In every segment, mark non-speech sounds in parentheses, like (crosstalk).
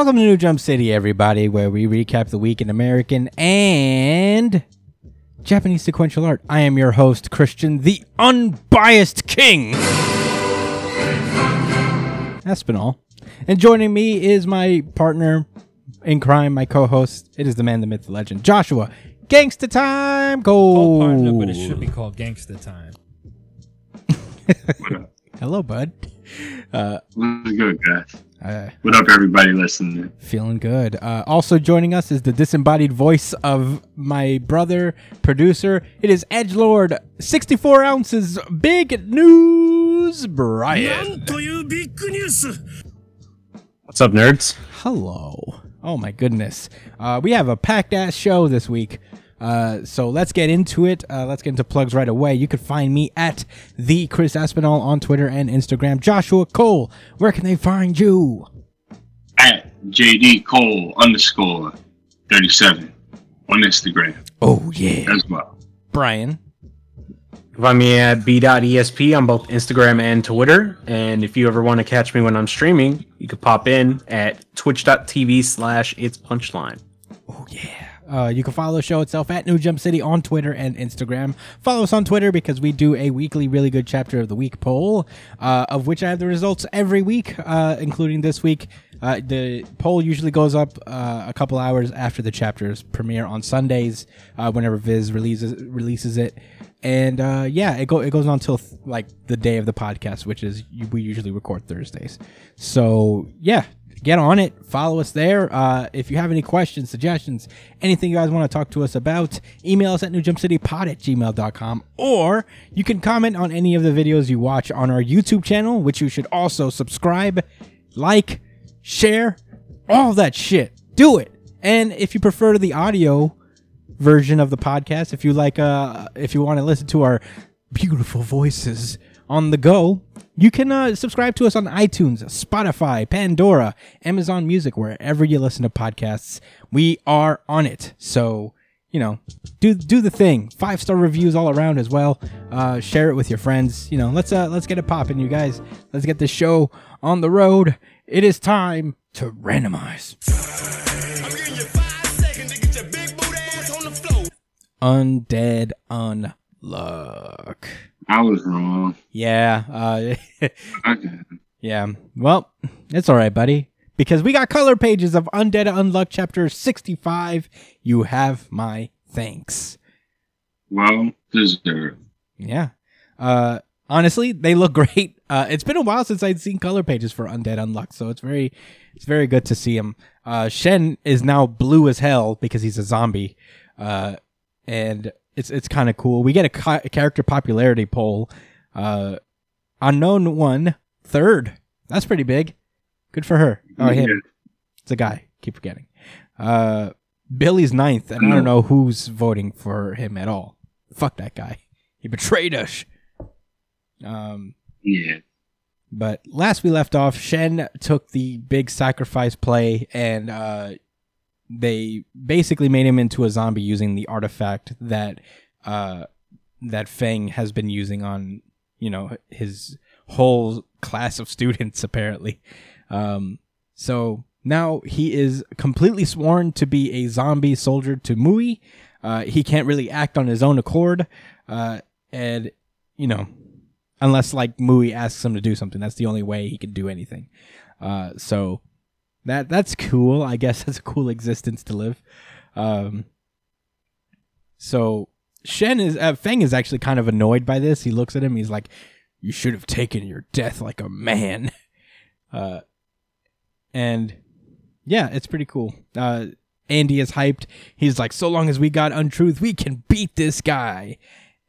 Hey, welcome to New Jump City, everybody, where we recap the week in American and Japanese sequential art. I am your host, Christian, the unbiased king. Espinal. And joining me is my partner in crime, my co-host. It is the man, the myth, the legend, Joshua. Gangsta time, go! called partner, but it should be called gangsta time. (laughs) Hello, bud. What's good, guys? Uh, What up, everybody listening? Feeling good. Uh, also joining us is the disembodied voice of my brother, producer. It is Edge Lord, 64 ounces, big news, Brian. What's up, nerds? Hello. Oh my goodness. Uh, we have a packed ass show this week. Uh, so let's get into it. Uh, let's get into plugs right away. You can find me at the Chris Aspinall on Twitter and Instagram. Joshua Cole, where can they find you? At JD Cole underscore 37 on Instagram Oh yeah, as well. Brian. Find me at b.esp on both Instagram and Twitter. And if you ever want to catch me when I'm streaming, you could pop in at twitch.tv slash it's punchline. Oh yeah. Uh, you can follow the show itself at New Jump City on Twitter and Instagram. Follow us on Twitter because we do a weekly really good chapter of the week poll, uh, of which I have the results every week, uh, including this week. Uh, the poll usually goes up uh, a couple hours after the chapters premiere on Sundays, uh, whenever Viz releases releases it, and yeah, it go it goes on till th- like the day of the podcast, which is we usually record Thursdays. So yeah, get on it follow us there. Uh, if you have any questions suggestions anything you guys want to talk to us about email us at newjumpcitypod at gmail.com or you can comment on any of the videos you watch on our youtube channel which you should also subscribe like share all that shit. Do it! And if you prefer the audio version of the podcast if you like uh if you want to listen to our beautiful voices on the go. You can uh, subscribe to us on itunes spotify pandora amazon music wherever you listen to podcasts. We are on it. So you know do do the thing. Five star reviews all around as well. Uh share it with your friends. You know let's uh let's get it popping you guys. Let's get this show on the road. It is time to randomize. Undead unluck I was wrong. yeah uh (laughs) Okay. Yeah. Well, it's all right, buddy. Because we got color pages of Undead Unluck chapter 65. You have my thanks. Well deserved. Yeah. Uh honestly, they look (laughs) great. Uh it's been a while since I'd seen color pages for Undead Unluck, so it's very it's very good to see him. Uh Shen is now blue as hell because he's a zombie. Uh and it's it's kind of cool. We get a, ca- character popularity poll. Uh unknown one third. That's pretty big. Good for her. Oh, him. Yeah. It's a guy. Keep forgetting. Uh, Billy's ninth, and I don't know who's voting for him at all. Fuck that guy. He betrayed us. Um, Yeah. but last we left off, Shen took the big sacrifice play, and uh, they basically made him into a zombie using the artifact that uh, that Feng has been using on you know his whole class of students (laughs) apparently. Um, so now he is completely sworn to be a zombie soldier to Mui. Uh, he can't really act on his own accord, uh, and you know, unless like Mui asks him to do something, that's the only way he can do anything. Uh, so that that's cool. I guess (laughs) that's a cool existence to live. Um, so Shen is uh, Feng is actually kind of annoyed by this. He looks at him. He's like, "You should have taken your death like a man." (laughs) Uh, and yeah, it's pretty cool. Uh, Andy is hyped. He's like, "So long as we got untruth, we can beat this guy."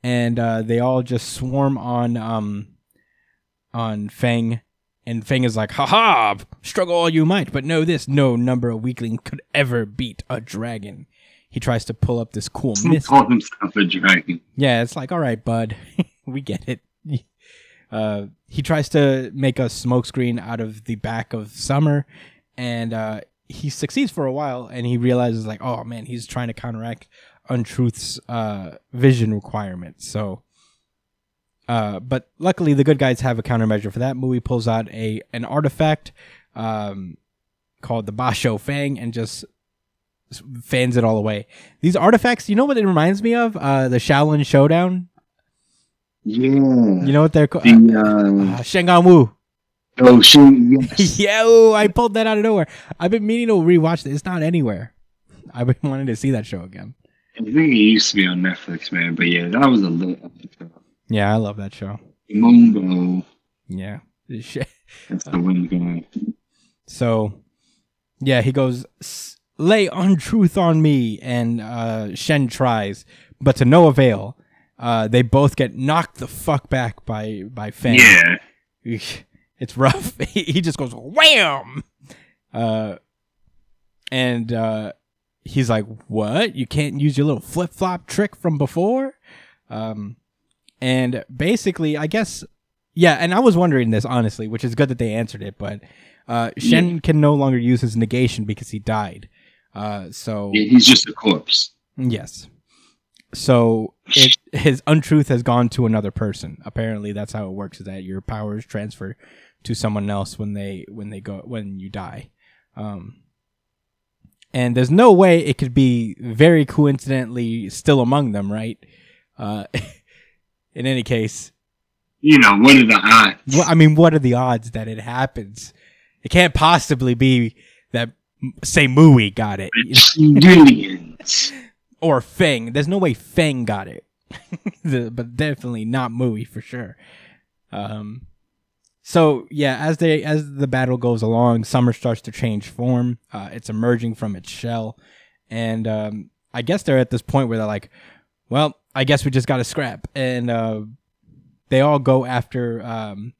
And uh, they all just swarm on um on Feng. And Feng is like, haha, struggle all you might, but know this, no number of weakling could ever beat a dragon. He tries to pull up this cool mist. called himself a dragon. Yeah, it's like, all right, bud, (laughs) we get it. (laughs) Uh, he tries to make a smokescreen out of the back of Summer, and uh, he succeeds for a while, and he realizes, like, oh man, he's trying to counteract Untruth's uh, vision requirement. So, uh, but luckily, the good guys have a countermeasure for that. Mui pulls out a an artifact um, called the Basho Fan and just fans it all away. These artifacts, you know what it reminds me of? Uh, the Xiaolin Showdown. Yeah. You know what they're called? the um, Uh, Shen Gong Wu. oh shoot. (laughs) Yes. yeah, I pulled that out of nowhere. I've been meaning to rewatch it. It's not anywhere. I've been (laughs) wanting to see that show again. I think it used to be on Netflix, man. But yeah, that was a lit episode. Yeah, I love that show. Mungo. Yeah. (laughs) That's the wind guy. So, yeah, he goes, lay untruth on me. And uh, Shen tries, but to no avail. Uh, they both get knocked the fuck back by, by Feng. Yeah. (laughs) It's rough. (laughs) he he just goes, wham! Uh, and uh, he's like, what? You can't use your little flip flop trick from before? Um, and basically, I guess, yeah, and I was wondering this, honestly, which is good that they answered it, but uh, Shen can no longer use his negation because he died. Uh, so yeah. He's just a corpse. yes, so it, his untruth has gone to another person. Apparently, that's how it works: is that your powers transfer to someone else when they when they go when you die. Um, and there's no way it could be very coincidentally still among them, right? Uh, (laughs) in any case, You know, what are the odds? well, I mean, what are the odds that it happens? It can't possibly be that, say, Mui got it (laughs) or Feng. There's no way Feng got it, (laughs) The- but definitely not Mui for sure. Um, so yeah, as they as the battle goes along, Summer starts to change form. Uh, it's emerging from its shell, and um, I guess they're at this point where they're like, "Well, I guess we just got to scrap," and uh, they all go after um,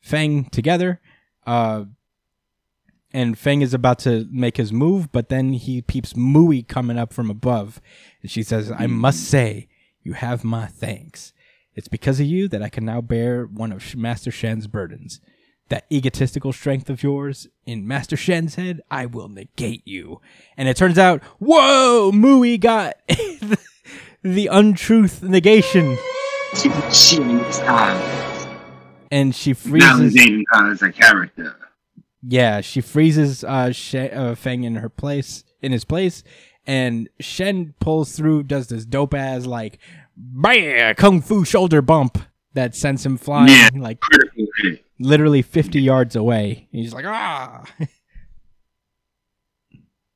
Feng together. Uh, and Feng is about to make his move, but then he peeps Mui coming up from above, and she says, "I must say, you have my thanks. It's because of you that I can now bear one of Master Shen's burdens. That egotistical strength of yours in Master Shen's head, I will negate you." And it turns out, whoa, Mui got (laughs) the untruth negation, Jeez, ah. and she freezes. Aiden as a character. Yeah, she freezes uh, Shen, uh Feng in her place, in his place, and Shen pulls through, does this dope ass like, bam, kung fu shoulder bump that sends him flying Yeah. like literally fifty yards away. He's like ah. (laughs)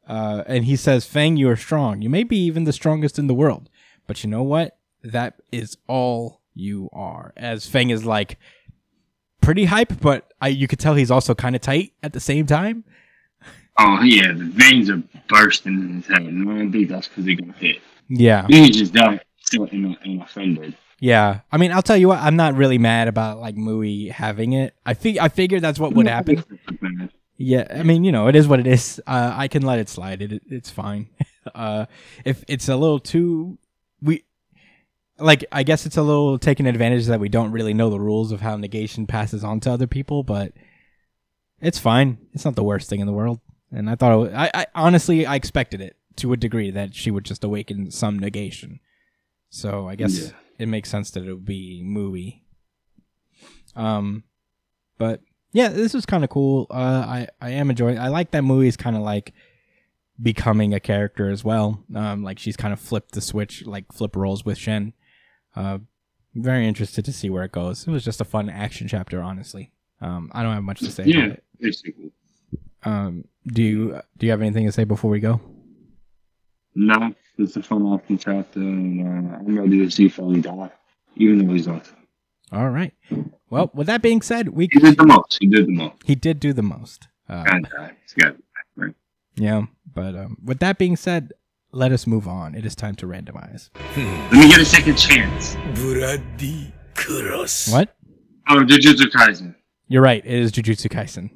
Uh, and he says, Feng, you are strong. You may be even the strongest in the world. But you know what? That is all you are. As Feng is like pretty hype, but I you could tell he's also kind of tight at the same time. Oh yeah, the veins are bursting in his head. And I don't think that's because he got hit. Yeah. He just died still in, in offended. Yeah. I mean, I'll tell you what, I'm not really mad about like Mui having it. I think I figured that's what would happen. Yeah, I mean, you know, it is what it is. Uh, I can let it slide. It, it's fine. (laughs) Uh, if it's a little too, we like. I guess it's a little taking advantage that we don't really know the rules of how negation passes on to other people, but it's fine. It's not the worst thing in the world. And I thought, it was, I, I honestly, I expected it to a degree that she would just awaken some negation. So I guess Yeah. it makes sense that it would be Mui. Um, but yeah, this was kind of cool. Uh, I I am enjoying. I like that Mui is kind of like becoming a character as well. Um, like she's kind of flipped the switch, like flip roles with Shen. Uh, very interested to see where it goes. It was just a fun action chapter, honestly. Um, I don't have much to say Yeah, about it. basically. Um, do you do you have anything to say before we go? No, it's a fun action chapter, and uh, I'm ready to see Billy die, even though he's not. All right. Well, with that being said, we He did the most. He did the most. he did do the most. Uh, got right. yeah, but um, with that being said, let us move on. It is time to randomize. Let me get a second chance. Bloody cross. What? Oh, Jujutsu Kaisen. You're right. It is Jujutsu Kaisen.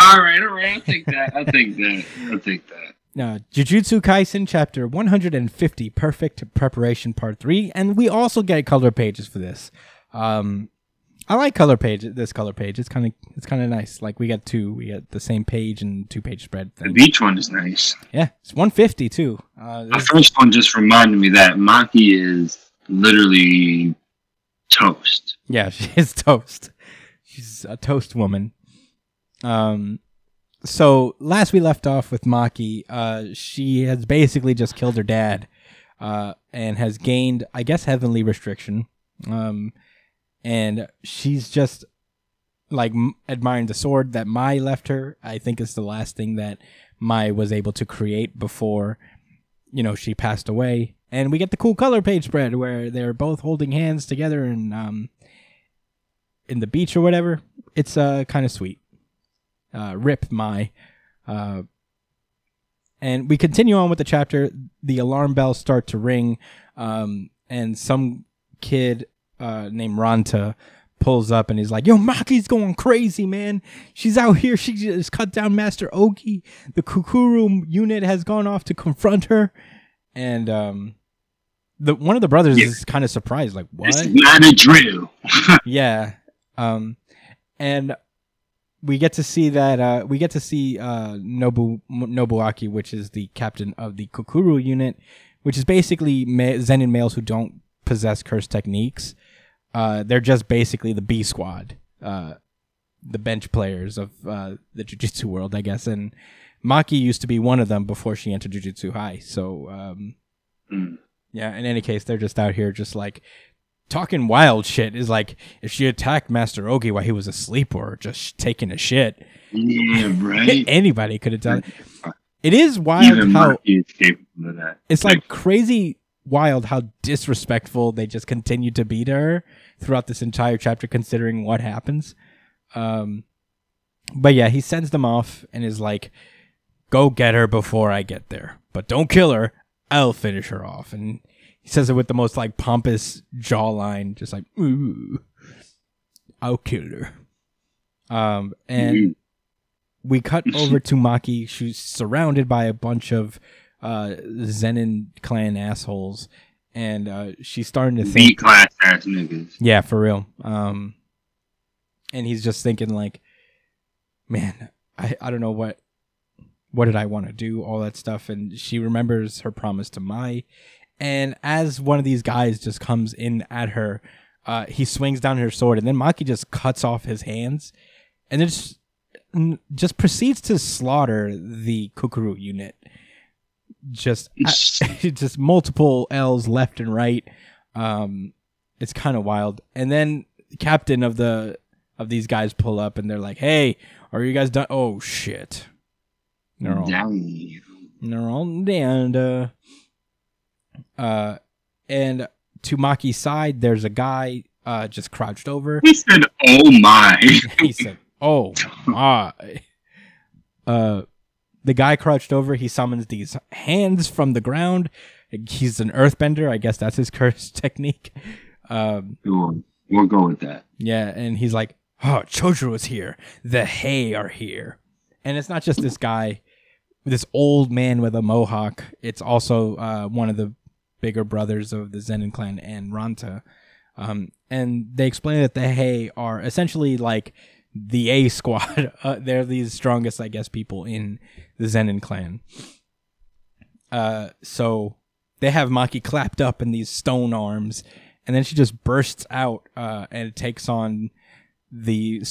All right, all right. I'll take that. I'll take that. I'll take that. Uh, Jujutsu Kaisen Chapter 150, Perfect Preparation Part 3, and we also get color pages for this. Um, I like color page. This color page, it's kind of it's kind of nice. Like we got two, we got the same page and two page spread The thing. beach one is nice. Yeah, it's 150 too. Uh, The first one just reminded me that Maki is literally toast. yeah, (laughs) she is toast. She's a toast woman. Um, so last we left off with Maki, uh, she has basically just killed her dad, uh, and has gained, I guess, heavenly restriction. Um, and she's just like m- admiring the sword that Mai left her. I think is the last thing that Mai was able to create before, you know, she passed away. And we get the cool color page spread where they're both holding hands together and um, in the beach or whatever. It's uh kind of sweet. Uh, rip Mai. Uh, and we continue on with the chapter. The alarm bells start to ring, um, and some kid uh, named Ranta pulls up and he's like, "Yo, Maki's going crazy, man. She's out here. She just cut down Master Ogi. The Kukuru unit has gone off to confront her." And um, the one of the brothers Yeah. is kind of surprised, like, "What?" It's not a drill. (laughs) yeah um and we get to see that uh we get to see uh nobu nobuaki which is the captain of the kukuru unit which is basically ma- zenin males who don't possess curse techniques uh they're just basically the b squad uh the bench players of uh the jiu-jitsu world i guess and maki used to be one of them before she entered jiu-jitsu high so um Mm. yeah, in any case, they're just out here just like talking wild shit. Is like if she attacked Master Ogi while he was asleep or just taking a shit, Yeah, (laughs) right. anybody could have done it. It is wild Even how Maki is capable of that. it's like crazy wild how disrespectful they just continue to be to her throughout this entire chapter considering what happens. Um but yeah, he sends them off and is like, Go get her before I get there. But don't kill her. I'll finish her off. And he says it with the most like pompous jawline, just like, Ooh, I'll kill her. Um and Mhm. we cut over to Maki. She's surrounded by a bunch of uh, Zenin clan assholes, and uh, she's starting to think, class ass niggas. yeah, for real. Um, and he's just thinking like, man, I, I don't know what what did I want to do, all that stuff. And she remembers her promise to Mai. And as one of these guys just comes in at her, uh, he swings down her sword, and then Maki just cuts off his hands, and then just, just proceeds to slaughter the Kukuru unit. Just (laughs) just multiple L's left and right. Um, it's kind of wild. And then captain of the of these guys pull up and they're like, "Hey, are you guys done?" Oh shit! They're all Damn. they're all down. Uh, uh, and to Maki's side, there's a guy uh just crouched over. He said, "Oh my." (laughs) He said, "Oh my." (laughs) Uh, the guy crouched over. He summons these hands from the ground. He's an earthbender. I guess that's his (laughs) curse technique. Um. We'll go with that. yeah, and he's like, "Oh, Chojo is here. The Hei are here." And it's not just this guy, this old man with a mohawk. It's also uh, one of the bigger brothers of the Zenin clan and Ranta. Um, and they explain that the Hei are essentially like the A squad. (laughs) Uh, they're these strongest, I guess, people in the Zenin clan. Uh, so they have Maki clapped up in these stone arms, and then she just bursts out uh, and takes on the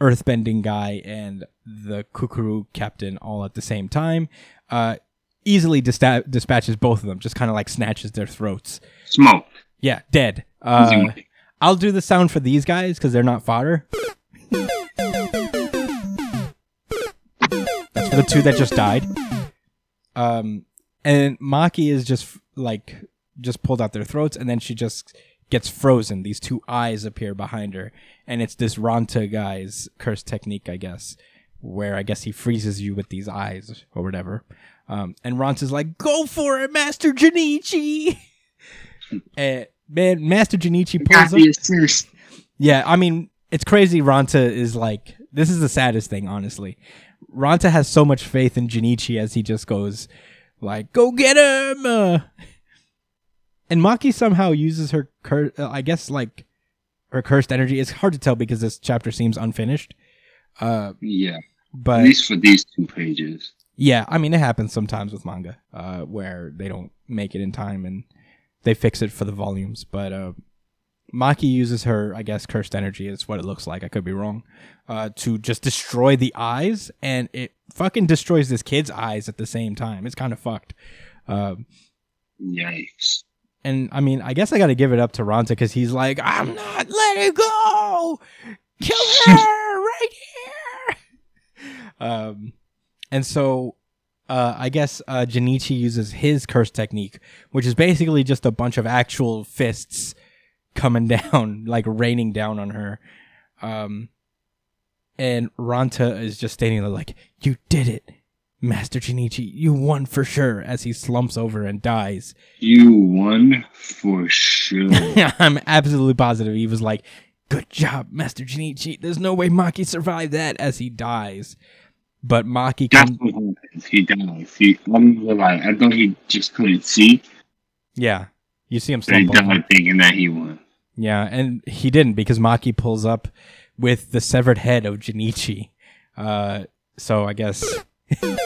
earthbending guy and the Kukuru captain all at the same time. Uh, easily dista- dispatches both of them, just kind of like snatches their throats. Smoke. Yeah, dead. Uh, I'll do the sound for these guys because they're not fodder. The two that just died. Um, and Maki is just like just pulled out their throats, and then she just gets frozen. These two eyes appear behind her, and it's this Ranta guy's curse technique, I guess, where I guess he freezes you with these eyes or whatever. Um, and Ranta's like, "Go for it, Master Jinichi!" and (laughs) man, Master Jinichi pulls up. Yeah, I mean, it's crazy. Ranta is like, this is the saddest thing, honestly. Ranta has so much faith in Jinichi as he just goes, like, go get him! Uh, and Maki somehow uses her, cur- uh, I guess, like, her cursed energy. It's hard to tell because this chapter seems unfinished. Uh, Yeah. At least for these two pages. yeah, I mean, it happens sometimes with manga, uh, where they don't make it in time and they fix it for the volumes. But uh, Maki uses her, I guess, cursed energy is what it looks like. I could be wrong. Uh, to just destroy the eyes, and it fucking destroys this kid's eyes at the same time. It's kind of fucked. Um, Yikes. and I mean, I guess I got to give it up to Ranta because he's like, I'm not letting go. Kill her (laughs) right here. Um, and so, uh, I guess uh, Jinichi uses his curse technique, which is basically just a bunch of actual fists coming (laughs) down, like raining down on her. Um, and Ranta is just standing there like, "You did it, Master Jinichi. You won for sure." As he slumps over and dies. You won for sure. (laughs) I'm absolutely positive he was like, "Good job, Master Jinichi. There's no way Maki survived that." As he dies, but Maki comes. He dies. He, I'm not gonna lie. I thought he just couldn't see. Yeah, you see him So he slump over. died thinking that he won. Yeah, and he didn't because Maki pulls up with the severed head of Jinichi. Uh, so I guess. (laughs) and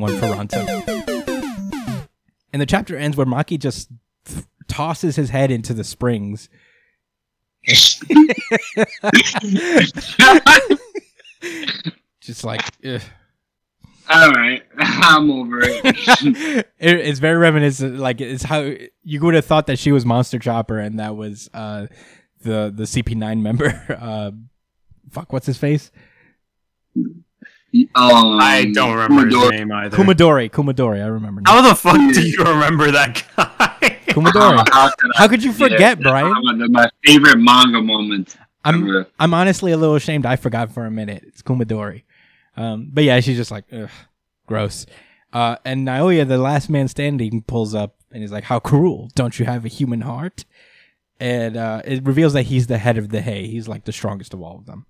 one for Ranta. And the chapter ends where Maki just th- tosses his head into the springs. (laughs) (laughs) Just like, ugh. All right, (laughs) I'm over it. (laughs) it, it's very reminiscent. Like it's how you would have thought that she was Monster Chopper, and that was uh, the the CP9 member. (laughs) Uh, fuck, what's his face? um, I don't remember Commodore- his name either. Kumadori. Kumadori. I remember. Now. How the fuck do you remember that guy? Kumadori. How could How could you forget, Yeah, Brian? My favorite manga moment. I'm ever. I'm honestly a little ashamed. I forgot for a minute. It's Kumadori. Um, but yeah, she's just like, ugh, gross. Uh, and Naoya, the last man standing, pulls up and he's like, "How cruel! Don't you have a human heart?" And uh, it reveals that he's the head of the Hei. He's like the strongest of all of them.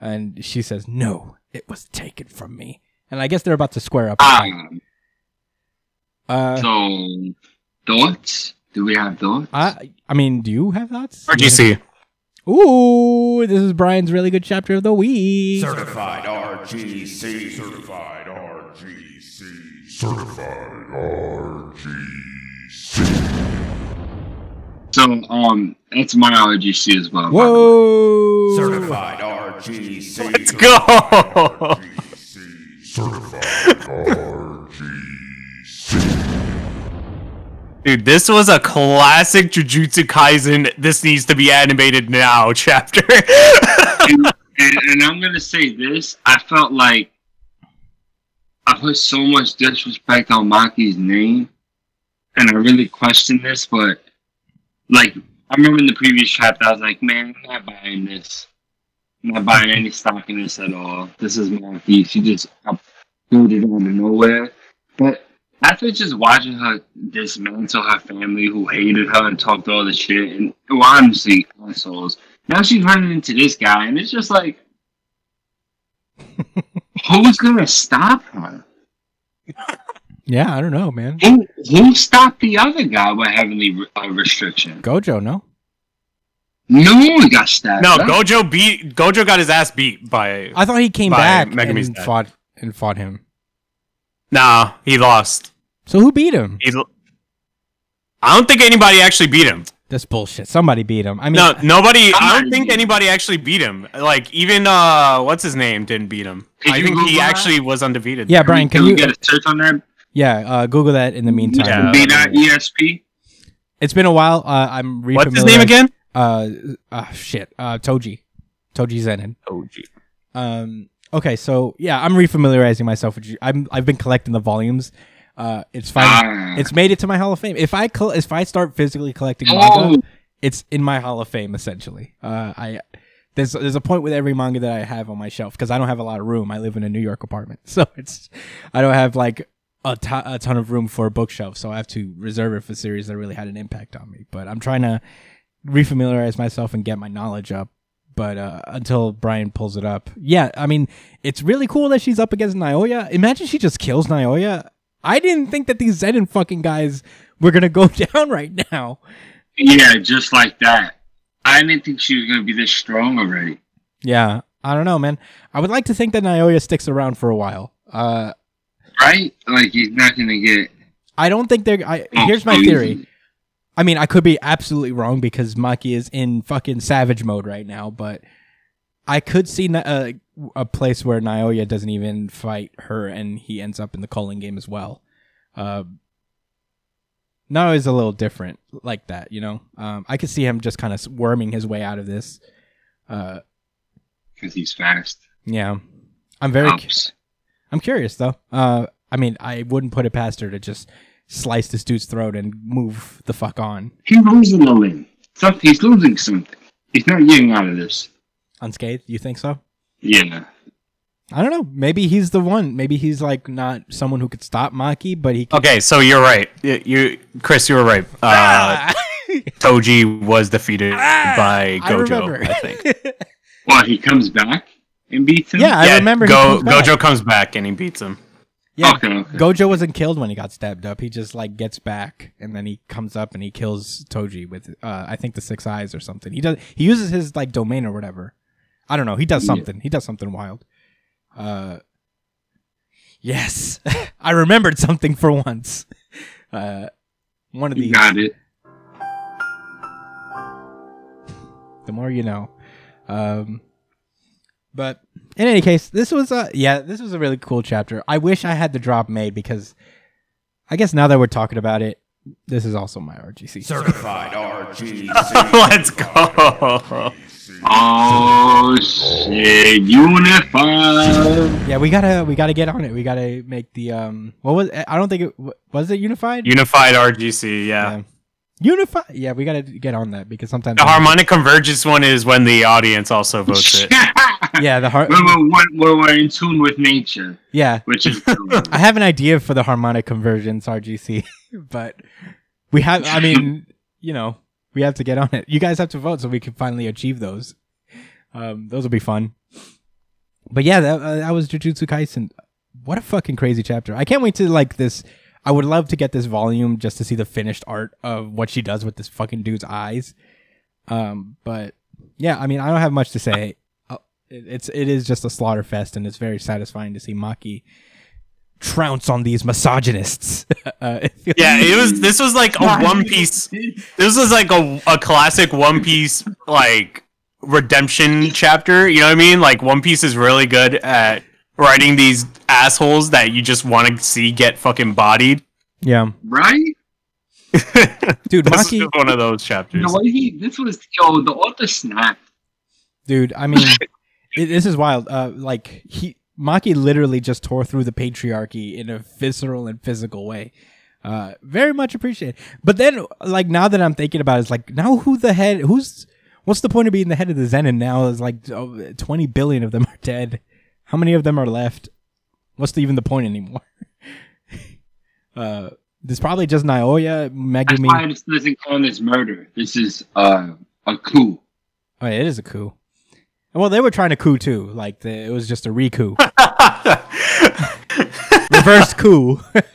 And she says, "No, it was taken from me." And I guess they're about to square up. and fight. Um, Uh, so, thoughts? Do we have thoughts? I I mean, do you have thoughts? RGC. Ooh, this is Brian's really good chapter of the week. Certified RGC. Certified RGC. Certified RGC. So, um, it's my RGC as well. Whoa! Certified RGC. Let's go. RGC. Certified RGC. Dude, this was a classic Jujutsu Kaisen. This needs to be animated now. (laughs) Chapter. and, and, and I'm gonna say this: I felt like I put so much disrespect on Maki's name, and I really questioned this. But like, I remember in the previous chapter, I was like, "Man, I'm not buying this. I'm not buying any stock in this at all. This is Maki. She just uploaded out of nowhere." But after just watching her dismantle her family who hated her and talked all the shit, and well, honestly, assholes. Now she's running into this guy, and it's just like, (laughs) who's gonna stop her? Yeah, I don't know, man. Who who stopped the other guy with heavenly re- uh, restriction? Gojo, no? No one got stabbed. no, up. Gojo beat. Gojo got his ass beat by. I thought he came back Megumi's and dad. fought and fought him. Nah, he lost. So who beat him? He. l- I don't think anybody actually beat him. That's bullshit. Somebody beat him. I mean, No, nobody. I don't think anybody actually beat him. Like even uh, what's his name didn't beat him. Could I you think he Google that? actually was undefeated. yeah, Brian, can we you? get a search on that? Yeah, uh, Google that in the meantime. Yeah. B dot ESP. It's been a while. Uh, I'm re- What's his name again? Uh, uh, shit. Uh, Toji. Toji Zenin. Toji. Um. Okay, so yeah, I'm refamiliarizing myself with. you. I'm. I've been collecting the volumes. Uh, it's fine. Ah. It's made it to my Hall of Fame. If I col- if I start physically collecting Oh. manga, it's in my Hall of Fame essentially. Uh, I there's there's a point with every manga that I have on my shelf because I don't have a lot of room. I live in a New York apartment, (laughs) so it's I don't have like a to- a ton of room for a bookshelf, so I have to reserve it for series that really had an impact on me. But I'm trying to refamiliarize myself and get my knowledge up. But uh, until Brian pulls it up, yeah, I mean, it's really cool that she's up against Naoya. Imagine she just kills Naoya. I didn't think that these Zenin fucking guys were gonna go (laughs) down right now. Yeah, just like that. I didn't think she was gonna be this strong already. Yeah, I don't know, man. I would like to think that Naoya sticks around for a while. Uh, Right? Like he's not gonna get. I don't think they're. I, Oh, here's my theory. I mean, I could be absolutely wrong because Maki is in fucking savage mode right now, but I could see Na- uh, a place where Naoya doesn't even fight her and he ends up in the culling game as well. Uh, Naoya's a little different like that, you know? Um, I could see him just kind of worming his way out of this. Uh, because he's fast. yeah. I'm very. Ups. I'm curious though. Uh, I mean, I wouldn't put it past her to just slice this dude's throat and move the fuck on He's losing a win. He's losing something. He's not getting out of this. Unscathed. You think so? Yeah. I don't know. Maybe he's the one. Maybe he's like not someone who could stop Maki, but he. Could, Okay, so you're right. You, you Chris, you were right. Uh, (laughs) Toji was defeated by Gojo, remember. I, think. (laughs) Well, he comes back and beats him. yeah, I remember. Go, comes. Gojo comes back and he beats him. Yeah, Okay, okay. Gojo wasn't killed when he got stabbed up. He just like gets back and then he comes up and he kills Toji with uh, I think the six eyes or something. He does. He uses his like domain or whatever. I don't know. He does Yeah. something. He does something wild. Uh, yes, (laughs) I remembered something for once. Uh, one of You these. got it. (laughs) the more you know. Um, but in any case, this was a yeah, this was a really cool chapter. I wish I had the drop made because I guess now that we're talking about it, this is also my RGC. Certified (laughs) RGC. Let's go. Oh shit! Unified. Yeah, we gotta we gotta get on it. We gotta make the um. What was I don't think it was it unified. Unified RGC, yeah. Yeah. Unified. Yeah, we gotta get on that because sometimes The harmonic convergence one is when the audience also votes it. (laughs) yeah the har- when we're, when we're, we're in tune with nature, yeah. which is (laughs) I have an idea for the harmonic convergence RGC, (laughs) but we have. I mean, you know, we have to get on it. You guys have to vote so we can finally achieve those. Um, those will be fun. But yeah, that, uh, that was Jujutsu Kaisen. What a fucking crazy chapter! I can't wait to like this. I would love to get this volume just to see the finished art of what she does with this fucking dude's eyes. Um, but yeah, I mean, I don't have much to say. Uh, It's it is just a slaughter fest, and it's very satisfying to see Maki trounce on these misogynists. (laughs) uh, it Yeah, it was. This was like a One Piece. This was like a, a classic One Piece like redemption chapter. You know what I mean? Like One Piece is really good at writing these assholes that you just want to see get fucking bodied. yeah, right. (laughs) dude, This is Maki, one of those chapters. The way he, this was yo, the author snapped. dude. I mean, (laughs) it, this is wild. Uh, like he Maki literally just tore through the patriarchy in a visceral and physical way. Uh, very much appreciated. But then, like now that I'm thinking about it, it's like now who the head? Who's what's the point of being the head of the Zenin now? Is like oh, 20 billion of them are dead. How many of them are left? What's the, even the point anymore? (laughs) uh, there's probably just Naoya, That's Megumi. why this doesn't count this murder. This is uh, a coup. Oh, yeah, it is a coup. Well, they were trying to coup too. Like the, it was just a recoup, (laughs) reverse coup. (laughs)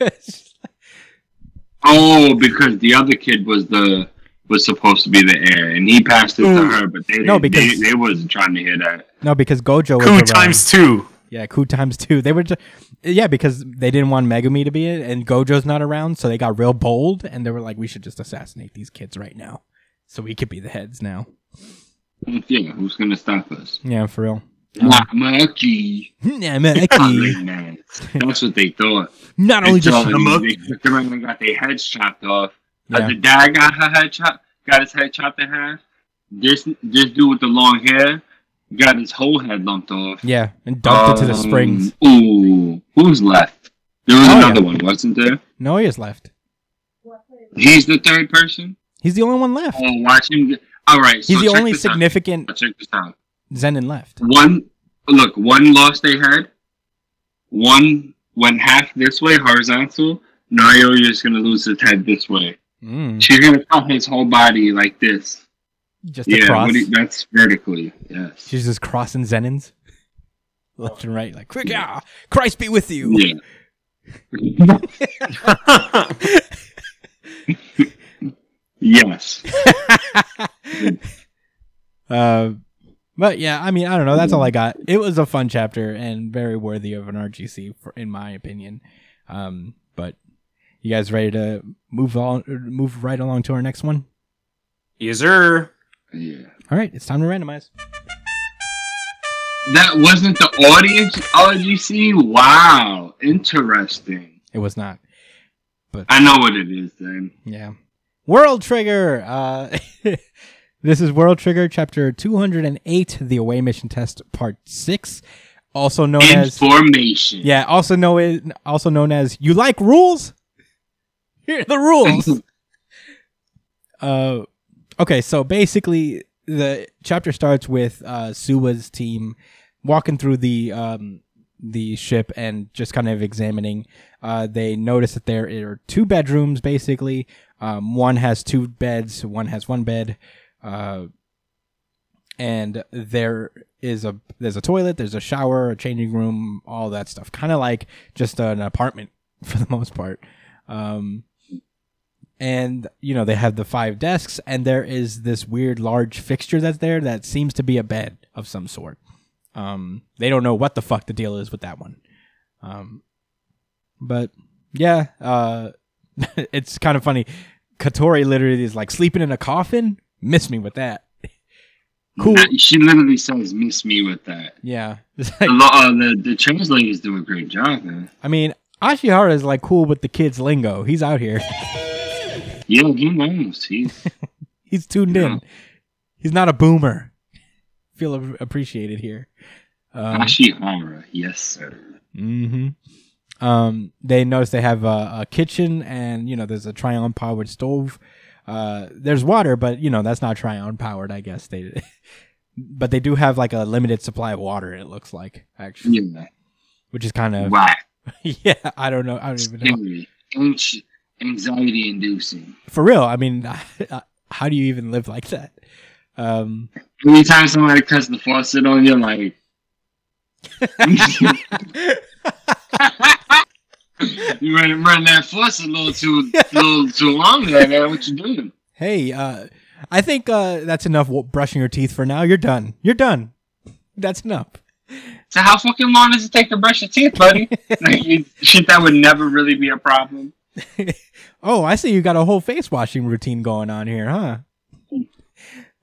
Oh, because the other kid was the was supposed to be the heir, and he passed it to mm. her, but they No, because- they, they wasn't trying to hear that. no, because Gojo was Coup around. times two. Yeah, coup times two. They were just yeah because they didn't want Megumi to be it, and Gojo's not around, so they got real bold, and they were like, we should just assassinate these kids right now, so we could be the heads now. Yeah, who's gonna stop us? Yeah, for real. Not. (laughs) Yeah, Maki. Man, That's what they thought. Not only just told them they took and got their heads chopped off. Uh, Yeah. the dad got her head chopped, got his head chopped in half. This this dude with the long hair got his whole head lumped off. yeah, and dumped it to the Um, springs. Ooh, who's left? There was Oh, another yeah. one, wasn't there? Naoya's left. He's the third person. He's the only one left. Oh, watch him. All right, so He's the check only significant Check this out. Zenin left. One, look, one lost they head. One went half this way, horizontal. Nario is gonna lose his head this way. Mm, She's gonna cut his whole body like this. just Yeah, you- that's vertically. Yes. She's just crossing Zenins (laughs) left and right, like quick, yeah, Christ be with you. Yeah. (laughs) (laughs) yes. (laughs) Uh, but yeah, I mean, I don't know. That's all I got. It was a fun chapter and very worthy of an RGC, for, in my opinion. Um, but You guys ready to move on? Move right along to our next one. Yes, sir. Yeah. All right, it's time to randomize. That wasn't the audience RGC? Wow. Interesting. It was not. But I know what it is then. Yeah. World Trigger. Uh, (laughs) this is World Trigger, chapter 208, the away mission test, part 6. Also known as. Information. Yeah, also know also known as you like rules? (laughs) Here are the rules. (laughs) uh okay, so basically the chapter starts with uh Suwa's team walking through the um the ship and just kind of examining. Uh they notice that there are two bedrooms basically. Um one has two beds, one has one bed. Uh and there is a there's a toilet, there's a shower, a changing room, all that stuff. Kind of like just an apartment (laughs) for the most part. Um, and you know they have the five desks, and there is this weird large fixture that's there that seems to be a bed of some sort. Um, they don't know what the fuck the deal is with that one. Um, but yeah, uh, (laughs) it's kind of funny. Katori literally is like sleeping in a coffin. Miss me with that. (laughs) Cool. She literally says, "Miss me with that." Yeah. (laughs) It's The, like- lo- uh, the the translators do a great job, man. I mean, Ashihara is like cool with the kids' lingo. He's out here. Yeah, he knows. He's He's tuned in. He's not a boomer. Feel appreciated here. Um, Ashihara. Yes, sir. hmm Um, they notice they have a, a kitchen, and you know there's a Trion powered stove. Uh, there's water, but you know that's not Trion powered. I guess they, (laughs) but they do have like a limited supply of water. It looks like actually, Yeah. which is kind of Whack. (laughs) yeah. I don't know. I don't even know. Anxiety inducing. For real. I mean, (laughs) how do you even live like that? Um, Anytime somebody cuts the faucet on you, like. You run, run that faucet a little too, little (laughs) too long there, man. What you doing? hey, uh, I think uh, that's enough brushing your teeth for now. You're done. You're done. That's enough. So how fucking long does it take to brush your teeth, buddy? (laughs) like, you, shit, that would never really be a problem. (laughs) Oh, I see you got a whole face washing routine going on here, huh?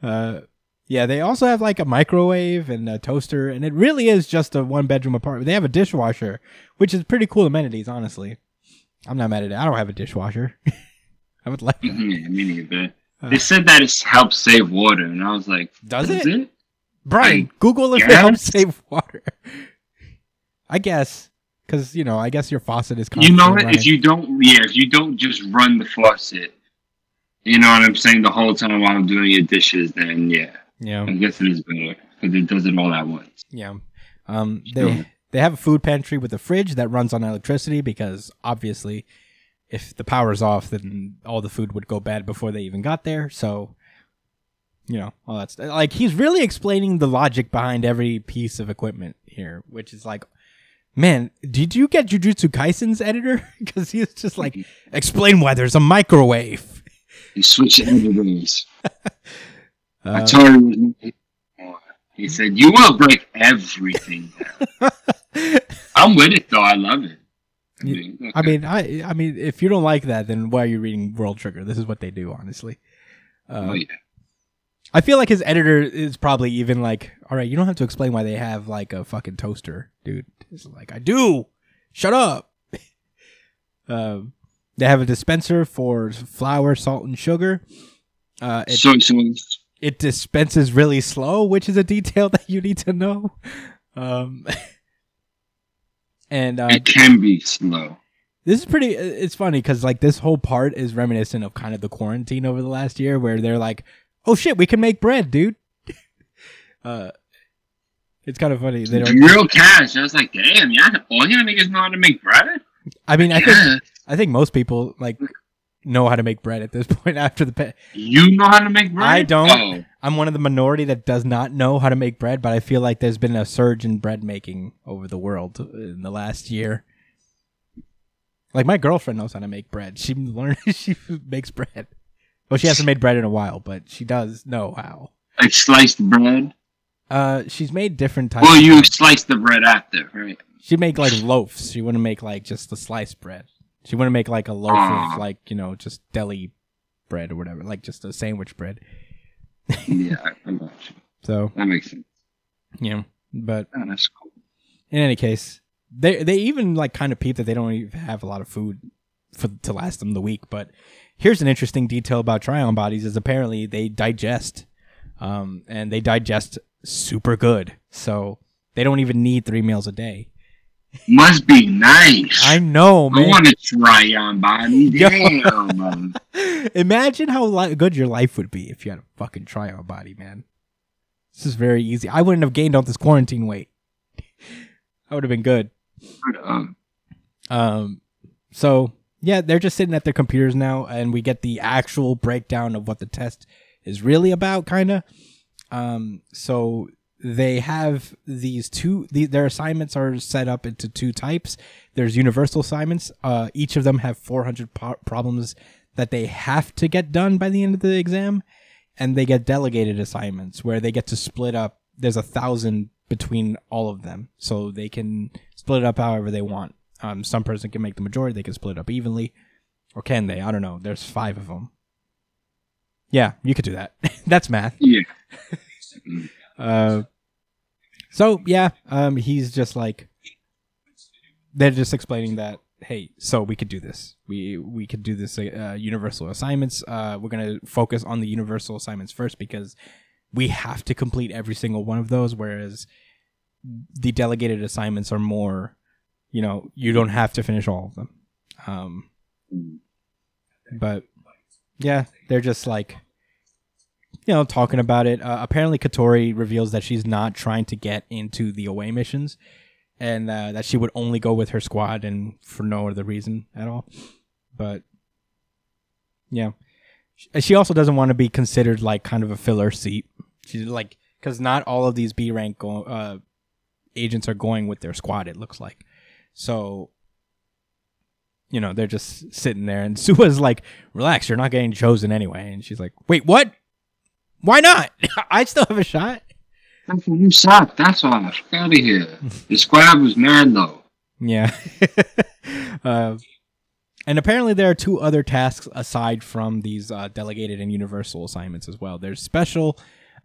Uh, yeah, they also have like a microwave and a toaster, and it really is just a one bedroom apartment. They have a dishwasher, which is pretty cool amenities, honestly. I'm not mad at it. I don't have a dishwasher. (laughs) I would like that. Yeah, me neither. Uh. They said that it helps save water, and I was like, Does "Does it? it? Brian, Google if it guess. helps save water. (laughs) I guess, because you know, I guess your faucet is. Coming. You know running. If you don't, yeah, if you don't just run the faucet, you know what I'm saying, the whole time while I'm doing your dishes, then yeah, yeah, I guess it is better because it does it all at once. yeah. Um, they they have a food pantry with a fridge that runs on electricity because obviously, if the power's off, then all the food would go bad before they even got there. So, you know, all that's like he's really explaining the logic behind every piece of equipment here, which is like. Man, did you get Jujutsu Kaisen's editor? (laughs) Because he's just like, explain why there's a microwave. You switch editors. I Uh, told him. He said, "You will break everything." down." (laughs) I'm with it though. I love it. I mean, I mean, I, I mean, if you don't like that, then why are you reading World Trigger? This is what they do, honestly. Uh, oh, yeah. I feel like his editor is probably even like, all right, you don't have to explain why they have like a fucking toaster, dude. It's like, I do. Shut up. (laughs) um, they have a dispenser for flour, salt, and sugar. Uh, it, soy sauce. It dispenses really slow, which is a detail (laughs) that you need to know. Um, (laughs) and uh, It can be slow. this is pretty it's funny because like this whole part is reminiscent of kind of the quarantine over the last year where they're like oh shit we can make bread dude (laughs) uh it's kind of funny they don't Real cash. I was like, damn, yeah, all y'all niggas know how to make bread. i mean i think i think most people like know how to make bread at this (laughs) point after the pa- You know how to make bread? I don't. Oh, i'm one of the minority that does not know how to make bread but i feel like there's been a surge in bread making over the world in the last year like my girlfriend knows how to make bread she (laughs) learned she makes bread well she hasn't made bread in a while but she does know how like sliced bread. uh she's made different types Well, of you bread. slice the bread after, right? she'd make like loaves she wouldn't make like just the sliced bread She wouldn't make like a loaf Ah. of like you know just deli bread or whatever, like just a sandwich bread. yeah, (laughs) I got you. So That makes sense. you know, but Oh, that's cool. in any case, they they even like kind of peep that they don't even have a lot of food for to last them the week. But here's an interesting detail about Trion bodies: is apparently they digest, um, and they digest super good. So they don't even need three meals a day. Must be nice. I know, man. I want to try on body. (laughs) Damn. Imagine how li- good your life would be if you had a fucking Trion body, man. This is very easy. I wouldn't have gained all this quarantine weight. I would have been good. Um, Um, so yeah, they're just sitting at their computers now, and we get the actual breakdown of what the test is really about, kind of. Um, so they have these two. The, their assignments are set up into two types. There's universal assignments. Uh, each of them have 400 po- problems that they have to get done by the end of the exam, and they get delegated assignments where they get to split up. There's a thousand between all of them, so they can split it up however they want. Um, some person can make the majority; they can split it up evenly, or can they? I don't know. There's five of them. Yeah, you could do that. (laughs) That's math. yeah. (laughs) Uh, so yeah, um, he's just like they're just explaining that hey, so we could do this. We we could do this uh, universal assignments. Uh, we're gonna focus on the universal assignments first because we have to complete every single one of those. Whereas the delegated assignments are more, you know, you don't have to finish all of them. Um, but yeah, they're just like you know, talking about it. Uh, apparently, Katori reveals that she's not trying to get into the away missions, and uh, that she would only go with her squad and for no other reason at all. But yeah, she also doesn't want to be considered like kind of a filler seat. She's like, because not all of these B rank go- uh, agents are going with their squad. It looks like so. You know, they're just sitting there, and (laughs) Suwa's like, "Relax, you're not getting chosen anyway." And she's like, "Wait, what? Why not? (laughs) I still have a shot." You suck. That's why. Fuck out of here. (laughs) The squad was mad though. Yeah. (laughs) uh, and apparently, there are two other tasks aside from these uh, delegated and universal assignments as well. There's special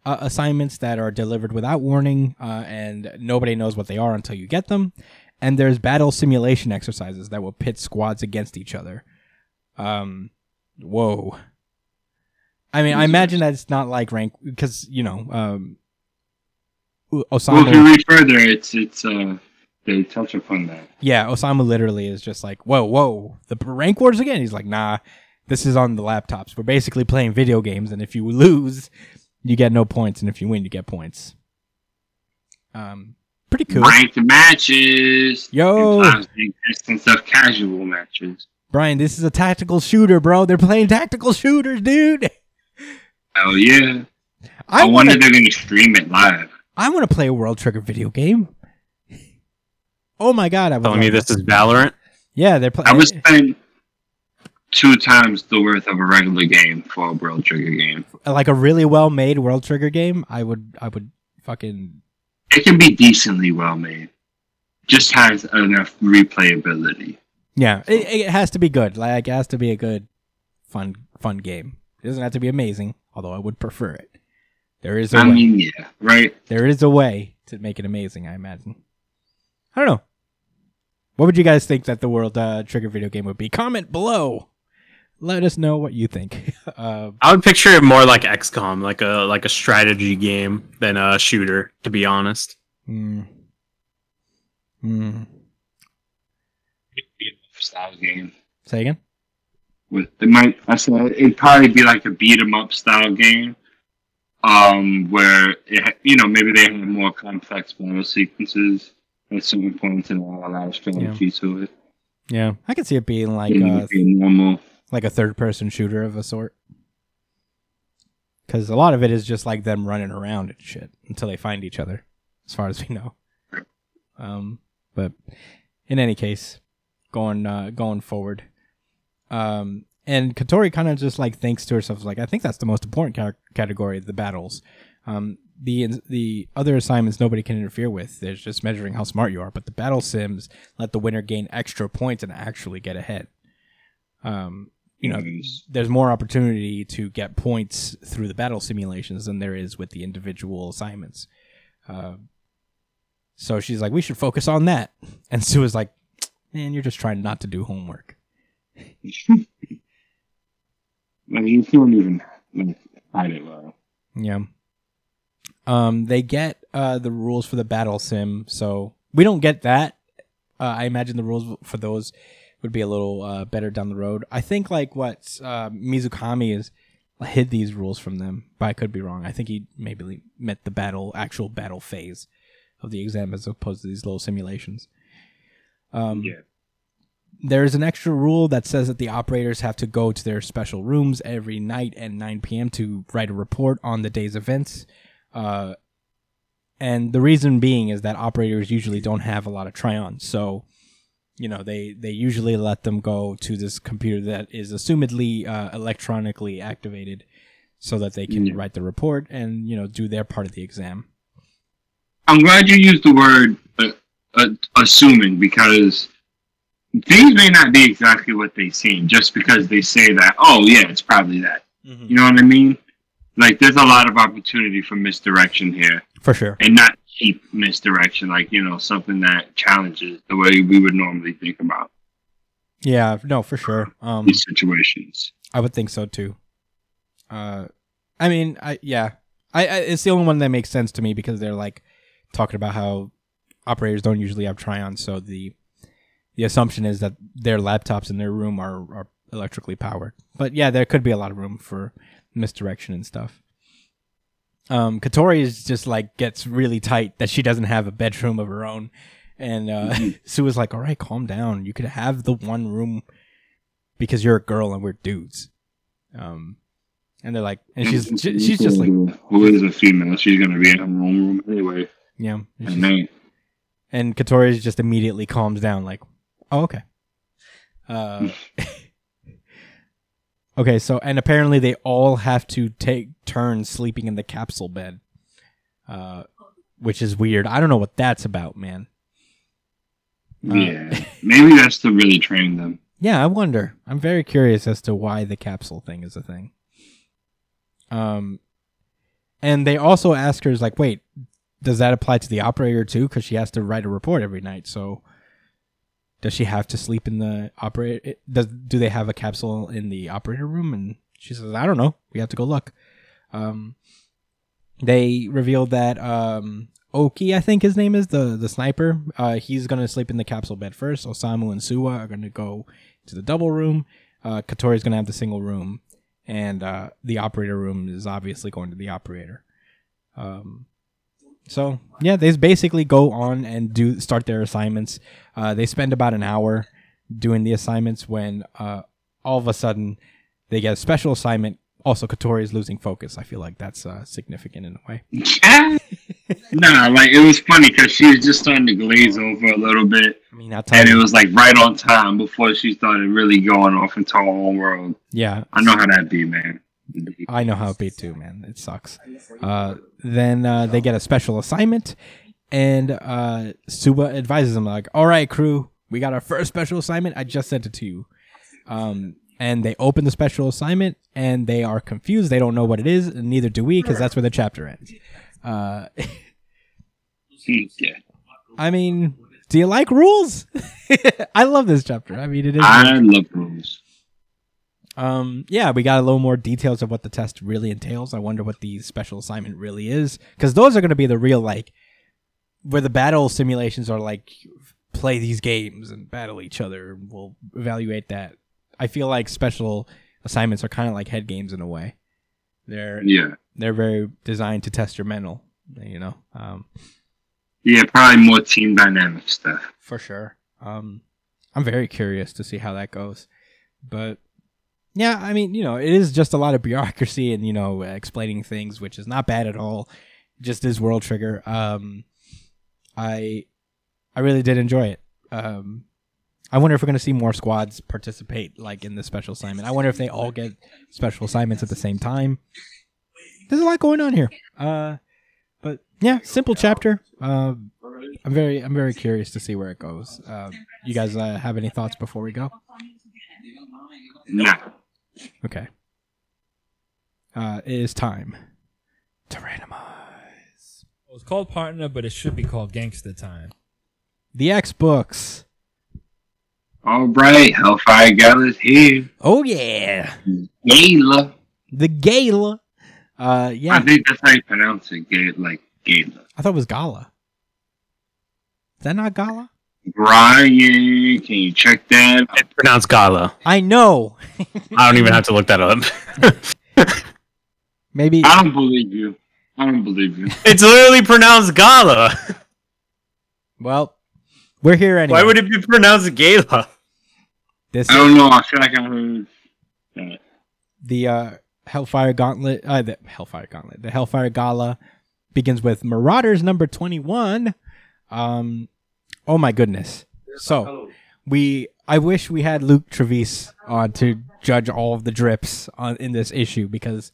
uh, assignments that are delivered without warning, uh, and nobody knows what they are until you get them. And there's battle simulation exercises that will pit squads against each other. Um, whoa. I mean, I imagine that it's not like rank because you know, um, Well, if you read further, it's it's uh they touch upon that. Yeah, Osamu literally is just like, whoa, whoa, the rank wars again. He's like, nah, this is on the laptops. We're basically playing video games, and if you lose, you get no points, and if you win, you get points. Um, pretty cool. Ranked matches. Yo. implies the existence of casual matches. Brian, this is a tactical shooter, bro. They're playing tactical shooters, dude. (laughs) Oh yeah. I I, want wonder to. if they're gonna stream it live. I want to play a World Trigger video game. Oh my god, I would. Telling me this is Valorant. Yeah, they're playing. I would playing spend two times the worth of a regular game for a World Trigger game. like a really well made World Trigger game. I would. I would fucking It can be decently well made. Just has enough replayability. Yeah, it, it has to be good. Like it has to be a good, fun, fun game. It doesn't have to be amazing, although I would prefer it. There is a I way. mean, yeah, right? there is a way to make it amazing. I imagine. I don't know. What would you guys think that the World uh, Trigger video game would be? Comment below. Let us know what you think. (laughs) uh, I would picture it more like XCOM, like a like a strategy game than a shooter. To be honest, mm, mm. Style game. Say again. With it might I said it'd probably be like a beat 'em up style game. Um, where it, you know maybe they have more complex battle sequences at certain points and a lot of strategy to it. Yeah, I could see it being like It would be a normal. like a third person shooter of a sort. Because a lot of it is just like them running around and shit until they find each other, as far as we know. Um, but in any case, going uh, going forward, um, and Katori kind of just like thinks to herself like, I think that's the most important ca- category, the battles. Um, the the other assignments nobody can interfere with. There's just measuring how smart you are, but the battle sims let the winner gain extra points and actually get ahead. Um, you know, there's more opportunity to get points through the battle simulations than there is with the individual assignments. Uh, so she's like, we should focus on that. And Sue is like, man, you're just trying not to do homework. Like you don't even like hide it well. Yeah. Um, they get uh the rules for the battle sim, so we don't get that. Uh, I imagine the rules for those would be a little uh, better down the road. I think like what uh, Mizukami is hid these rules from them, but I could be wrong. I think he maybe meant the battle, actual battle phase of the exam as opposed to these little simulations. Um, Yeah. There's an extra rule that says that the operators have to go to their special rooms every night at 9 p.m. to write a report on the day's events. Uh, and the reason being is that operators usually don't have a lot of Trions, so you know they they usually let them go to this computer that is assumedly uh, electronically activated, so that they can Yeah. write the report and you know do their part of the exam. I'm glad you used the word uh, uh, assuming because things may not be exactly what they seem just because they say that. Oh yeah, it's probably that. You know what I mean? Like there's a lot of opportunity for misdirection here, For sure. and not cheap misdirection. Like you know something that challenges the way we would normally think about Yeah, no, for sure. Um, these situations. I would think so too. Uh, I mean, I yeah, I, I it's the only one that makes sense to me because they're like talking about how operators don't usually have Trions, so the the assumption is that their laptops in their room are are electrically powered. But yeah, there could be a lot of room for misdirection and stuff. Um, Katori is just like gets really tight that she doesn't have a bedroom of her own, and uh, (laughs) Sue is like, "All right, calm down. You could have the one room because you're a girl and we're dudes." Um, and they're like, and she's she's just like, who is a female? She's gonna be in her own room anyway. yeah. And, and Katori just immediately calms down, like, "Oh, okay." Uh, (laughs) okay, so and apparently they all have to take turns sleeping in the capsule bed, uh, which is weird. I don't know what that's about, man. Uh, Yeah, (laughs) maybe that's to really train them. Yeah, I wonder. I'm very curious as to why the capsule thing is a thing. Um, and they also ask her, is like, wait, does that apply to the operator too? Because she has to write a report every night. So, does she have to sleep in the operator? Does do they have a capsule in the operator room? And she says, I don't know. We have to go look. Um, they revealed that um, Ogi, I think his name is the the sniper. Uh, he's gonna sleep in the capsule bed first. Osamu and Suwa are gonna go to the double room. Uh, Katori's gonna have the single room, and uh, the operator room is obviously going to the operator. Um, so yeah, they basically go on and do start their assignments. Uh, they spend about an hour doing the assignments when uh, all of a sudden they get a special assignment. Also, Katori is losing focus. I feel like that's uh, significant in a way. (laughs) nah, like it was funny because she was just starting to glaze over a little bit, I mean, tell and it was like right on time before she started really going off into her own world. Yeah, I know how that be, man. I know how it be too, man. It sucks. Uh, then uh, they get a special assignment, and uh, Suwa advises them like, "All right, crew, we got our first special assignment. I just sent it to you." Um, and they open the special assignment, and they are confused. They don't know what it is, and neither do we, because that's where the chapter ends. Uh, yeah, (laughs) I mean, do you like rules? (laughs) I love this chapter. I mean, it is. I love rules. Um, yeah, we got a little more details of what the test really entails. I wonder what the special assignment really is, because those are going to be the real like, where the battle simulations are like, play these games and battle each other. We'll evaluate that. I feel like special assignments are kind of like head games in a way. They're Yeah, they're very designed to test your mental, you know. Um, yeah, probably more team dynamic stuff. for sure. Um, I'm very curious to see how that goes, but yeah, I mean, you know, it is just a lot of bureaucracy and you know explaining things, which is not bad at all. Just is World Trigger. Um, I I really did enjoy it. Um, I wonder if we're gonna see more squads participate like in the special assignment. I wonder if they all get special assignments at the same time. There's a lot going on here. Uh, but yeah, simple chapter. Uh, I'm very I'm very curious to see where it goes. Uh, you guys uh, have any thoughts before we go? Nah. Okay. Uh, it is time to randomize. Well, it's called Partner, but it should be called Gangster Time. The X books. All right, Hellfire Gala's here. Oh yeah, Gala. the gala. Uh, yeah, I think that's how you pronounce it. Ga- like Gala. I thought it was gala. Is that not gala? Brian, can you check that? It's pronounced Gala. I know. (laughs) I don't even have to look that up. (laughs) Maybe I don't believe you. I don't believe you. (laughs) it's literally pronounced Gala. Well, we're here anyway. Why would it be pronounced Gala? this I don't know. I feel like I heard that. the uh, Hellfire Gauntlet? Uh, the Hellfire Gauntlet. The Hellfire Gala begins with Marauders number twenty-one. Um, oh my goodness. So we, I wish we had Luke Trevis on to judge all of the drips on in this issue because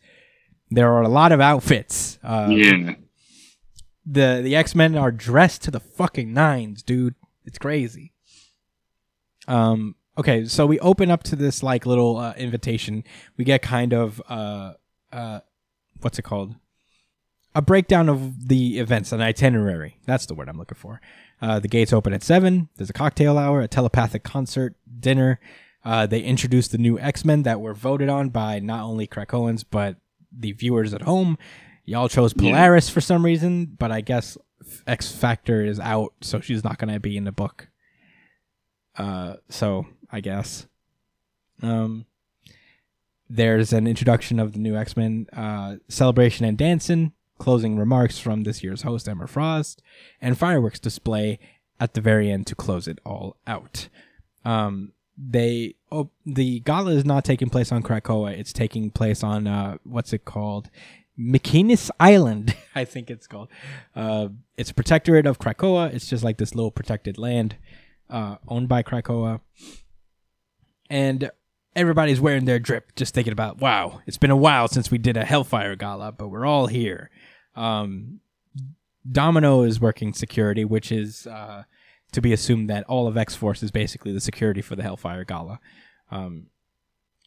there are a lot of outfits. Uh, Yeah. the the X Men are dressed to the fucking nines, dude. It's crazy. Um. Okay, so we open up to this like little uh, invitation. We get kind of uh uh, what's it called? A breakdown of the events, an itinerary. That's the word I'm looking for. Uh, the gates open at seven. There's a cocktail hour, a telepathic concert, dinner. Uh, they introduced the new X Men that were voted on by not only Krakoans but the viewers at home. Y'all chose Yeah. Polaris for some reason, but I guess X Factor is out, so she's not going to be in the book. Uh, so I guess. Um, there's an introduction of the new X Men, uh, celebration and dancing, closing remarks from this year's host Emma Frost, and fireworks display at the very end to close it all out. Um, they oh, the gala is not taking place on Krakoa; it's taking place on uh, what's it called? McKinnis Island, (laughs) I think it's called. Uh, it's a protectorate of Krakoa. It's just like this little protected land uh, owned by Krakoa. And everybody's wearing their drip, just thinking about, wow, it's been a while since we did a Hellfire Gala, but we're all here. Um, Domino is working security, which is uh, to be assumed that all of X Force is basically the security for the Hellfire Gala. Um,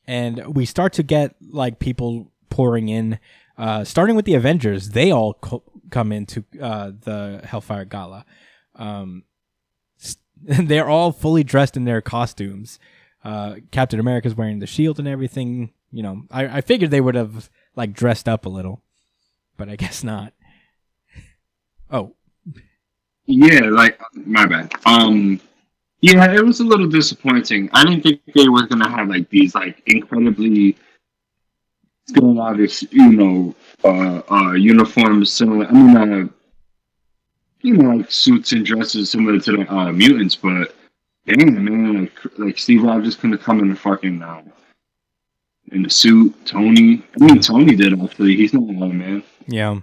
and we start to get like people pouring in, uh, starting with the Avengers. They all co- come into uh, the Hellfire Gala. Um, s- (laughs) they're all fully dressed in their costumes. Uh, Captain America's wearing the shield and everything. You know, I, I figured they would have like dressed up a little, but I guess not. Oh, Yeah, like my bad. Um, yeah, it was a little disappointing. I didn't think they were gonna have like these like incredibly scholastics, you know, uh, uh, uniforms similar. I mean, uh, you know, like suits and dresses similar to the uh, mutants, but damn, man, like, like Steve Rogers couldn't come in a fucking uh, in a suit. Tony, I mean, Tony did actually. He's not alone, man. Yeah.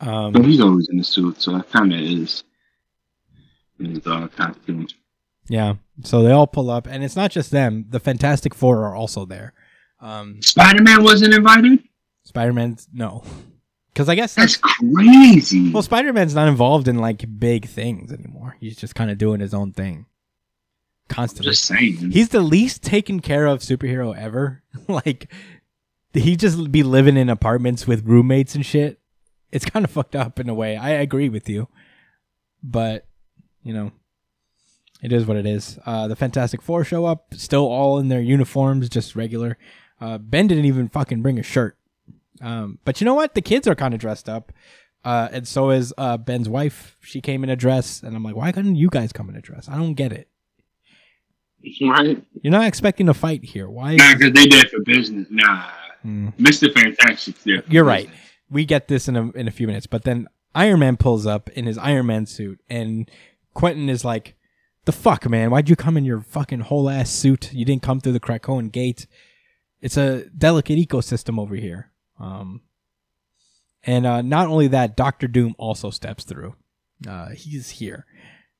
But Um, he's always in a suit, so that kind of is his uh, costume. yeah. So they all pull up, and it's not just them. The Fantastic Four are also there. Um, Spider Man wasn't invited. Spider Man's no, because I guess That's crazy. well, Spider Man's not involved in like big things anymore. He's just kind of doing his own thing constantly. just saying. He's the least taken care of superhero ever. (laughs) like he just be living in apartments with roommates and shit. It's kind of fucked up in a way. I agree with you. But, you know, it is what it is. Uh the Fantastic Four show up, still all in their uniforms, just regular. Uh Ben didn't even fucking bring a shirt. Um but you know what? The kids are kind of dressed up. Uh and so is uh Ben's wife. She came in a dress and I'm like, "Why couldn't you guys come in a dress?" I don't get it. right? You're not expecting a fight here. Why? Nah, because they did it for business. Nah. Hmm. Mr. Fantastic. for You're right. We get this in a in a few minutes, but then Iron Man pulls up in his Iron Man suit, and Quentin is like, "The fuck, man? Why'd you come in your fucking whole ass suit? You didn't come through the Krakoan gate. It's a delicate ecosystem over here." Um, and uh, not only that, Doctor Doom also steps through. Uh, he's here,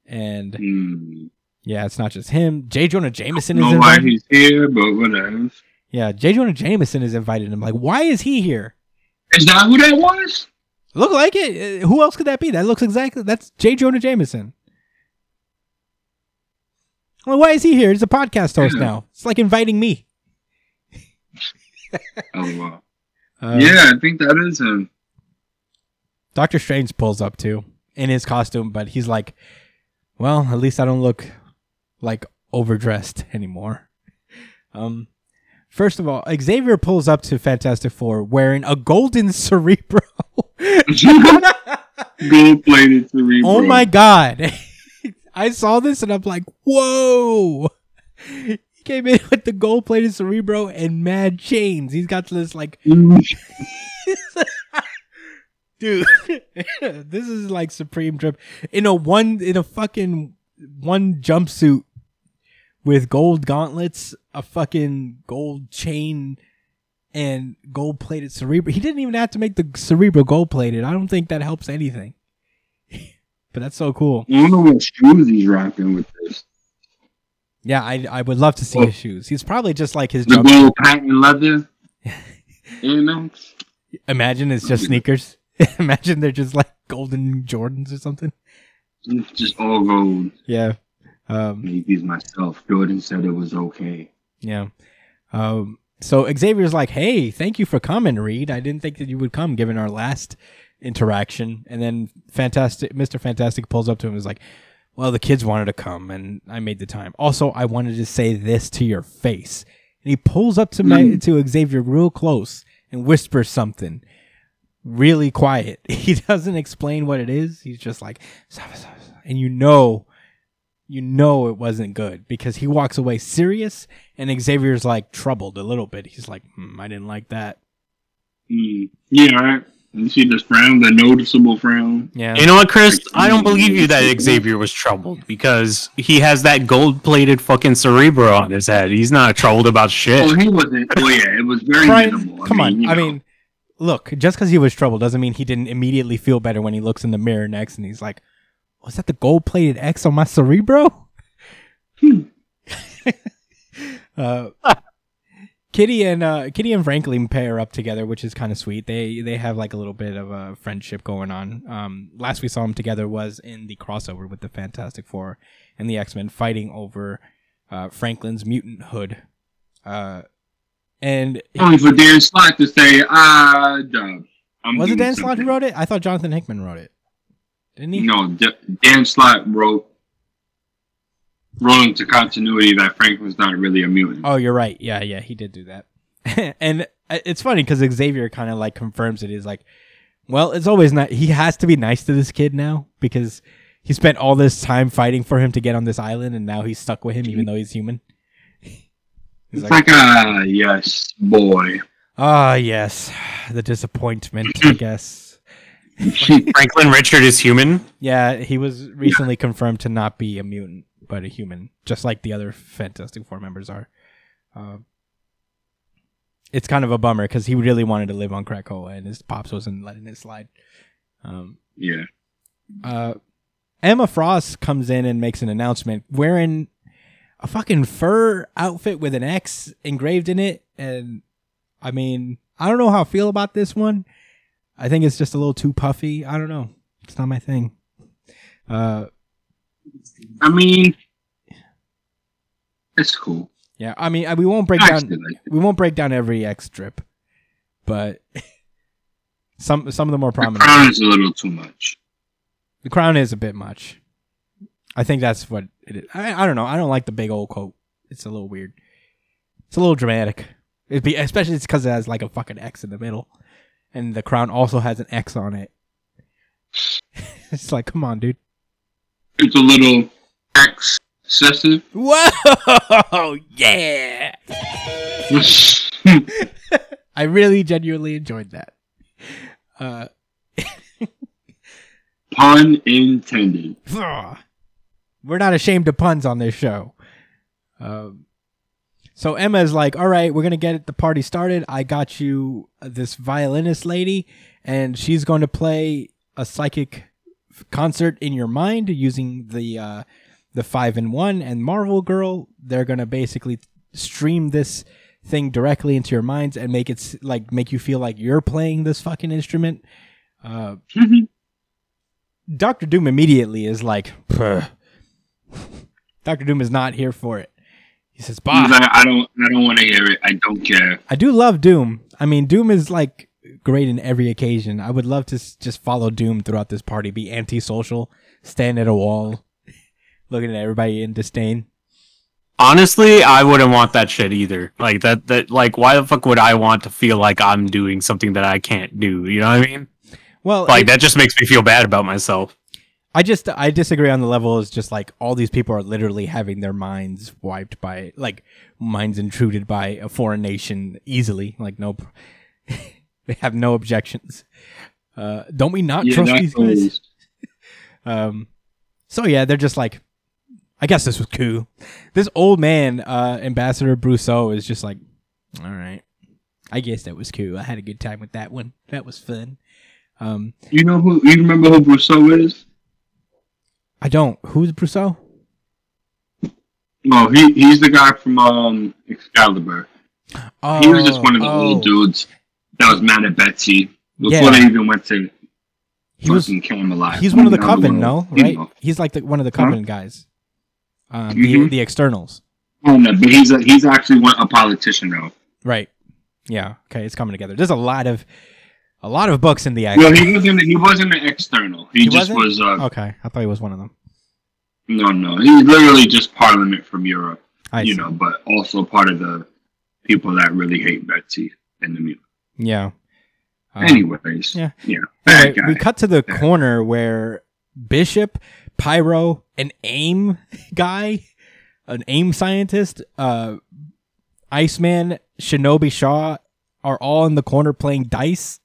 and Hmm. yeah, it's not just him. J. Jonah Jameson is know why he's here, but whatever. Yeah, J. Jonah Jameson is invited. I'm like, why is he here? Is that who that was? Look like it. Uh, Who else could that be? That looks exactly. That's J. Jonah Jameson. Well, why is he here? He's a podcast host Yeah. now. It's like inviting me. LOL. (laughs) Uh, yeah, I think that is him. Doctor Strange pulls up too in his costume, but he's like, "Well, at least I don't look like overdressed anymore." Um, first of all, Xavier pulls up to Fantastic Four wearing a golden (laughs) cerebro. (laughs) Gold plated cerebro. oh my god! (laughs) I saw this and I'm like, "Whoa!" He came in with the gold plated cerebro and mad chains. He's got this like dude this is like supreme trip in a one in a fucking one jumpsuit with gold gauntlets a fucking gold chain and gold plated cerebro. he didn't even have to make the cerebro gold plated i don't think that helps anything. (laughs) But that's so cool. I wonder what shoes he's rocking with this. yeah i i would love to see his shoes. He's probably just like his The jump gold patent leather. (laughs) Imagine it's just sneakers. (laughs) Imagine they're just like golden jordans or something. It's just all gold. yeah um Maybe myself. Jordan said it was okay. Yeah. Um, so Xavier's like, "Hey, thank you for coming, Reed. I didn't think that you would come, given our last interaction." And then Fantastic, Mister Fantastic, pulls up to him and is like, "Well, the kids wanted to come, and I made the time. Also, I wanted to say this to your face." And he pulls up to Ma- to Xavier real close and whispers something really quiet. (laughs) He doesn't explain what it is. He's just like, and you know you know it wasn't good because he walks away serious and Xavier's like troubled a little bit. He's like, hmm, I didn't like that. Mm. Yeah, right. You see this frown, the noticeable frown. Yeah. You know what, Chris? I don't believe you that Xavier was troubled because he has that gold plated fucking cerebro on his head. He's not troubled about shit. Oh, he wasn't. Oh, yeah, it was very Brian, minimal. come on. you I know. mean, look, just because he was troubled doesn't mean he didn't immediately feel better when he looks in the mirror next and he's like, was that the gold plated X on my cerebro? (laughs) uh, Kitty and uh, Kitty and Franklin pair up together, which is kind of sweet. They they have like a little bit of a friendship going on. Um, last we saw them together was in the crossover with the Fantastic Four and the X Men fighting over uh, Franklin's mutant hood. Uh, and Only for Dan Slott to say, ah. I'm was it Dan Slott who wrote it? I thought Jonathan Hickman wrote it. Didn't he? No, D- Dan Slott wrote wrote into continuity that Franklin's not really a mutant. Oh, you're right. Yeah, yeah, he did do that. (laughs) and uh, it's funny because Xavier kind of like confirms it. He's like, well, it's always not. He has to be nice to this kid now because he spent all this time fighting for him to get on this island, and now he's stuck with him, even though he's human. (laughs) He's it's like, like, ah, yes, boy. ah, yes, the disappointment, I (clears throat) guess. Franklin Richard is human. Yeah, he was recently confirmed to not be a mutant, but a human, just like the other Fantastic Four members are. Uh, it's kind of a bummer because he really wanted to live on Krakoa, and his pops wasn't letting it slide. Um, Yeah. uh, Emma Frost comes in and makes an announcement wearing a fucking fur outfit with an X engraved in it, and I mean, I don't know how I feel about this one. I think it's just a little too puffy. I don't know. It's not my thing. Uh, I mean, it's cool. yeah. I mean, we won't break I down. like. We won't break down every X strip, but (laughs) some some of the more The prominent. crown is a little too much. The crown is a bit much. I think that's what it is. I, I don't know. I don't like the big old coat. It's a little weird. It's a little dramatic. It'd be especially it's because it has like a fucking X in the middle, and the crown also has an X on it. (laughs) it's like, come on, dude. It's a little excessive. Whoa, (laughs) yeah! (laughs) I really genuinely enjoyed that. Uh, Pun intended. we're not ashamed of puns on this show. Um, so Emma's like, "All right, we're gonna get the party started. I got you this violinist lady, and she's going to play a psychic concert in your mind using the uh, the five in one and Marvel Girl. They're gonna basically stream this thing directly into your minds and make it like make you feel like you're playing this fucking instrument." Uh, Doctor Doom immediately is like, "Puh." Doctor Doom is not here for it. He says, He's "Bah." like, I don't, I don't want to hear it. I don't care. I do love Doom. I mean, Doom is like great in every occasion. I would love to s- just follow Doom throughout this party, be antisocial, stand at a wall, (laughs) looking at everybody in disdain. Honestly, I wouldn't want that shit either. Like that that like why the fuck would I want to feel like I'm doing something that I can't do? You know what I mean? Well, Like that just makes me feel bad about myself. I just I disagree on the level. Is just like all these people are literally having their minds wiped by like minds intruded by a foreign nation easily. Like no, (laughs) they have no objections. Uh, don't we not Yeah, trust that these guys? (laughs) Um, so yeah, they're just like, I guess this was cool. This old man, uh, Ambassador Brousseau, is just like, all right, I guess that was cool. I had a good time with that one. That was fun. Um, You know who? You remember who Brousseau is? I don't. Who's Brousseau? No, he he's the guy from um Excalibur. Oh, He was just one of the oh. old dudes that was mad at Betsy before Yeah. they even went to He was. Camelot. He's one of the coven, no? Right? He's like the, one of the coven guys. Um, the Mhm. the externals. Oh no, but he's a, he's actually one, a politician now. Right. Yeah. Okay. It's coming together. There's a lot of a lot of books in the Well, act. he wasn't he wasn't an external. He, He just wasn't? was uh Okay. I thought he was one of them. no no. He's literally just Parliament from Europe, I you see. know, but also part of the people that really hate Betsy and the music. Yeah. Um, Anyways, yeah. yeah, Anyway, we cut to the Yeah. corner where Bishop, Pyro, an AIM (laughs) guy, an AIM scientist, uh, Iceman, Shinobi Shaw are all in the corner playing dice.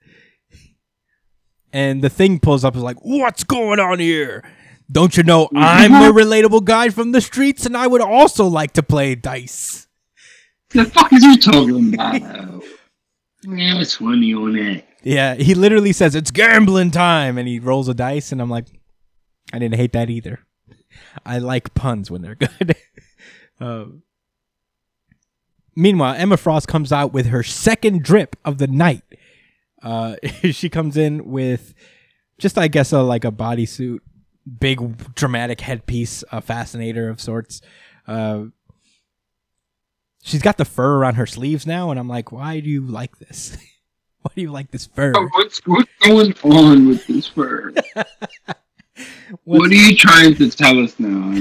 And the thing pulls up is like, What's going on here? Don't you know I'm a (laughs) relatable guy from the streets and I would also like to play dice? the fuck is you talking about? yeah, it's funny on that. Yeah, he literally says it's gambling time, and he rolls a dice, and I'm like, I didn't hate that either. I like puns when they're (laughs) good. um, meanwhile, Emma Frost comes out with her second drip of the night. Uh, (laughs) she comes in with just, I guess, a like a bodysuit, big dramatic headpiece, a fascinator of sorts. Uh, she's got the fur around her sleeves now, and I'm like, why do you like this? (laughs) why do you like this fur? Oh, What's what's going on with this fur? (laughs) What are you trying to tell us now?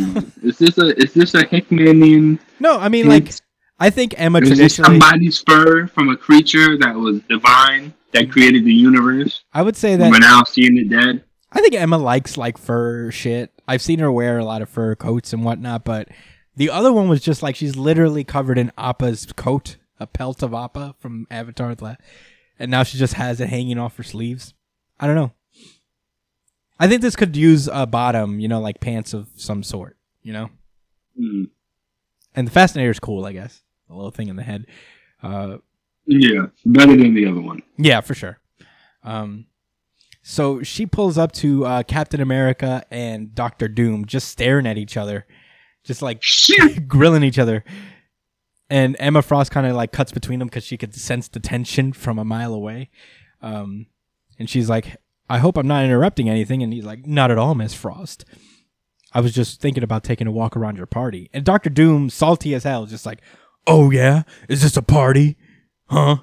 Is this a is this a Hickmanian? No, I mean like I think Emma is traditionally. somebody's fur from a creature that was divine that created the universe? I would say that We're now seeing the dead. I think Emma likes like fur shit. I've seen her wear a lot of fur coats and whatnot, but the other one was just like she's literally covered in Appa's coat, a pelt of Appa from Avatar, and now she just has it hanging off her sleeves. I don't know. I think this could use a bottom, you know, like pants of some sort, you know. Hmm. And the fascinator is cool, I guess. The little thing in the head. Uh, Yeah, better than the other one. Yeah, for sure. Um, so she pulls up to uh, Captain America and Doctor Doom, just staring at each other, just like (laughs) grilling each other. And Emma Frost kind of like cuts between them because she could sense the tension from a mile away. Um, and she's like, "I hope I'm not interrupting anything." And he's like, "Not at all, Miss Frost. I was just thinking about taking a walk around your party." And Doctor Doom, salty as hell, just like, "Oh yeah, is this a party? Huh?"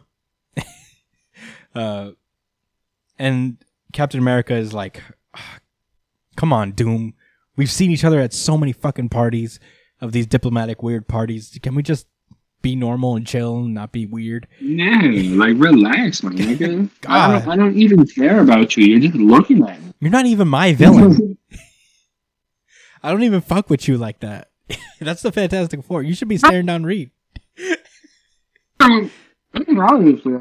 (laughs) uh, and Captain America is like, "Ah, "Come on, Doom. We've seen each other at so many fucking parties of these diplomatic weird parties. Can we just be normal and chill and not be weird?" Yeah, like relax, my (laughs) nigga. I God. don't, I don't even care about you. You're just looking at me. You're not even my villain. (laughs) I don't even fuck with you like that. That's the Fantastic Four. You should be staring down Reed. Um, (clears throat) Obviously,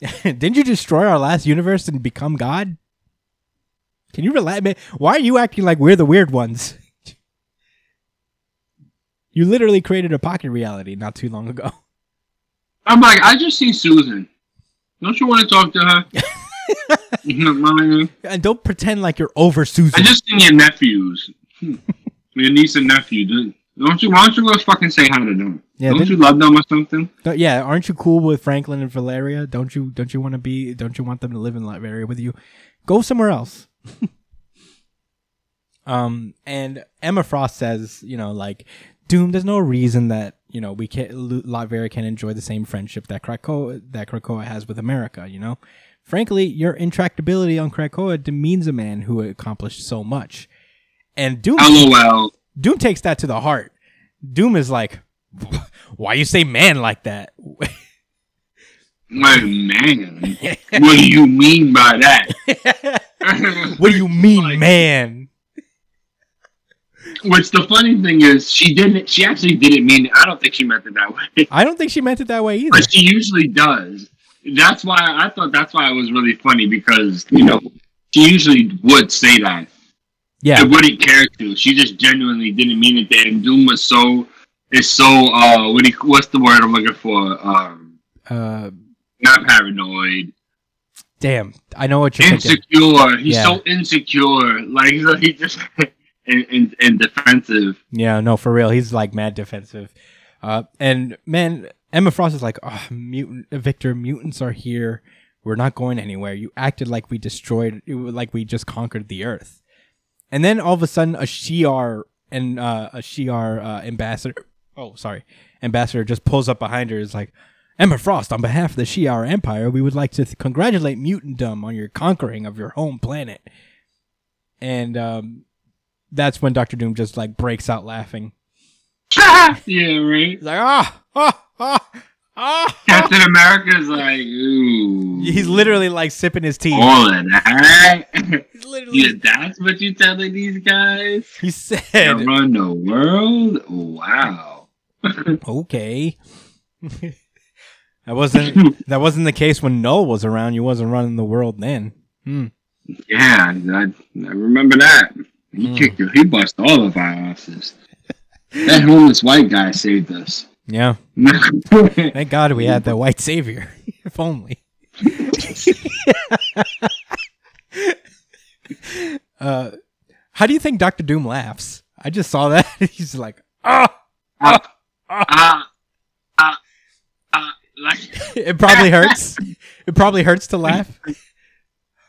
(laughs) Didn't you destroy our last universe and become God? Can you relax? man? Why are you acting like we're the weird ones? (laughs) You literally created a pocket reality not too long ago. I'm like, I just see Susan. Don't you want to talk to her? (laughs) And don't pretend like you're over Susan. I just seen your nephews, Hmm. your niece and nephew. Don't you? Why don't you go fucking say hi to them? Yeah, don't you love them or something? Yeah, aren't you cool with Franklin and Valeria? Don't you don't you want to be don't you want them to live in Latveria with you? Go somewhere else. (laughs) um and Emma Frost says, you know, like Doom, there's no reason that you know we can't Latveria can enjoy the same friendship that Krakoa that Krakoa has with America. You know, frankly, your intractability on Krakoa demeans a man who accomplished so much, and Doom LOL. Doom takes that to the heart. Doom is like, why you say man like that? My man. what do you mean by that? (laughs) what do you mean, Like, man? Which the funny thing is, she didn't. She actually didn't mean. it. I don't think she meant it that way, I don't think she meant it that way either. but she usually does. That's why I thought that's why it was really funny because you know she usually would say that. Yeah, I wouldn't care to. She just genuinely didn't mean it. There, and Doom was so is so. Uh, what you, what's the word I'm looking for? Um, uh, not paranoid. damn, I know what you're thinking. Insecure. He's Yeah. so insecure. Like he's, he just and, and and defensive. Yeah, no, for real. He's like mad defensive. Uh, and man, Emma Frost is like, oh, mutant Victor, mutants are here. We're not going anywhere. You acted like we destroyed, like we just conquered the Earth. And then all of a sudden, a Shi'ar and uh, a Shi'ar uh, ambassador, oh, sorry, ambassador just pulls up behind her. Is like, Emma Frost, on behalf of the Shi'ar Empire, we would like to th- congratulate Mutantdom on your conquering of your home planet. And um, that's when Doctor Doom just like breaks out laughing. (laughs) yeah, right. He's like, ah, ah, ah, ah. Captain America's like, ooh. He's literally like sipping his tea. all of that. (laughs) He's literally, yeah, that's what you telling these guys? he To said, run the world? Wow. (laughs) okay. that wasn't that wasn't the case when Knull was around. You wasn't running the world then. Hmm. Yeah, I, I remember that. He Hmm. kicked He bust all of our asses. That homeless white guy saved us. Yeah. (laughs) Thank God we had the white savior. (laughs) if only. uh, how do you think Doctor Doom laughs? I just saw that. He's like, ah. Ah, ah, ah, like It probably hurts. It probably hurts to laugh.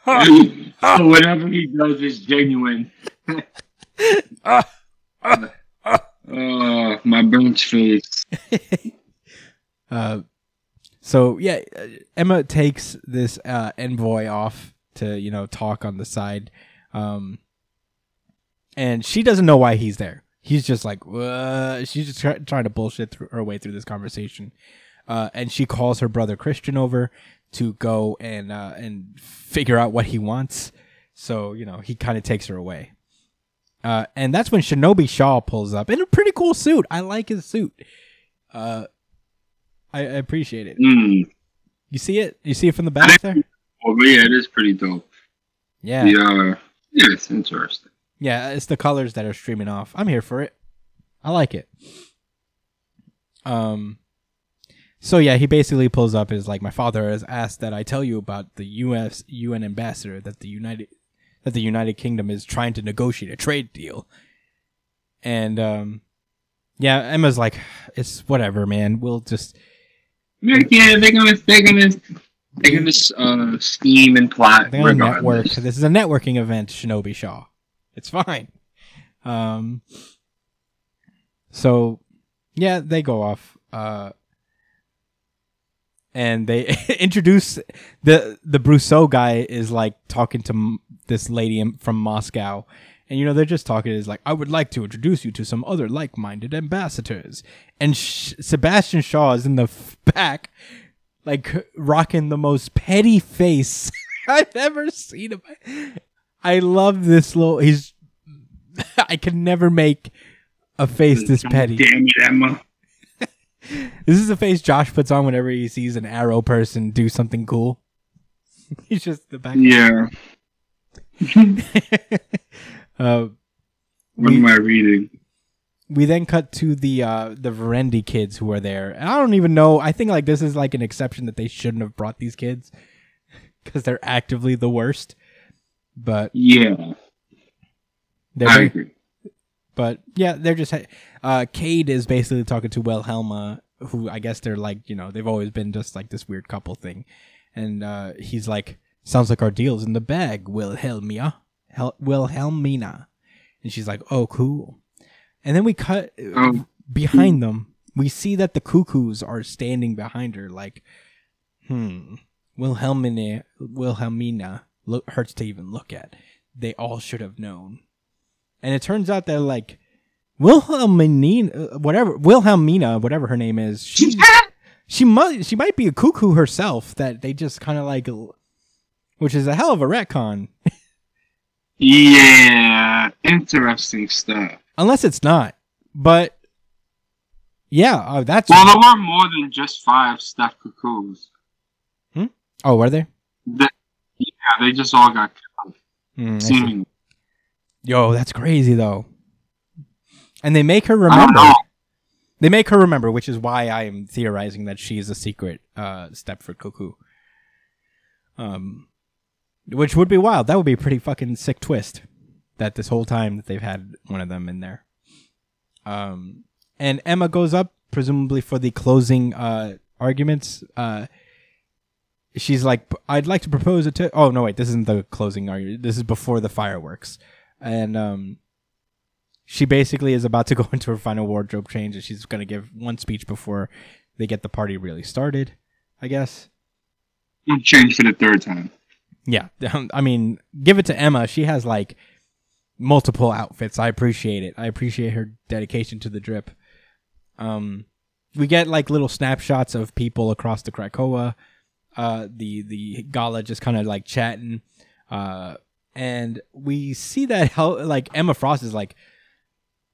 so (laughs) whatever he does is genuine. oh, (laughs) my burnt face. (laughs) Uh, so yeah, uh, Emma takes this uh, envoy off to you know talk on the side, um, and she doesn't know why he's there. He's just like, uh, she's just try- trying to bullshit through her way through this conversation, uh, and she calls her brother Christian over to go and uh, and figure out what he wants. So you know he kind of takes her away, uh, and that's when Shinobi Shaw pulls up in a pretty cool suit. I like his suit. Uh, I, I appreciate it. Mm. You see it? You see it from the back there? Well, but yeah, it is pretty dope. Yeah. The, uh, yeah, it's interesting. Yeah, it's the colors that are streaming off. I'm here for it. I like it. Um so yeah, he basically pulls up is like my father has asked that I tell you about the US UN ambassador that the United that the United Kingdom is trying to negotiate a trade deal. And um yeah, Emma's like it's whatever, man. We'll just Yeah, they're gonna, they're gonna, they're gonna uh, scheme and plot They're on network. This is a networking event, Shinobi Shaw. It's fine. Um. So, yeah, they go off. Uh. And they (laughs) introduce the the Brousseau guy is like talking to m- this lady in- from Moscow, and you know they're just talking. Is like, I would like to introduce you to some other like-minded ambassadors. And Sh- Sebastian Shaw is in the f- back, like rocking the most petty face (laughs) I've ever seen him. I love this little. He's. (laughs) I can never make a face this petty. Damn it, Emma. (laughs) This is the face Josh puts on whenever he sees an arrow person do something cool. (laughs) He's just the back. Yeah. uh, What we, am I reading? we then cut to the uh, the Verendi kids who are there. And I don't even know. I think like this is like an exception that they shouldn't have brought these kids because they're actively the worst. But Yeah, they're I very- agree. but yeah, they're just uh Kade is basically talking to Wilhelma, who I guess they're like, you know, they've always been just like this weird couple thing. And uh he's like, sounds like our deal's in the bag, Wilhelmia. Hel- Wilhelmina. And she's like, "Oh, cool." And then we cut Oh. behind them, we see that the cuckoos are standing behind her, like, hmm, Wilhelmina, Wilhelmina look, hurts to even look at. They all should have known. And it turns out that, like, Wilhelmina, uh, whatever, Wilhelmina, whatever her name is, she, she might, she might be a cuckoo herself that they just kind of like, which is a hell of a retcon. (laughs) Yeah, interesting stuff. Unless it's not. But, yeah, uh, that's. Well, there were more than just five stuffed cuckoos. Hmm? oh, were there? The, yeah, they just all got killed. Mm, Seemingly. Yo, that's crazy though. And they make her remember. They make her remember, which is why I am theorizing that she is a secret uh, Stepford cuckoo. Um, which would be wild. That would be a pretty fucking sick twist. That this whole time that they've had one of them in there. Um, and Emma goes up presumably for the closing uh arguments. Uh, she's like, "I'd like to propose it to." Oh no, wait, this isn't the closing argument. This is before the fireworks, and um, she basically is about to (laughs) go into her final wardrobe change, and she's gonna give one speech before they get the party really started. I guess. We'll change for the third time. Yeah, I mean, give it to Emma. She has like multiple outfits. I appreciate it. I appreciate her dedication to the drip. Um, we get like little snapshots of people across the Krakoa. Uh, the the gala just kind of like chatting. Uh, and we see that how like Emma Frost is like,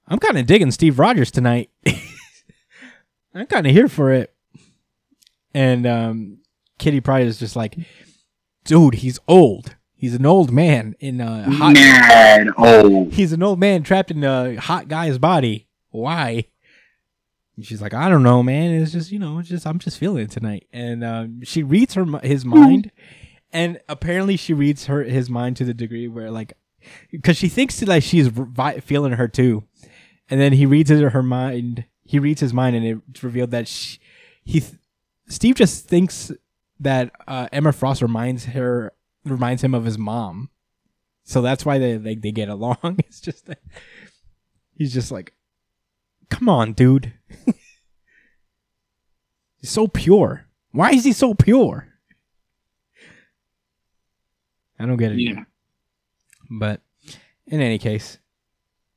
I'm kind of digging Steve Rogers tonight. (laughs) I'm kind of here for it. And um, Kitty Pryde is just like, dude, he's old. He's an old man in a hot. Mad old. He's an old man trapped in a hot guy's body. Why? And she's like, I don't know, man. It's just you know, it's just I'm just feeling it tonight. And um, she reads her his mind, (laughs) and apparently she reads her his mind to the degree where like, because she thinks that like she's vi- feeling her too, and then he reads her her mind. He reads his mind, and it's revealed that she, he, Steve just thinks that uh, Emma Frost reminds her reminds him of his mom. So that's why they they, they get along. (laughs) It's just that he's just like, come on, dude. (laughs) he's so pure. Why is he so pure? I don't get it. Yeah. But in any case,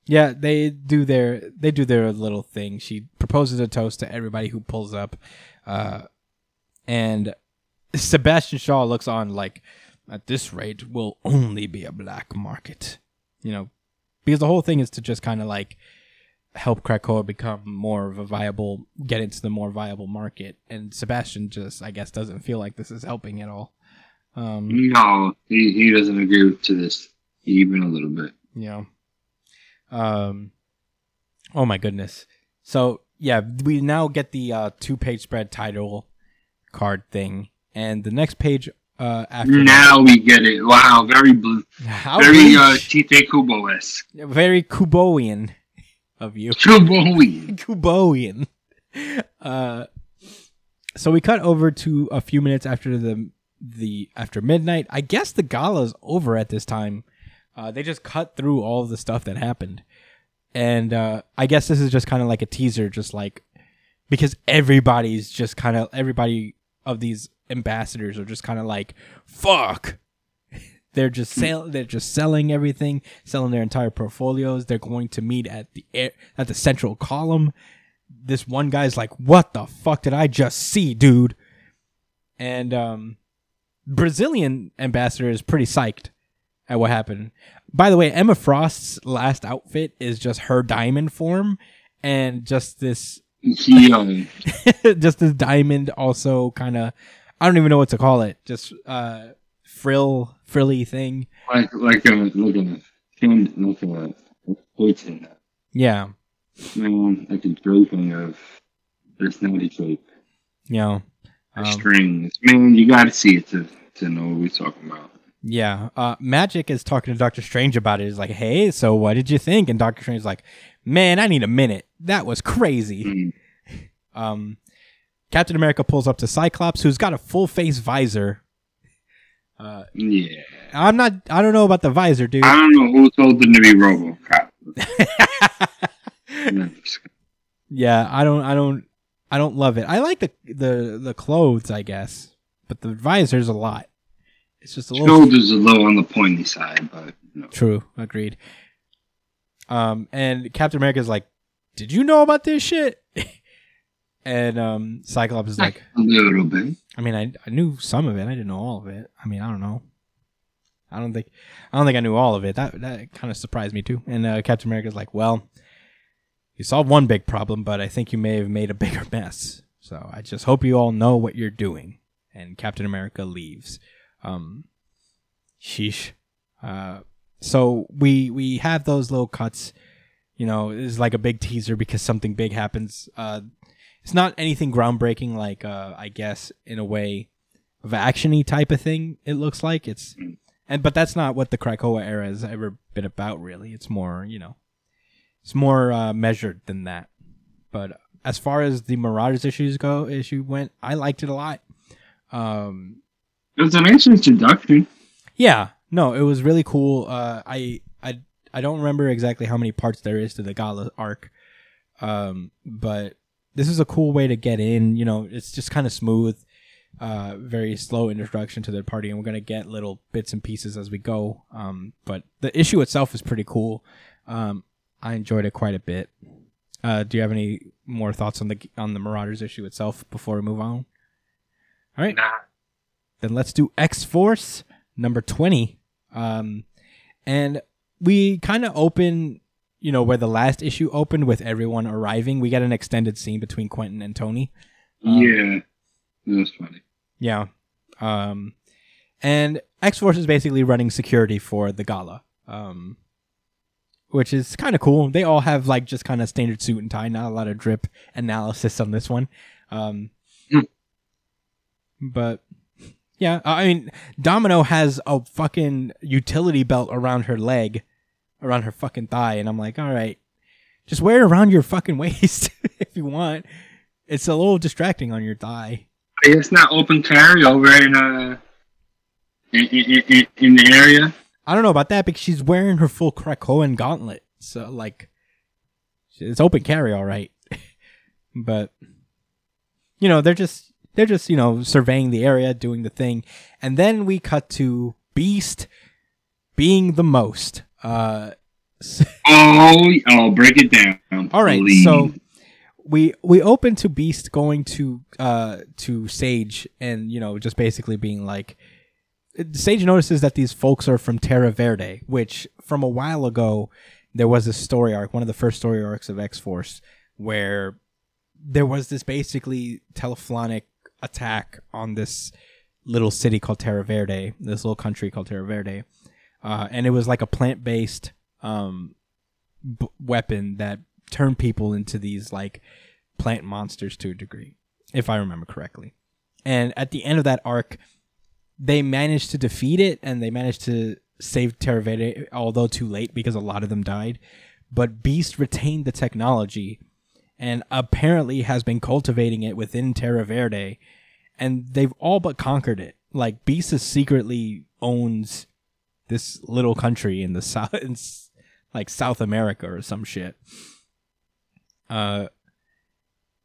yeah, they do their they do their little thing. She proposes a toast to everybody who pulls up, uh, and Sebastian Shaw looks on like, at this rate, will only be a black market, you know, because the whole thing is to just kind of like help Krakoa become more of a viable, get into the more viable market, and Sebastian just, I guess, doesn't feel like this is helping at all. Um, No, he, he doesn't agree to this even a little bit. know um oh my goodness so yeah we now get the uh two page spread title card thing and the next page uh after that- Now we get it. Wow, very blue, (laughs) How very uh. Tite Kubo esque. very kuboian of you. (laughs) Kuboian. kuboian (laughs) uh so we cut over to a few minutes after the the after midnight. I guess the gala's over at this time. Uh they just cut through all the stuff that happened. And uh i guess this is just kind of like a teaser just like because everybody's just kind of everybody of these ambassadors are just kind of like fuck they're just sell they're just selling everything selling their entire portfolios. They're going to meet at the air at the central column. This one guy's like what the fuck did i just see dude? And um brazilian ambassador is pretty psyched at what happened. By the way emma frost's last outfit is just her diamond form and just this (laughs) just this diamond also kind of i don't even know what to call it. Just uh frill frilly thing. Like like a like a like a in yeah. Man, like a draping of personality know Or um, strings. Man, you gotta see it to, to know what we're talking about. yeah. Uh Magik is talking to doctor strange about it. Is like hey so what did you think? And doctor strange is like man i need a minute. That was crazy. Mm. um captain america pulls up to cyclops who's got a full face visor uh Yeah. i'm not i don't know about the visor dude I don't know who told them to be Robocop. yeah, I don't, I don't, I don't love it. I like the the the clothes, I guess, but the visor's a lot. It's just a little Shoulders a little on the pointy side, but you know. True, agreed. Um, and Captain America's like, "Did you know about this shit?" (laughs) and um, Cyclops is like, a little bit. "I mean, I I knew some of it. I didn't know all of it. I mean, I don't know. I don't think I don't think I knew all of it. That that kind of surprised me too." And uh, Captain America's like, "Well, you solved one big problem, but I think you may have made a (laughs) bigger mess. So I just hope you all know what you're doing." And Captain America leaves. Um, sheesh. Uh, so we we have those little cuts. You know, it's like a big teaser because something big happens. Uh, it's not anything groundbreaking, like uh, I guess in a way of actiony type of thing. It looks like it's, and but that's not what the Krakoa era has ever been about. Really, it's more you know, it's more uh, measured than that. But as far as the Marauders issues go, issue went, I liked it a lot. Um, It was a nice introduction. yeah, no, it was really cool. Uh, I I I don't remember exactly how many parts there is to the Gala arc, um, but this is a cool way to get in. You know, it's just kind of smooth, uh, very slow introduction to the party, and we're gonna get little bits and pieces as we go. Um, but the issue itself is pretty cool. Um, I enjoyed it quite a bit. Uh, do you have any more thoughts on the on the Marauders issue itself before we move on? All right Nah. then let's do X Force number 20. Um, and we kind of open, you know, where the last issue opened with everyone arriving. We get an extended scene between Quentin and Tony. Um, yeah. That was funny. Yeah. Um, and X Force is basically running security for the gala. Um, which is kind of cool. They all have like just kind of standard suit and tie, not a lot of drip analysis on this one. Um, Hmm. but yeah, I mean, Domino has a fucking utility belt around her leg, around her fucking thigh, and I'm like, all right, just wear it around your fucking (laughs) waist if you want. It's a little distracting on your thigh. It's not open carry over in uh in, in, in, the area. I don't know about that because she's wearing her full Krakoan gauntlet. So like it's open carry all right. (laughs) but you know, they're just they're just, you know, surveying the area, doing the thing. And then we cut to Beast being the most. Uh s- (laughs) Oh, oh, break it down. all right, please. so we we open to Beast going to uh to Sage and you know just basically being like Sage notices that these folks are from Terra Verde, which from a while ago there was a story arc, one of the first story arcs of X Force, where there was this basically telephonic attack on this little city called Terra Verde, this little country called Terra Verde, uh, and it was like a plant based um, b- weapon that turned people into these like plant monsters to a degree, if I remember correctly. And at the end of that arc, they managed to defeat it and they managed to save Terra Verde, although too late because a lot of them died. But Beast retained the technology and apparently has been cultivating it within Terra Verde, and they've all but conquered it. Like Beast secretly owns this little country in the (laughs) south, in, like South America or some shit. Uh,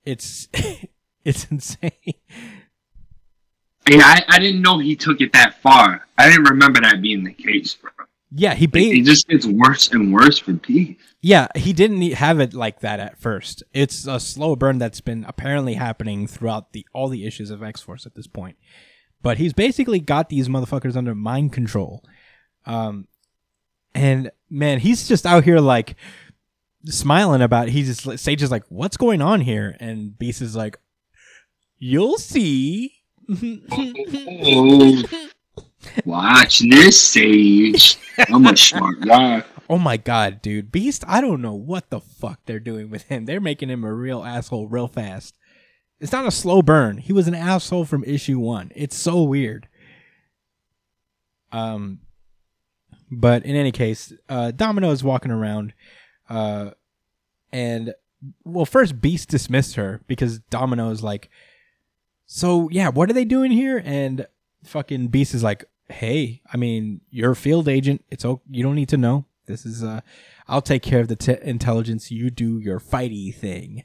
it's (laughs) it's insane. yeah, I, I didn't know he took it that far. I didn't remember that being the case, bro. Yeah, he Like, it just gets worse and worse for Pete. Yeah, he didn't have it like that at first. It's a slow burn that's been apparently happening throughout the all the issues of X Force at this point. But he's basically got these motherfuckers under mind control. Um, and man, he's just out here like smiling about. He's just like- Sage is like, "What's going on here?" And Beast is like, "You'll see." Oh, (laughs) watch this, Sage. I'm a smart guy. Oh my god, dude. Beast, I don't know what the fuck they're doing with him. They're making him a real asshole real fast. It's not a slow burn. He was an asshole from issue 1. It's so weird. Um but in any case, uh Domino is walking around uh and well, first Beast dismissed her because Domino is like so yeah, what are they doing here? And fucking Beast is like, hey, I mean, you're a field agent. It's okay. You don't need to know. This is uh, I'll take care of the t- intelligence. You do your fighty thing.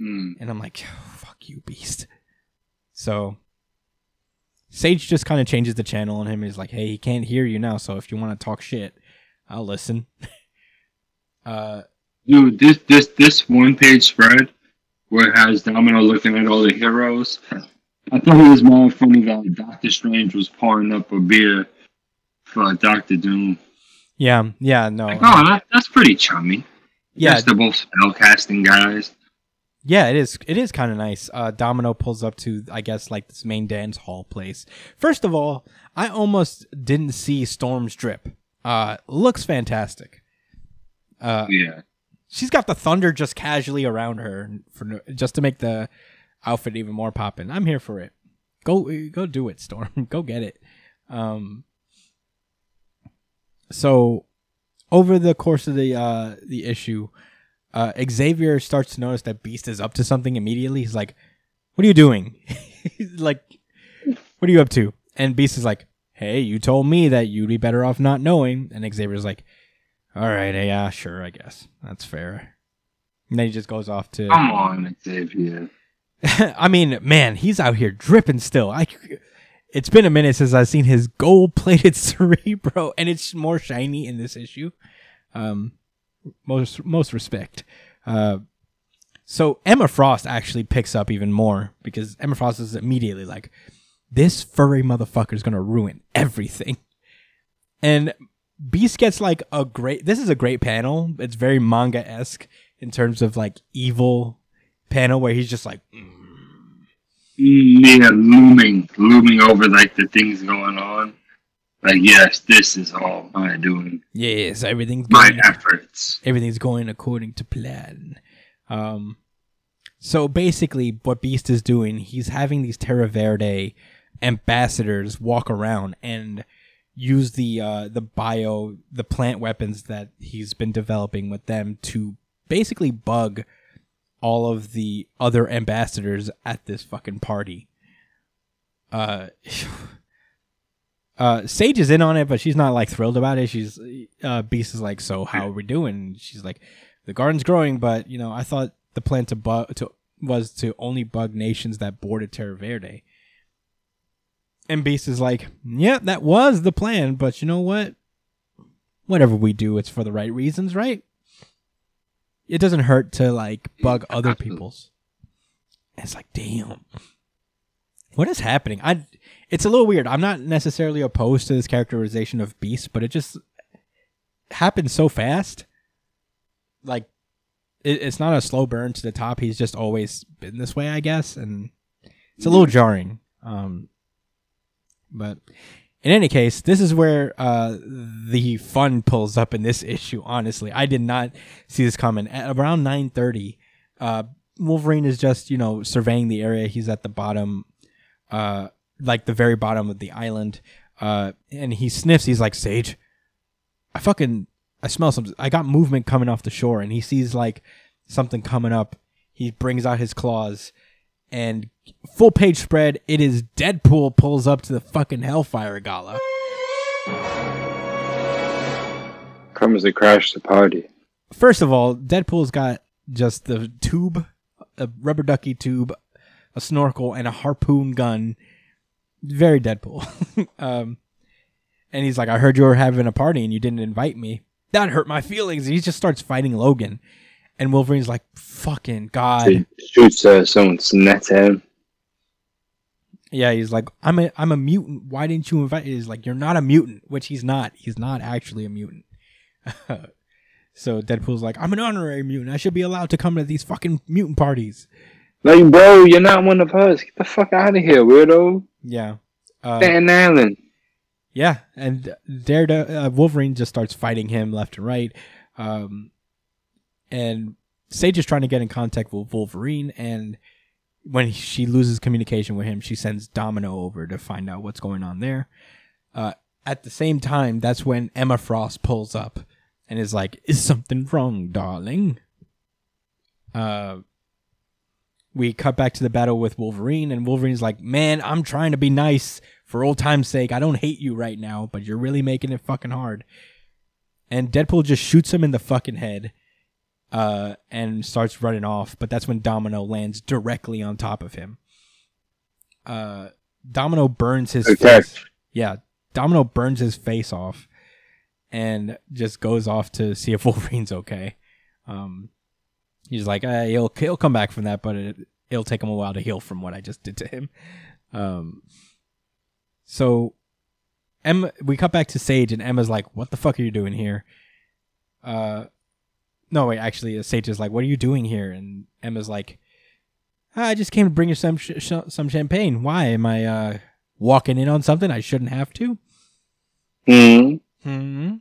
Mm. And I'm like, fuck you, Beast. So Sage just kind of changes the channel on him. He's like, hey, he can't hear you now. So if you want to talk shit, I'll listen. (laughs) uh, Dude, this this this one page spread where it has Domino looking at all the heroes. I thought it was more funny that Doctor Strange was pouring up a beer for Doctor Doom. yeah, yeah, no. Like, oh, that, that's pretty chummy. yeah, Yes, they're both spell casting guys. Yeah, it is. It is kind of nice. Uh, Domino pulls up to, I guess, like this main dance hall place. First of all, I almost didn't see Storm's drip. Uh, looks fantastic. Uh, Yeah. she's got the thunder just casually around her for just to make the outfit even more popping. I'm here for it. Go, go do it, Storm. (laughs) go get it. Um. So, over the course of the uh the issue, uh, Xavier starts to notice that Beast is up to something immediately. He's like, "What are you doing? (laughs) He's like, what are you up to?" And Beast is like, "Hey, you told me that you'd be better off not knowing." And Xavier's like, "All right, yeah, sure, I guess that's fair." And then he just goes off to. Come on, Xavier. (laughs) I mean, man, he's out here dripping still. I. It's been a minute since I've seen his gold-plated (laughs) cerebro, and it's more shiny in this issue. Um, most most respect. Uh, so Emma Frost actually picks up even more because Emma Frost is immediately like, "This furry motherfucker is gonna ruin everything," and Beast gets like a great. This is a great panel. It's very manga esque in terms of like evil panel where he's just like, Mm, Yeah, looming, looming over like the things going on. Like, yes, this is all my doing, "Yes, everything's my going efforts. everything's going according to plan. Um, so basically, what Beast is doing, he's having these Terra Verde ambassadors walk around and use the uh, the bio the plant weapons that he's been developing with them to basically bug all of the other ambassadors at this fucking party. Uh, (laughs) (laughs) uh, Sage is in on it, but she's not like thrilled about it. She's uh, Beast is like, so how are we doing? She's like, the garden's growing, but you know, I thought the plan to bug to was to only bug nations that bordered Terra Verde. And Beast is like, yeah, that was the plan, but you know what? Whatever we do, it's for the right reasons, right? It doesn't hurt to like bug other Absolutely. people's. And it's like, damn, what is happening? I, it's a little weird. I'm not necessarily opposed to this characterization of Beast, but it just happens so fast. Like, it, it's not a slow burn to the top. He's just always been this way, I guess, and it's a little jarring. Um, but in any case, this is where uh, the fun pulls up in this (laughs) issue. Honestly, I did not see this coming. At around nine thirty, uh, Wolverine is just you know surveying the area. He's at the bottom, uh, like the very bottom of the island, uh, and he sniffs. He's like, "Sage, I fucking I smell something. I got movement coming off the shore." And he sees like something coming up. He brings out his claws and full page spread. It is Deadpool pulls up to the fucking Hellfire Gala. Comes to crash the party. First of all, Deadpool's got just the tube, a rubber ducky tube, a snorkel, and a harpoon gun. Very Deadpool. (laughs) um, and he's like, "I heard you were having a party and you didn't invite me. That hurt my feelings." And he just starts fighting Logan, and Wolverine's like, "Fucking god." He shoots uh, someone's net at him. Yeah, he's like, I'm a I'm a mutant. Why didn't you invite? He's like, you're not a mutant, which he's not. He's not actually a mutant. (laughs) so Deadpool's like, I'm an honorary mutant. I should be allowed to come to these fucking mutant parties. Like, bro, you're not one of us. Get the fuck out of here, weirdo. Yeah, uh, Staten Island. yeah, and Daredevil, uh, Wolverine just starts fighting him left and right, um, and Sage is trying to get in contact with Wolverine, and when she loses communication with him, she sends Domino over to find out what's going on there. Uh, at the same time, that's when Emma Frost pulls up and is like, "Is something wrong, darling?" Uh, we cut back to the battle with Wolverine, and Wolverine's like, "Man, I'm trying to be nice for old time's sake. I don't hate you right now, but you're really making it fucking hard." And Deadpool just shoots him in the fucking head. uh, and starts running off. But that's when Domino lands directly on top of him. Uh, Domino burns his Good face. Yeah, Domino burns his face off, and just goes off to see if (laughs) Wolverine's okay. Um, he's like, uh, he'll he'll come back from that, but it, it'll take him a while to heal from what I just did to him. Um, so Emma, we cut back to Sage, and Emma's like, "What the fuck are you doing here?" Uh, no, wait, actually, uh, Sage is like, "What are you doing here?" And Emma's like, "Ah, "I just came to bring you some sh- sh- some champagne. Why am I uh walking in on something I shouldn't have to?" Mm. Hmm.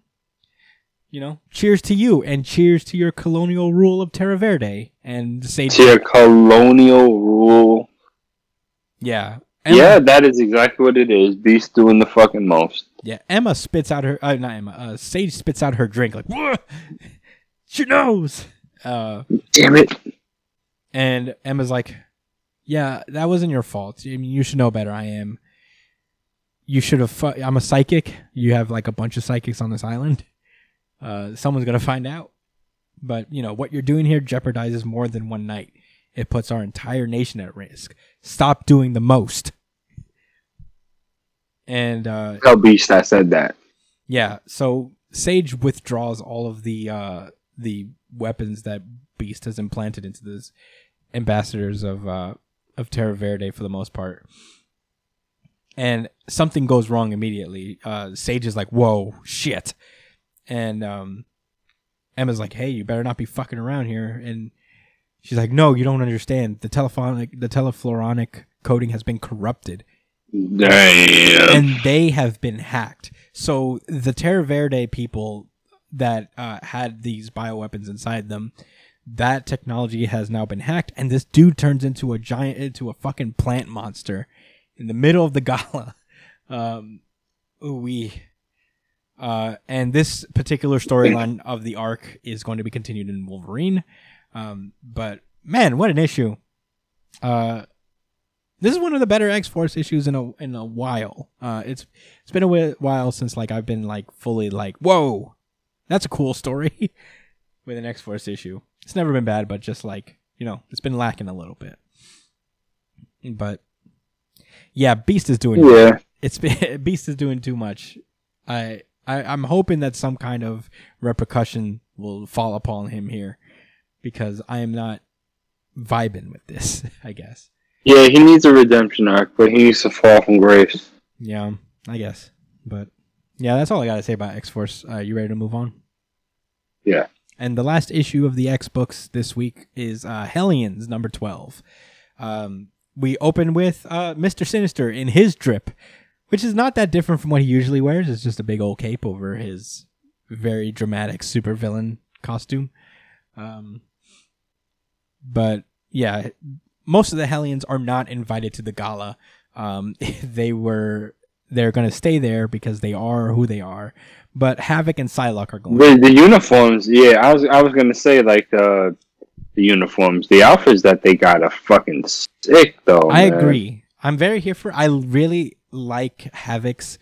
You know, cheers to you, and cheers to your colonial rule of Terra Verde. And Sage, To your colonial rule. yeah, Emma, Yeah, that is exactly what it is. Beast doing the fucking most. yeah. Emma spits out her, uh, not Emma. Uh, Sage spits out her drink like, "Whoa, (laughs) she knows." Uh, Damn it. and Emma's like, "Yeah, that wasn't your fault. I mean, you should know better. I am. You should have. Fu- I'm a psychic. You have like a bunch of psychics on this island. Uh, someone's gonna find out. But you know what you're doing here jeopardizes more than one night. It puts our entire nation at risk. Stop doing the most." And uh, Tell Beast I said that. yeah, so Sage withdraws all of the uh the weapons that Beast has implanted into these ambassadors of uh of Terra Verde for the most part. And something goes wrong immediately. Uh Sage is like, "Whoa, shit." And um Emma's like, "Hey, you better not be fucking around here." And she's like, "No, you don't understand. The telephonic the telefloronic coding has been corrupted Damn. and they have been hacked. So the Terra Verde people that uh, had these bioweapons inside them, that technology has now been hacked, and this dude turns into a giant, into a fucking plant monster in the middle of the gala. (laughs) Um, we. Uh, and this particular storyline of the arc is going to be continued in Wolverine. Um, but man, what an issue! Uh, this is one of the better X Force issues in a in a while. Uh, it's it's been a while since like I've been like fully like whoa, that's a cool story (laughs) with an X Force issue. It's never been bad, but just like you know, it's been lacking a little bit. But yeah, Beast is doing Yeah. it's been (laughs) Beast is doing too much. I, I I'm hoping that some kind of repercussion will fall upon him here because I am not vibing with this. (laughs) I guess. Yeah, he needs a redemption arc, but he needs to fall from grace. Yeah, I guess. But yeah, that's all I got to say about X Force. Uh, you ready to move on? Yeah. And the last issue of the X books this week is uh, Hellions number twelve. Um, we open with uh, Mister Sinister in his drip, which is not that different from what he usually wears. It's just a big old cape over his very dramatic supervillain costume. Um, but yeah, most of the Hellions are not invited to the gala. Um, (laughs) they were they're going to stay there because they are who they are. But Havoc and Psylocke are going. The the uniforms, yeah, I was I was gonna say like the the uniforms, the outfits that they got are fucking sick though. I man. agree. I'm very here for. I really like Havoc's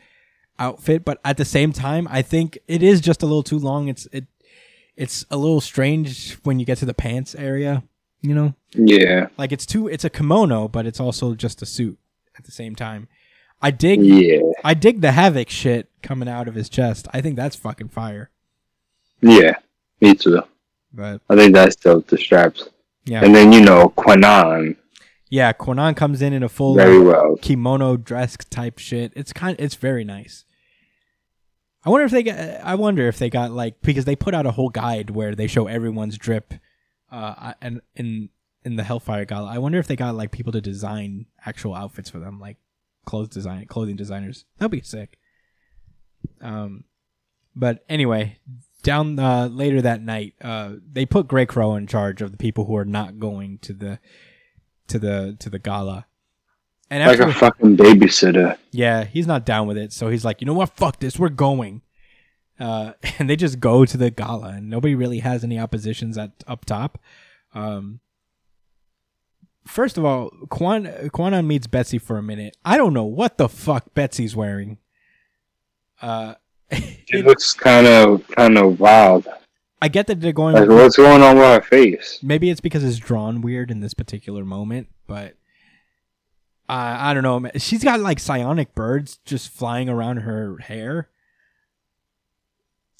outfit, but at the same time, I think it is just a little too long. It's it, it's a little strange when you get to the pants area. You know, Yeah, like it's too. It's a kimono, but it's also just a suit at the same time. I dig. yeah, I dig the Havoc shit coming out of his chest. I think that's fucking fire. yeah. Me too. But I think that's dope. The straps, yeah, and then you know Kwannon yeah. Kwannon comes in in a full very well. kimono dress type shit. It's kind it's very nice. I wonder if they got I wonder if they got like because they put out a whole guide where they show everyone's drip uh and in in the Hellfire Gala. I wonder if they got like people to design actual outfits for them like clothes design clothing designers. That'd be sick. Um but anyway, down uh, later that night, uh, they put Grey Crow in charge of the people who are not going to the to the to the gala. And Like a fucking babysitter. yeah, he's not down with it, so he's like, you know what, fuck this, we're going. Uh, (laughs) and they just go to the gala, and nobody really has any oppositions at up top. Um, first of all, Quan Kwannon meets Betsy for a minute. I don't know what the fuck Betsy's wearing. Uh, (laughs) It looks kind of kind of wild. I get that they're going. Like, what's going on with her face? Maybe it's because it's drawn weird in this particular moment, but I I don't know. She's got like psionic birds just flying around her hair,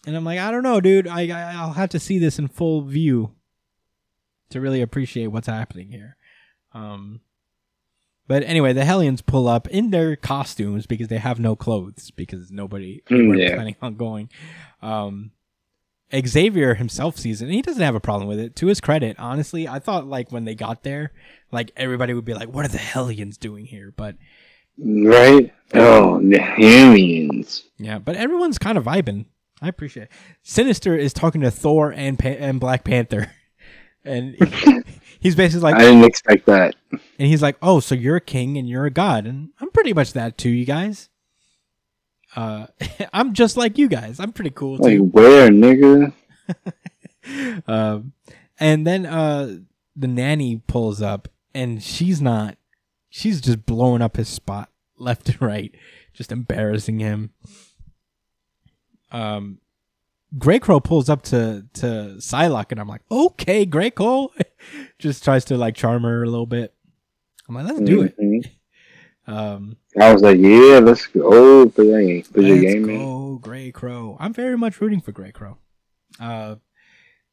and I'm like, I don't know, dude. I, I I'll have to see this in full view to really appreciate what's happening here. Um, but anyway, the Hellions pull up in their costumes because they have no clothes because nobody Mm, yeah. planning on going. Um, Xavier himself sees it and he doesn't have a problem with it. To his credit, honestly, I thought like when they got there, like everybody would be like, "What are the Hellions doing here?" But Right? Oh, the aliens. yeah, but everyone's kind of vibing. I appreciate it. Sinister is talking to Thor and pa- and Black Panther, (laughs) and (laughs) he's basically like, I didn't expect that. and he's like, "Oh, so you're a king and you're a god, and I'm pretty much that too, you guys." Uh, (laughs) I'm just like you guys. I'm pretty cool Like, too. where, nigga? (laughs) Um, and then uh, the nanny pulls up, and she's not. She's just blowing up his spot (laughs) left and right, just embarrassing him. Um, Grey Crow pulls up to to Psylocke, and I'm like, okay, Grey Crow, just tries to like charm her a little bit. I'm like, let's do it. Um, I was like, yeah, let's go. Put your Let's game in. go, Grey Crow. I'm very much rooting for Grey Crow. Uh,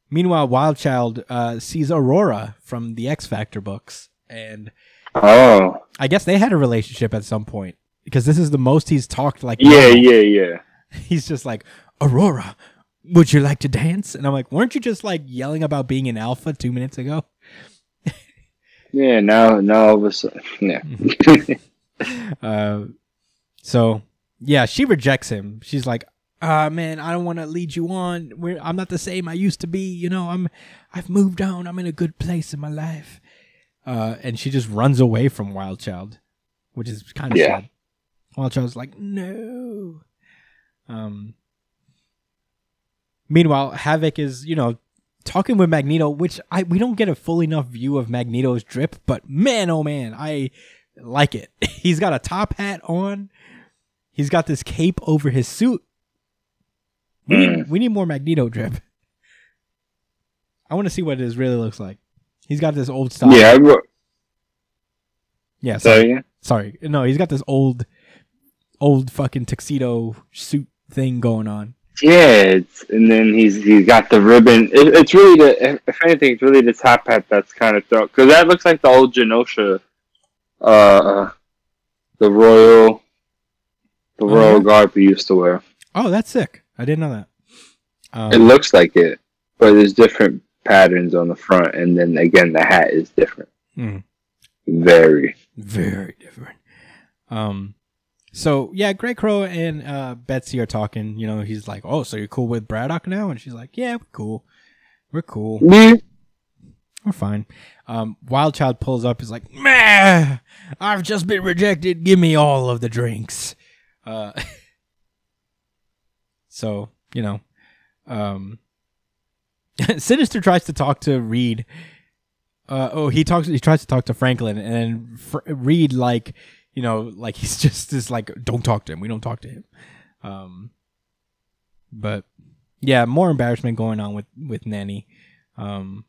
meanwhile, Wild Child uh, sees Aurora from the X Factor books, and Oh, I guess they had a relationship at some point because this is the most he's talked. Like, yeah, normal. yeah, yeah. (laughs) He's just like, Aurora, would you like to dance? And I'm like, weren't you just like yelling about being an alpha two minutes ago? Yeah, now, now all of a sudden, yeah. (laughs) Uh, so yeah, she rejects him. She's like, "Ah, man, I don't want to lead you on. We're, I'm not the same I used to be. You know, I'm, I've moved on. I'm in a good place in my life." Uh, and she just runs away from Wild Child, which is kind of Yeah. sad. Wild Child's like, "No." Um. Meanwhile, Havoc is, you know, talking with Magneto, which I we don't get a full enough view of Magneto's drip, but man, oh man, I like it. (laughs) He's got a top hat on. He's got this cape over his suit. We need, mm. we need more Magneto drip. I want to see what this really looks like. He's got this old style. yeah, yeah. so, Sorry, yeah. sorry. No, he's got this old, old fucking tuxedo suit thing going on. Yeah, it's, and then he's he's got the ribbon. It, it's really the if anything, it's really the top hat that's kind of thrown because that looks like the old Genosha, uh, the royal, the royal Uh-huh. garb we used to wear. Oh, that's sick. I didn't know that. Um, It looks like it, but there's different patterns on the front, and then again the hat is different. Mhm. Very. very different. Um, so yeah, Grey Crow and uh, Betsy are talking. You know, he's like, "Oh, so you're cool with Braddock now?" And she's like, "Yeah, we're cool. We're cool. Yeah. We're fine." Um, Wild Child pulls up. He's like, "Meh, I've just been rejected. Give me all of the drinks." Uh, (laughs) so you know, um, (laughs) Sinister tries to talk to Reed. Uh, oh, he talks. He tries to talk to Franklin, and Fr- Reed like, you know, like (laughs) he's just this like, don't talk to him. We don't talk to him. Um, but yeah, more embarrassment going on with with Nanny. Um,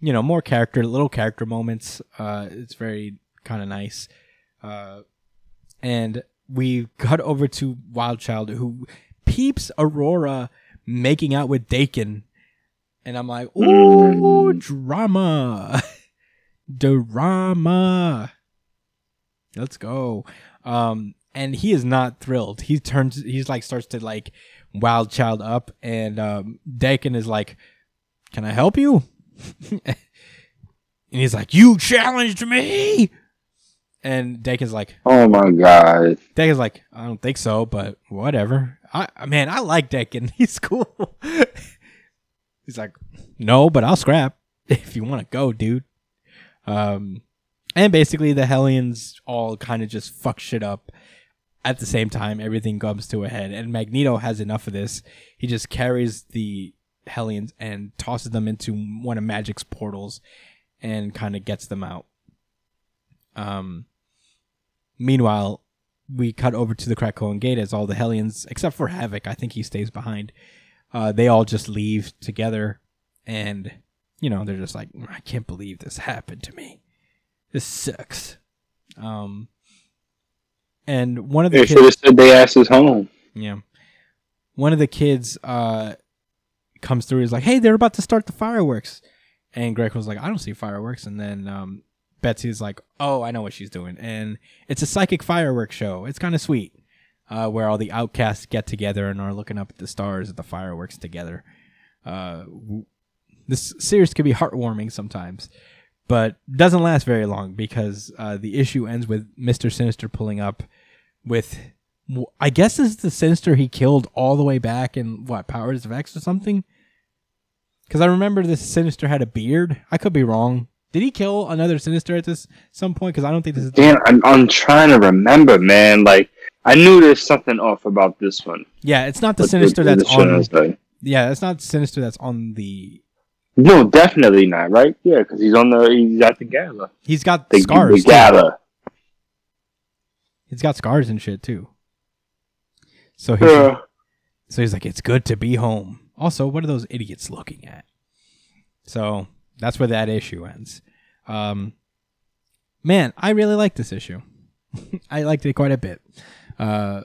you know, more character, little character moments. Uh, it's very kind of nice. Uh, and we cut over to Wild Child, who peeps Aurora making out with Daken, and I'm like, ooh, drama, (laughs) drama. Let's go. Um, and he is not thrilled. He turns, he's like starts to like Wild Child up, and um, Daken is like, "Can I help you?" (laughs) and he's like, "You challenged me." And Daken's like, Oh my god. Daken's like, I don't think so, but whatever. I man, I like Daken. He's cool. He's like, no, but I'll scrap (laughs) if you want to go, dude. Um, and basically the Hellions all kind of just fuck shit up. At the same time, everything comes to a head, and Magneto has enough of this. He just carries the Hellions and tosses them into one of Magik's portals, and kind of gets them out. Um, meanwhile, we cut over to the Krakoan gate as all the Hellions, except for Havoc, I think he stays behind, uh, they all just leave together, and you know they're just like, I can't believe this happened to me. This sucks. Um, and one of the They kids, should have said they asses home. yeah. One of the kids uh comes through is like, "Hey, they're about to start the fireworks." And Greg was like, "I don't see fireworks." And then um Betsy's like, "Oh, I know what she's doing." And it's a psychic fireworks show. It's kind of sweet. Uh where all the outcasts get together and are looking up at the stars at the fireworks together. Uh this series can be heartwarming sometimes, but doesn't last very long because uh, the issue ends with Mister Sinister pulling up with I guess this is the Sinister he killed all the way back in what Powers of X or something. Because I remember this Sinister had a beard. I could be wrong. Did he kill another Sinister at this some point? Because I don't think this is. Damn, I'm, I'm trying to remember, man. Like I knew there's something off about this one. Yeah, it's not the But Sinister the- the that's show on. is like- Yeah, it's not Sinister that's on the. No, definitely not. Right? Yeah, because he's on the he's at the gala. He's got The, scars. the too. gala. He's got scars and shit too. So he's. So he's like, it's good to be home. Also, what are those idiots looking at? So that's where that issue ends. Um, man, I really like this issue. (laughs) I liked it quite a bit. Uh,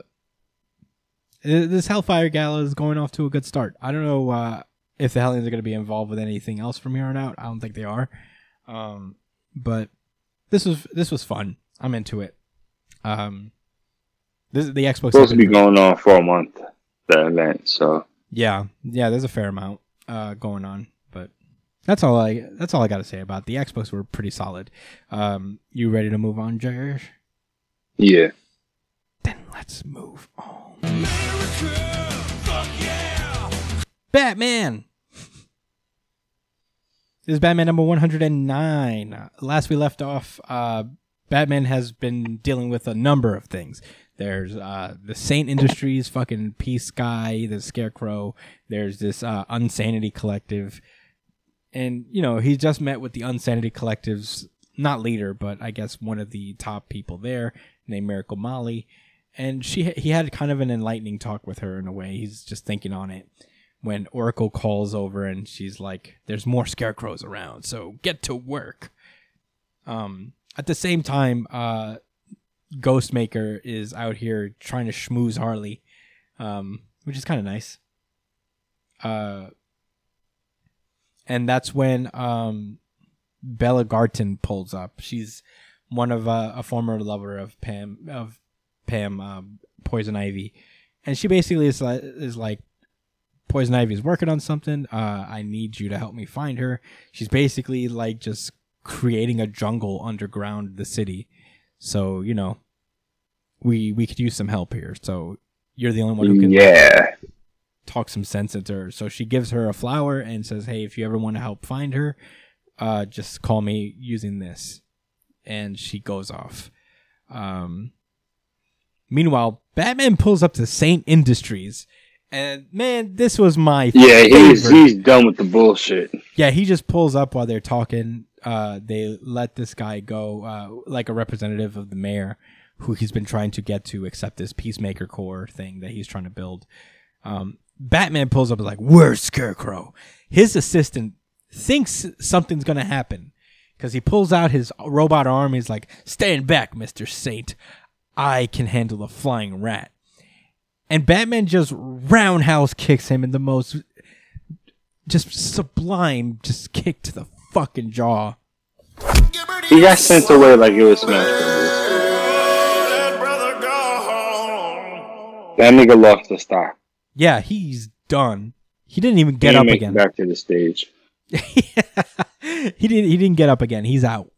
this Hellfire Gala is going off to a good start. I don't know uh, if the Hellions are going to be involved with anything else from here on out. I don't think they are. Um, but this was this was fun. I'm into it. Um, this the X books Supposed to be going on for a month. The event. So Yeah, yeah, there's a fair amount uh, going on, but that's all I that's all I got to say about the Expos. Were pretty solid. Um, you ready to move on, Josh? yeah. Then let's move on. Batman. This is Batman number 109. Uh, Last we left off, uh, Batman has been dealing with a number of things. There's uh, the Saint Industries fucking Peace Guy, the Scarecrow. There's this uh, Unsanity Collective. And, you know, he just met with the Unsanity Collective's, not leader, but I guess one of the top people there, named Miracle Molly and she he had kind of an enlightening talk with her in a way. He's just thinking on it when Oracle calls over and she's like, "There's more scarecrows around, so get to work." Um, at the same time, uh, Ghostmaker is out here trying to schmooze Harley, um, which is kind of nice. Uh, and that's when um, Bella Garten pulls up. She's one of uh, a former lover of Pam of Pam um, Poison Ivy, and she basically is like, is like Poison Ivy is working on something. Uh, I need you to help me find her. She's basically like just creating a jungle underground the city. So you know, we we could use some help here. So you're the only one who can Yeah. talk some sense into her. So she gives her a flower and says, "Hey, if you ever want to help find her, uh, just call me using this." And she goes off. Um, meanwhile, Batman pulls up to Saint Industries, and man, this was my Yeah, he's he's done with the bullshit. Yeah, he just pulls up while they're talking. Uh, they let this guy go, uh, like a representative of the mayor, who he's been trying to get to accept this peacemaker core thing that he's trying to build. Um, Batman pulls up and is like, "Where's Scarecrow?" His assistant thinks something's gonna happen because he pulls out his robot arm. He's like, "Stand back, Mister Saint. I can handle a flying rat." And Batman just roundhouse kicks him in the most just sublime, just kick to the fucking jaw. He got sent away like it was Smash Brothers. That nigga lost the stock. Yeah, he's done. He didn't even get didn't up again. Back to the stage. (laughs) he didn't. He didn't get up again. He's out.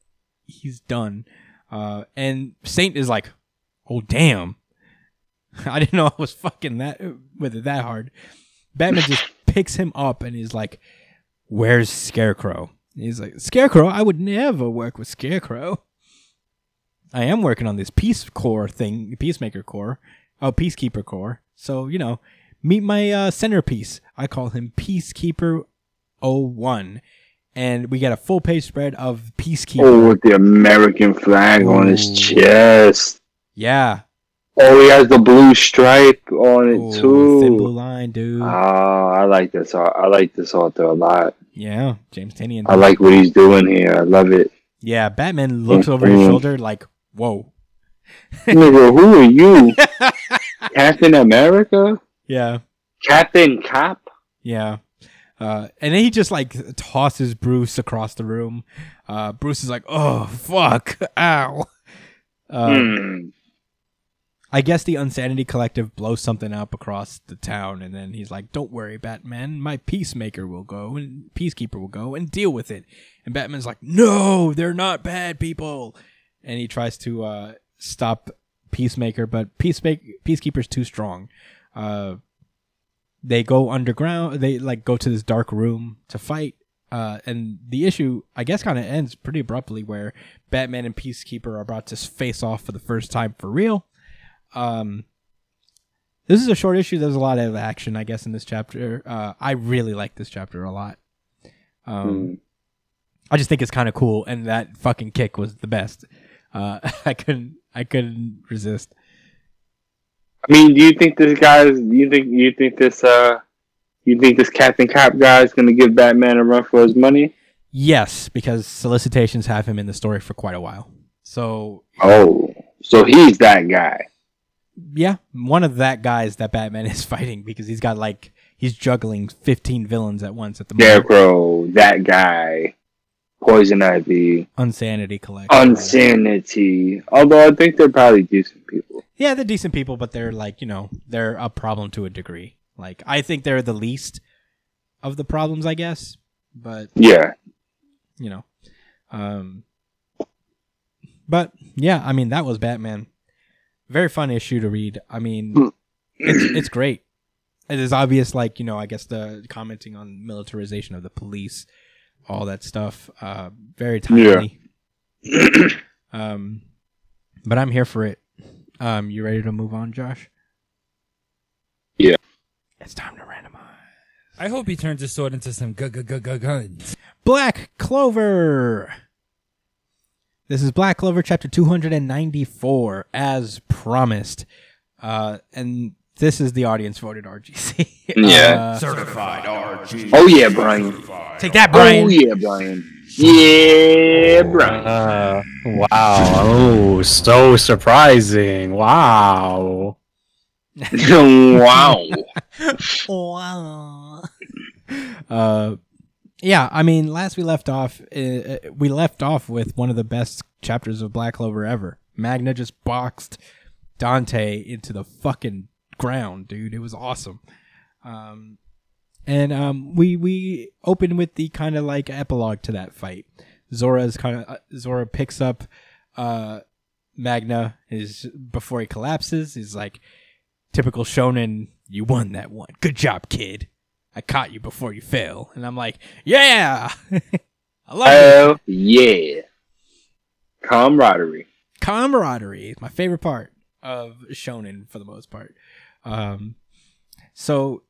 He's done. Uh, and Saint is like, "Oh damn! (laughs) I didn't know I was fucking that with it that hard." Batman just (laughs) picks him up and he's like, "Where's Scarecrow?" He's like, "Scarecrow? I would never work with Scarecrow. I am working on this Peace Corps thing, Peacemaker Corps, oh Peacekeeper Corps. So you know, meet my uh, centerpiece. I call him Peacekeeper 01. and we get a full page spread of Peacekeeper. Oh, with the American flag on his chest. Yeah. Oh, he has the blue stripe on it Ooh, too. thin blue line, dude. Ah, I like this. I like this author a lot. yeah, James Tynion. I like what he's doing here. I love it. yeah, Batman looks over his Mhm. shoulder like, whoa. Nigga, who are you? (laughs) Captain America? Yeah, Captain Cop? yeah. Uh, and then he just like tosses Bruce across the room. Uh, Bruce is like, "Oh fuck, (laughs) ow." Uh, Hmm. I guess the Unsanity Collective blows something up across the town, and then he's like, "Don't worry, Batman. My Peacemaker will go, and Peacekeeper will go and deal with it." And Batman's like, "No, they're not bad people," and he tries to uh, stop Peacemaker, but Peacemaker Peacekeeper's too strong. Uh, they go underground. They like go to this dark room to fight. Uh, and the issue, I guess, kind of ends pretty abruptly, where Batman and Peacekeeper are about to face off for the first time for real. Um, this is a short issue. There's a lot of action, I guess, in this chapter. Uh, I really like this chapter a lot. Um, Hmm. I just think it's kind of cool, and that fucking kick was the best. Uh, (laughs) I couldn't, I couldn't resist. I mean, do you think this guy's? Do you think you think this? Uh, you think this Captain Cop guy is gonna give Batman a run for his money? Yes, because solicitations have him in the story for quite a while. So Oh, so he's that guy. Yeah, one of that guys that Batman (laughs) is fighting because he's got like he's juggling 15 villains at once at the moment. Scarecrow, that guy. Poison Ivy, Unsanity Collective. Unsanity. Although I think they're probably decent people. Yeah, they're decent people, but they're like, you know, they're a problem to a degree. Like, I think they're the least of the problems, I guess. But, Yeah. you know. Um But yeah, I mean that was Batman. Very fun issue to read. I mean it's it's great. It is obvious, like, you know, I guess the commenting on militarization of the police, all that stuff. Uh very timely. (coughs) um but I'm here for it. Um, you ready to move on, Josh? Yeah. It's time to randomize. I hope he turns his sword into some gu- gu- gu- gu- guns. Black Clover. This is Black Clover chapter 294 as promised. Uh and this is the audience voted RGC. Yeah. Uh, Certified RGC. Oh yeah, Brian. Certified take that, Brian. Oh yeah, Brian. Yeah, Brian. Uh, wow. Oh, so surprising. Wow. (laughs) wow. (laughs) Wow. (laughs) uh, yeah, I mean, last we left off, uh, we left off with one of the best chapters of Black Clover ever. Magna just boxed Dante into the fucking ground, dude. It was awesome. Um, and um, we we open with the kind of like epilogue to that fight. Zora's kind of uh, Zora picks up uh, Magna is before he collapses. He's like, typical shonen, you won that one. Good job, kid. I caught you before you fell. And I'm like, yeah! (laughs) I love it. Oh yeah. Camaraderie. Camaraderie is my favorite part of shonen for the most part. Um, so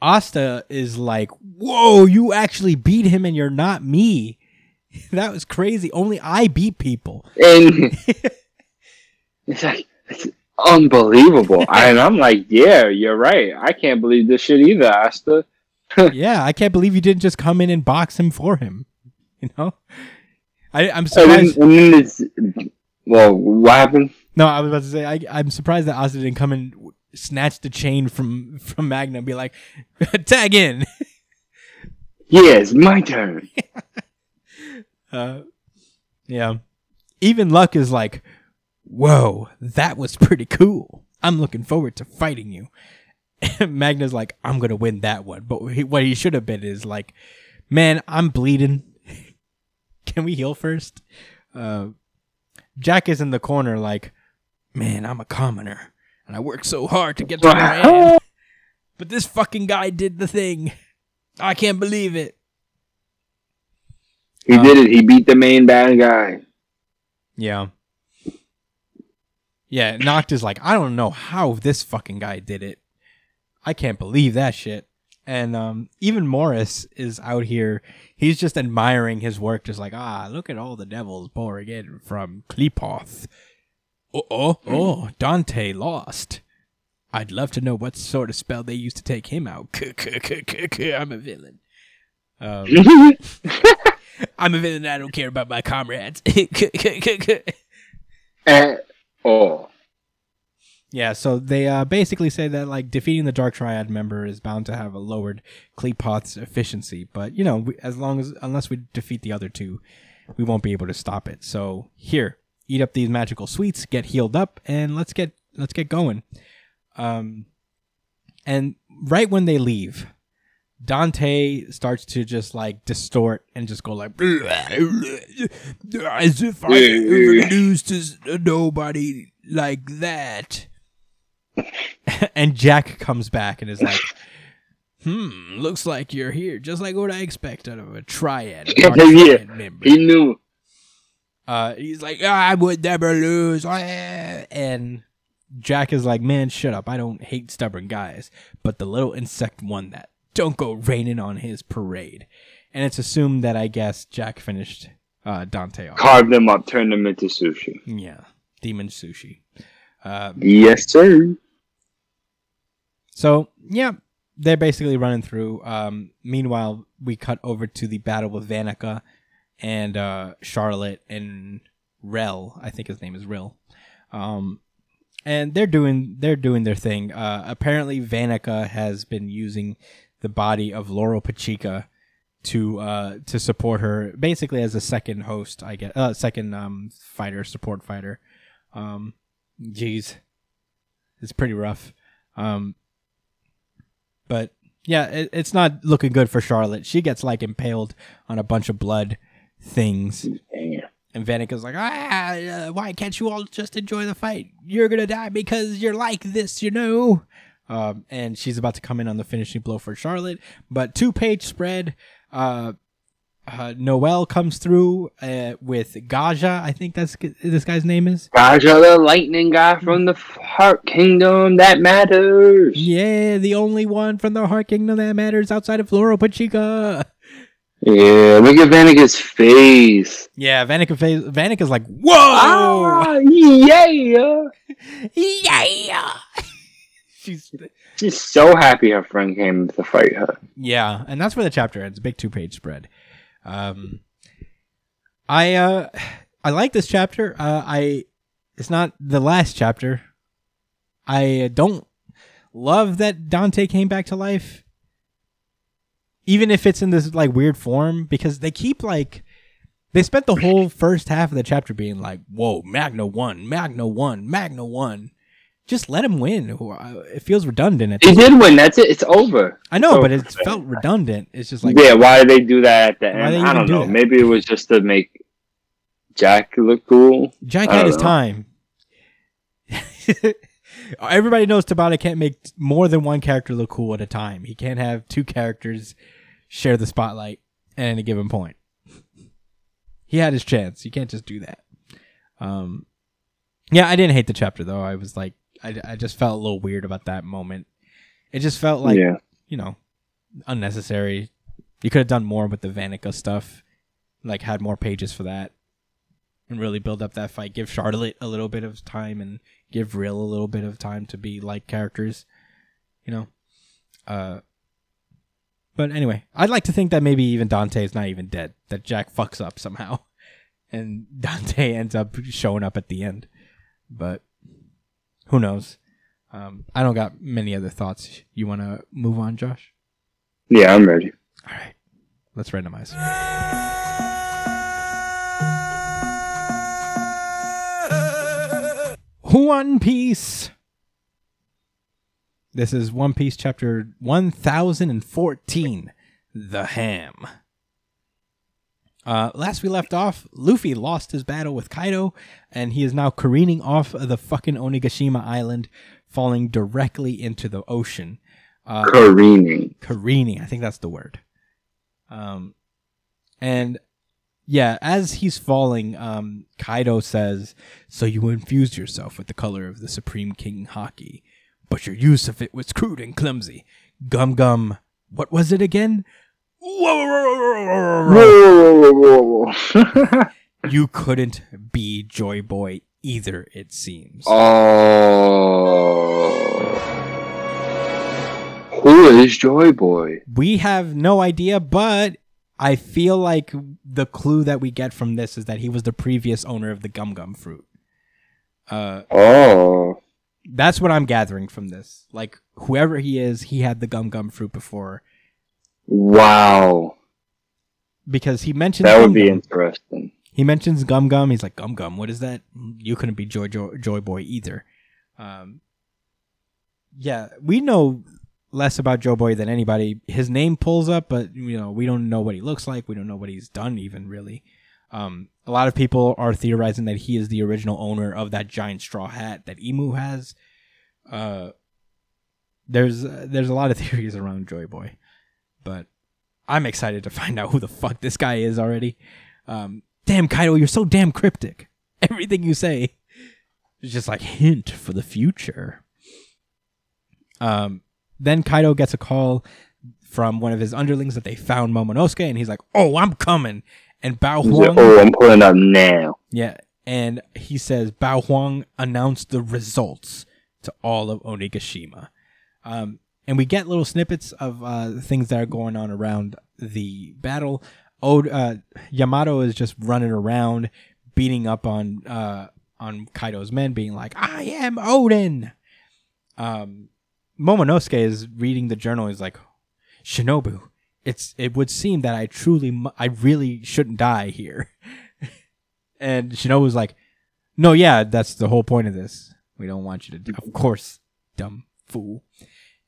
Asta is like, whoa, you actually beat him and you're not me. (laughs) that was crazy. Only I beat people. And (laughs) it's like it's unbelievable. and I'm like, yeah, you're right. I can't believe this shit either, Asta. Yeah, I can't believe you didn't just come in and box him for him. You know? I, And then, surprised. and then it's well, what happened? No, I was about to say I, I'm surprised that Ozzy didn't come and snatch the chain from from Magna and be like, (laughs) tag in. Yeah, it's my turn. (laughs) Uh, yeah. Even Luck is like, whoa, that was pretty cool. I'm looking forward to fighting you. (laughs) Magna's like, I'm gonna win that one. But he, what he should have been is like, man, I'm bleeding. (laughs) Can we heal first? Uh, Jack is in the corner like, man, I'm a commoner and I worked so hard to get to where I am. (laughs) But this fucking guy did the thing. I can't believe it. He Um, did it. He beat the main bad guy. Yeah. Yeah, Nacht is like, I don't know how this fucking guy did it. I can't believe that shit. And um, even Morris is out here. He's just admiring his work, just like, ah, look at all the devils pouring in from Qliphoth. Oh, oh, oh, Dante lost. I'd love to know what sort of spell they used to take him out. (laughs) I'm a villain. Um, (laughs) I'm a villain. I don't care about my comrades. (laughs) Eh, oh, yeah, so they uh, basically say that like defeating the Dark Triad member is bound to have a lowered Qliphoth's efficiency, but you know, we, as long as unless we defeat the other two, we won't be able to stop it. So here, eat up these magical sweets, get healed up, and let's get let's get going. Um, and right when they leave, Dante starts to just like distort and just go like (laughs) as if I ever lose to nobody like that. (laughs) and Jack comes back and is like, "Hmm, looks like you're here, just like what I expect out of a triad, (laughs) Yeah, member." he knew. Uh, he's like, I would never lose. ah," And Jack is like, man, shut up. I don't hate stubborn guys, but the little insect won that. Don't go raining on his parade. And it's assumed that I guess Jack finished uh, Dante off. Carved them up, turned them into sushi. yeah, demon sushi. Uh, Yes, sir. So yeah, they're basically running through. Um, meanwhile, we cut over to the battle with Vanica and uh, Charlotte and Rel. I think his name is Rel. Um, and they're doing they're doing their thing. Uh, apparently, Vanica has been using the body of Lolopechka to uh, to support her, basically as a second host. I guess uh, second um, fighter, support fighter. Um, geez, it's pretty rough. Um, but yeah, it, it's not looking good for Charlotte. She gets like impaled on a bunch of blood things, and Vanica's like, ah, uh, why can't you all just enjoy the fight? You're gonna die because you're like this, you know. Um, and she's about to come in on the finishing blow for Charlotte, but two page spread. Uh, uh, Noelle comes through uh, with Gaja. I think that's this guy's name is. Raja, the lightning guy from the Heart Kingdom that matters. Yeah, the only one from the Heart Kingdom that matters outside of Lolopechka. Yeah, look at Vanica's face. Yeah, Vanica face, Vanica's like, whoa, Ah, yeah. yeah. (laughs) She's She's so happy her friend came to fight her. yeah, and that's where the chapter ends. Big two page spread. Um, I uh, I like this chapter. Uh, I it's not the last chapter. I don't love that Dante came back to life, even if it's in this like weird form, because they keep like they spent the whole first half of the chapter being like, "Whoa, Magna one, Magna one, Magna won." Just let him win. It feels redundant. At He did win. That's it. It's over. I know, Oh, but it felt redundant. It's just like yeah, why did they do that at the end? I don't do know. that? Maybe it was just to make Jack look cool. Jack had his know. time. (laughs) Everybody knows Tabata can't make more than one character look cool at a time. He can't have two characters share the spotlight at any given point. He had his chance. You can't just do that. Um, yeah, I didn't hate the chapter though. I was like, I, I just felt a little weird about that moment. It just felt like yeah. you know, unnecessary. You could have done more with the Vanica stuff, like had more pages for that, and really build up that fight. Give Charlotte a little bit of time, and give Real a little bit of time to be like characters, you know. Uh, but anyway, I'd like to think that maybe even Dante is not even dead. That Jack fucks up somehow, (laughs) and Dante ends up showing up at the end. But who knows? Um, I don't got many other thoughts. You want to move on, Josh? Yeah, I'm ready. All right, let's randomize. One Piece. This is One Piece chapter 1014 The Ham. Uh, last we left off, Luffy lost his battle with Kaido, and he is now careening off of the fucking Onigashima Island, falling directly into the ocean. Uh, Careening. careening. I think that's the word. Um, and yeah, as he's falling, um, Kaido says, "So you infused yourself with the color of the Supreme King Haki, but your use of it was crude and clumsy. Gum gum. What was it again? Whoa, whoa, whoa, whoa. You couldn't be Joy Boy either. It seems. Oh. Who is Joy Boy? We have no idea, but I feel like the clue that we get from this is that he was the previous owner of the Gum Gum fruit. Uh, Oh. that's what I'm gathering from this. Like whoever he is, he had the Gum Gum fruit before Wow. because he mentions That would Gum be Gum. interesting. He mentions Gum Gum. He's like Gum Gum. What is that? You couldn't be Joy Joy, Joy Boy either. Um, yeah, we know less about Joy Boy than anybody. His name pulls up, but you know we don't know what he looks like. We don't know what he's done even really. Um, a lot of people are theorizing that he is the original owner of that giant straw hat that Emu has. Uh, there's there's a lot of (laughs) theories around Joy Boy, but I'm excited to find (laughs) out who the fuck this guy is already. Um, damn, Kaido, you're so damn cryptic. (laughs) Everything you say is just like hint for the future. Um, then Kaido gets a call from one of his underlings that they found Momonosuke, and he's like, "Oh, I'm coming." And Bao Huang, oh, I'm pulling up now. yeah, and he says Bao Huang announced the results to all of Onigashima. Um, and we get little snippets of uh, things that are going on around the battle. Uh, Yamato is just running around, beating up on uh, on Kaido's men, being like, "I am Oden." Um, Momonosuke is reading the journal. He's like, "Shinobu, it's it would seem that I truly, I really shouldn't die here." (laughs) and Shinobu's like, "No, yeah, that's the whole point of this. We don't want you to. Die. Of course, dumb fool."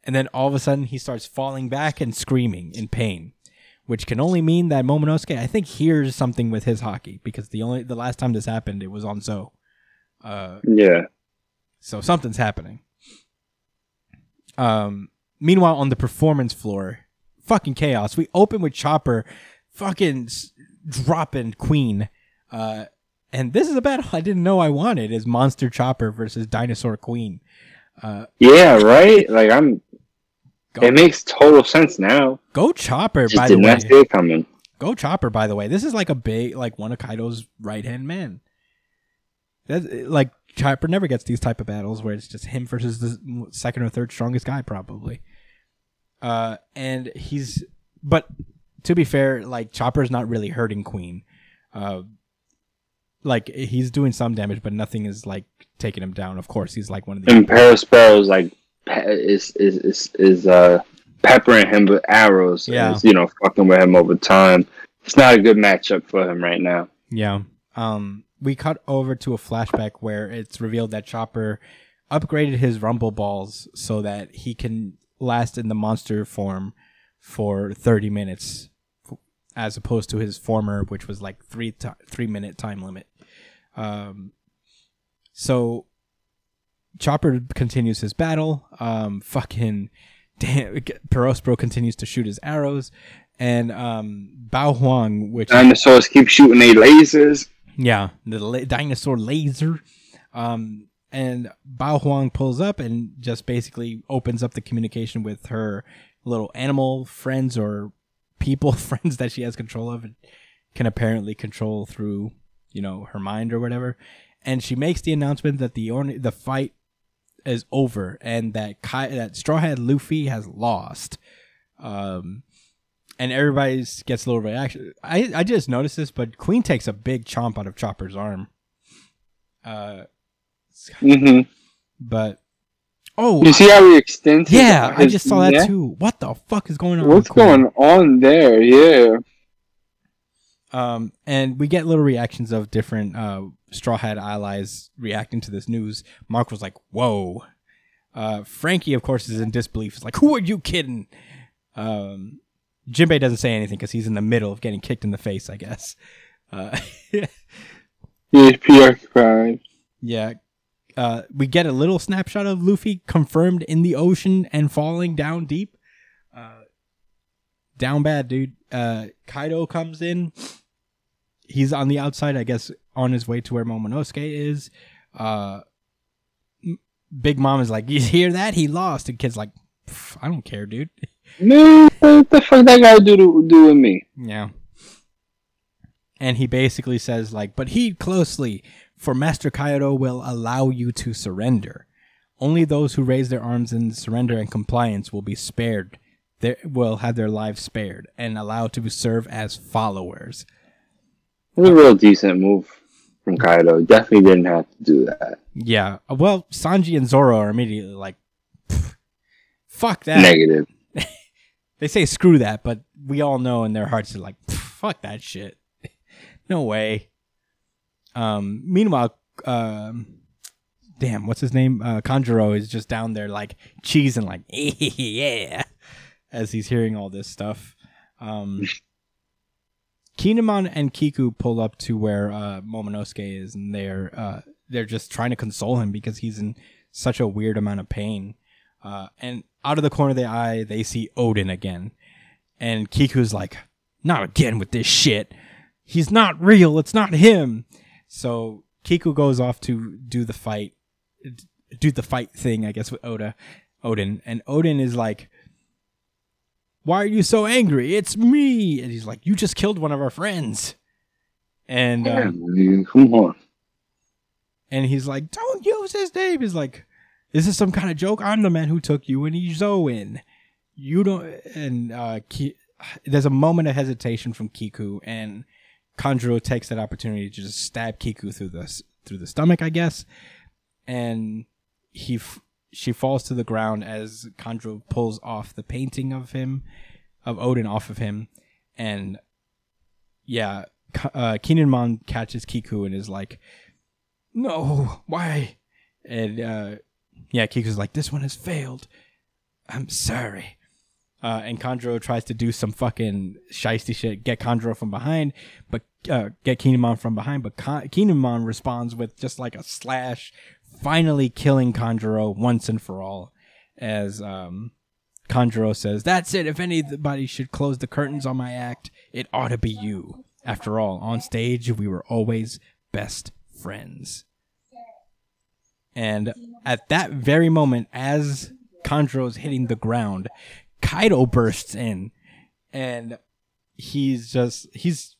And then all of a sudden, he starts falling back and screaming in pain, which can only mean that Momonosuke, I think, hears something with his Haki because the only the last time this happened, it was on Zou. Uh, Yeah. so something's happening. Um. Meanwhile, on the performance floor, fucking chaos. We open with Chopper, fucking dropping Queen. Uh, and this is a battle I didn't know I wanted: is Monster Chopper versus Dinosaur Queen. Uh, Yeah, right? Like, I'm. Go- It makes total sense now. go Chopper, Just by the way. it coming. Go Chopper, by the way. This is like a big, like one of Kaido's right hand men. That's like Chopper never gets these type of battles where it's just him versus the second or third strongest guy, probably. Uh, and he's, but to be fair, like Chopper's not really hurting Queen. Uh, like he's doing some damage, but nothing is like taking him down. Of course, he's like one of the And Perospero's like is is is is uh peppering him with arrows. and Yeah. is, you know, fucking with him over time. It's not a good matchup for him right now. Yeah. Um, we cut over to a flashback where it's revealed that Chopper upgraded his rumble balls so that he can last in the monster form for 30 minutes as opposed to his former which was like 3 ti 3 minute time limit. Um so Chopper continues his battle. Um fucking damn Perospero continues to shoot his arrows and um Bao Huang which Dinosaurs keep shooting their lasers. yeah, the la- dinosaur laser. Um, and Bao Huang pulls up and just basically opens up the communication with her little animal friends or people (laughs) friends that she has control of and can apparently control through, you know, her mind or whatever. And she makes the announcement that the orn- the fight is over and that Kai- that Straw Hat Luffy has lost. Um, and everybody gets a little reaction. I I just noticed this, but Queen takes a big chomp out of Chopper's arm. Uh, mm-hmm. but oh You see how he extends? yeah, I just saw that neck? too. What the fuck is going on? What's going on there? Yeah. Um, and we get little reactions of different uh, Straw Hat allies reacting to this news. Mark was like, "Whoa." Uh, Franky, of course, is in disbelief. He's like, "Who are you kidding?" Um, Jinbei doesn't say anything because he's in the middle of getting kicked in the face. I guess. Uh, (laughs) He's preoccupied. Yeah. Uh, we get a little snapshot of Luffy confirmed in the ocean and falling down deep. Uh, down bad, dude. Uh, Kaido comes in. He's on the outside, I guess, on his way to where Momonosuke is. Uh, Big Mom is like, "You hear that? He lost." And Kid's like, "I don't care, dude." No, what the fuck that guy do to do with me? Yeah. And he basically says like, but heed closely, for Master Kaido will allow you to surrender. Only those who raise their arms in surrender and compliance will be spared. They will have their lives spared and allowed to serve as followers. It was a real decent move from Kaido. Definitely didn't have to do that. Yeah. Well, Sanji and Zoro are immediately like, fuck that. Negative. (laughs) They say screw that, but we all know in their hearts they're like, fuck that shit. (laughs) no way. Um, meanwhile, um, damn, what's his name? Uh, Kanjuro is just down there like cheesing, like (laughs) yeah, as he's hearing all this stuff. Um, Kinemon and Kiku pull up to where uh, Momonosuke is, and they're uh, they're just trying to console him because he's in such a weird amount of pain. Uh, and out of the corner of their eye, they see Oden again, and Kiku's like, "Not again with this shit. He's not real. It's not him." So Kiku goes off to do the fight, do the fight thing, I guess, with Oda, Oden, and Oden is like, "Why are you so angry? It's me!" And he's like, "You just killed one of our friends." And um, come on. and he's like, "Don't use his name." He's like, "Is this some kind of joke? I'm the man who took you and Izo in. You don't." And uh, Ki- there's a moment of hesitation from Kiku, and Kanjuro takes that opportunity to just stab Kiku through the through the stomach, I guess. And he f- she falls to the ground as Kanjuro pulls off the painting of him, of Oden off of him, and yeah, uh, Kinemon catches Kiku and is like no, why? And uh, yeah, Kiku's like, this one has failed. I'm sorry. Uh, and Kanjuro tries to do some fucking shisty shit, get Kanjuro from behind, but uh, get Kinemon from behind. But Ka- Kinemon responds with just like a slash, finally killing Kanjuro once and for all. As um, Kanjuro says, "That's it. If anybody should close the curtains on my act, it ought to be you. After all, on stage we were always best friends." And at that very moment, as Kanjuro's hitting the ground, Kaido bursts in, and he's just he's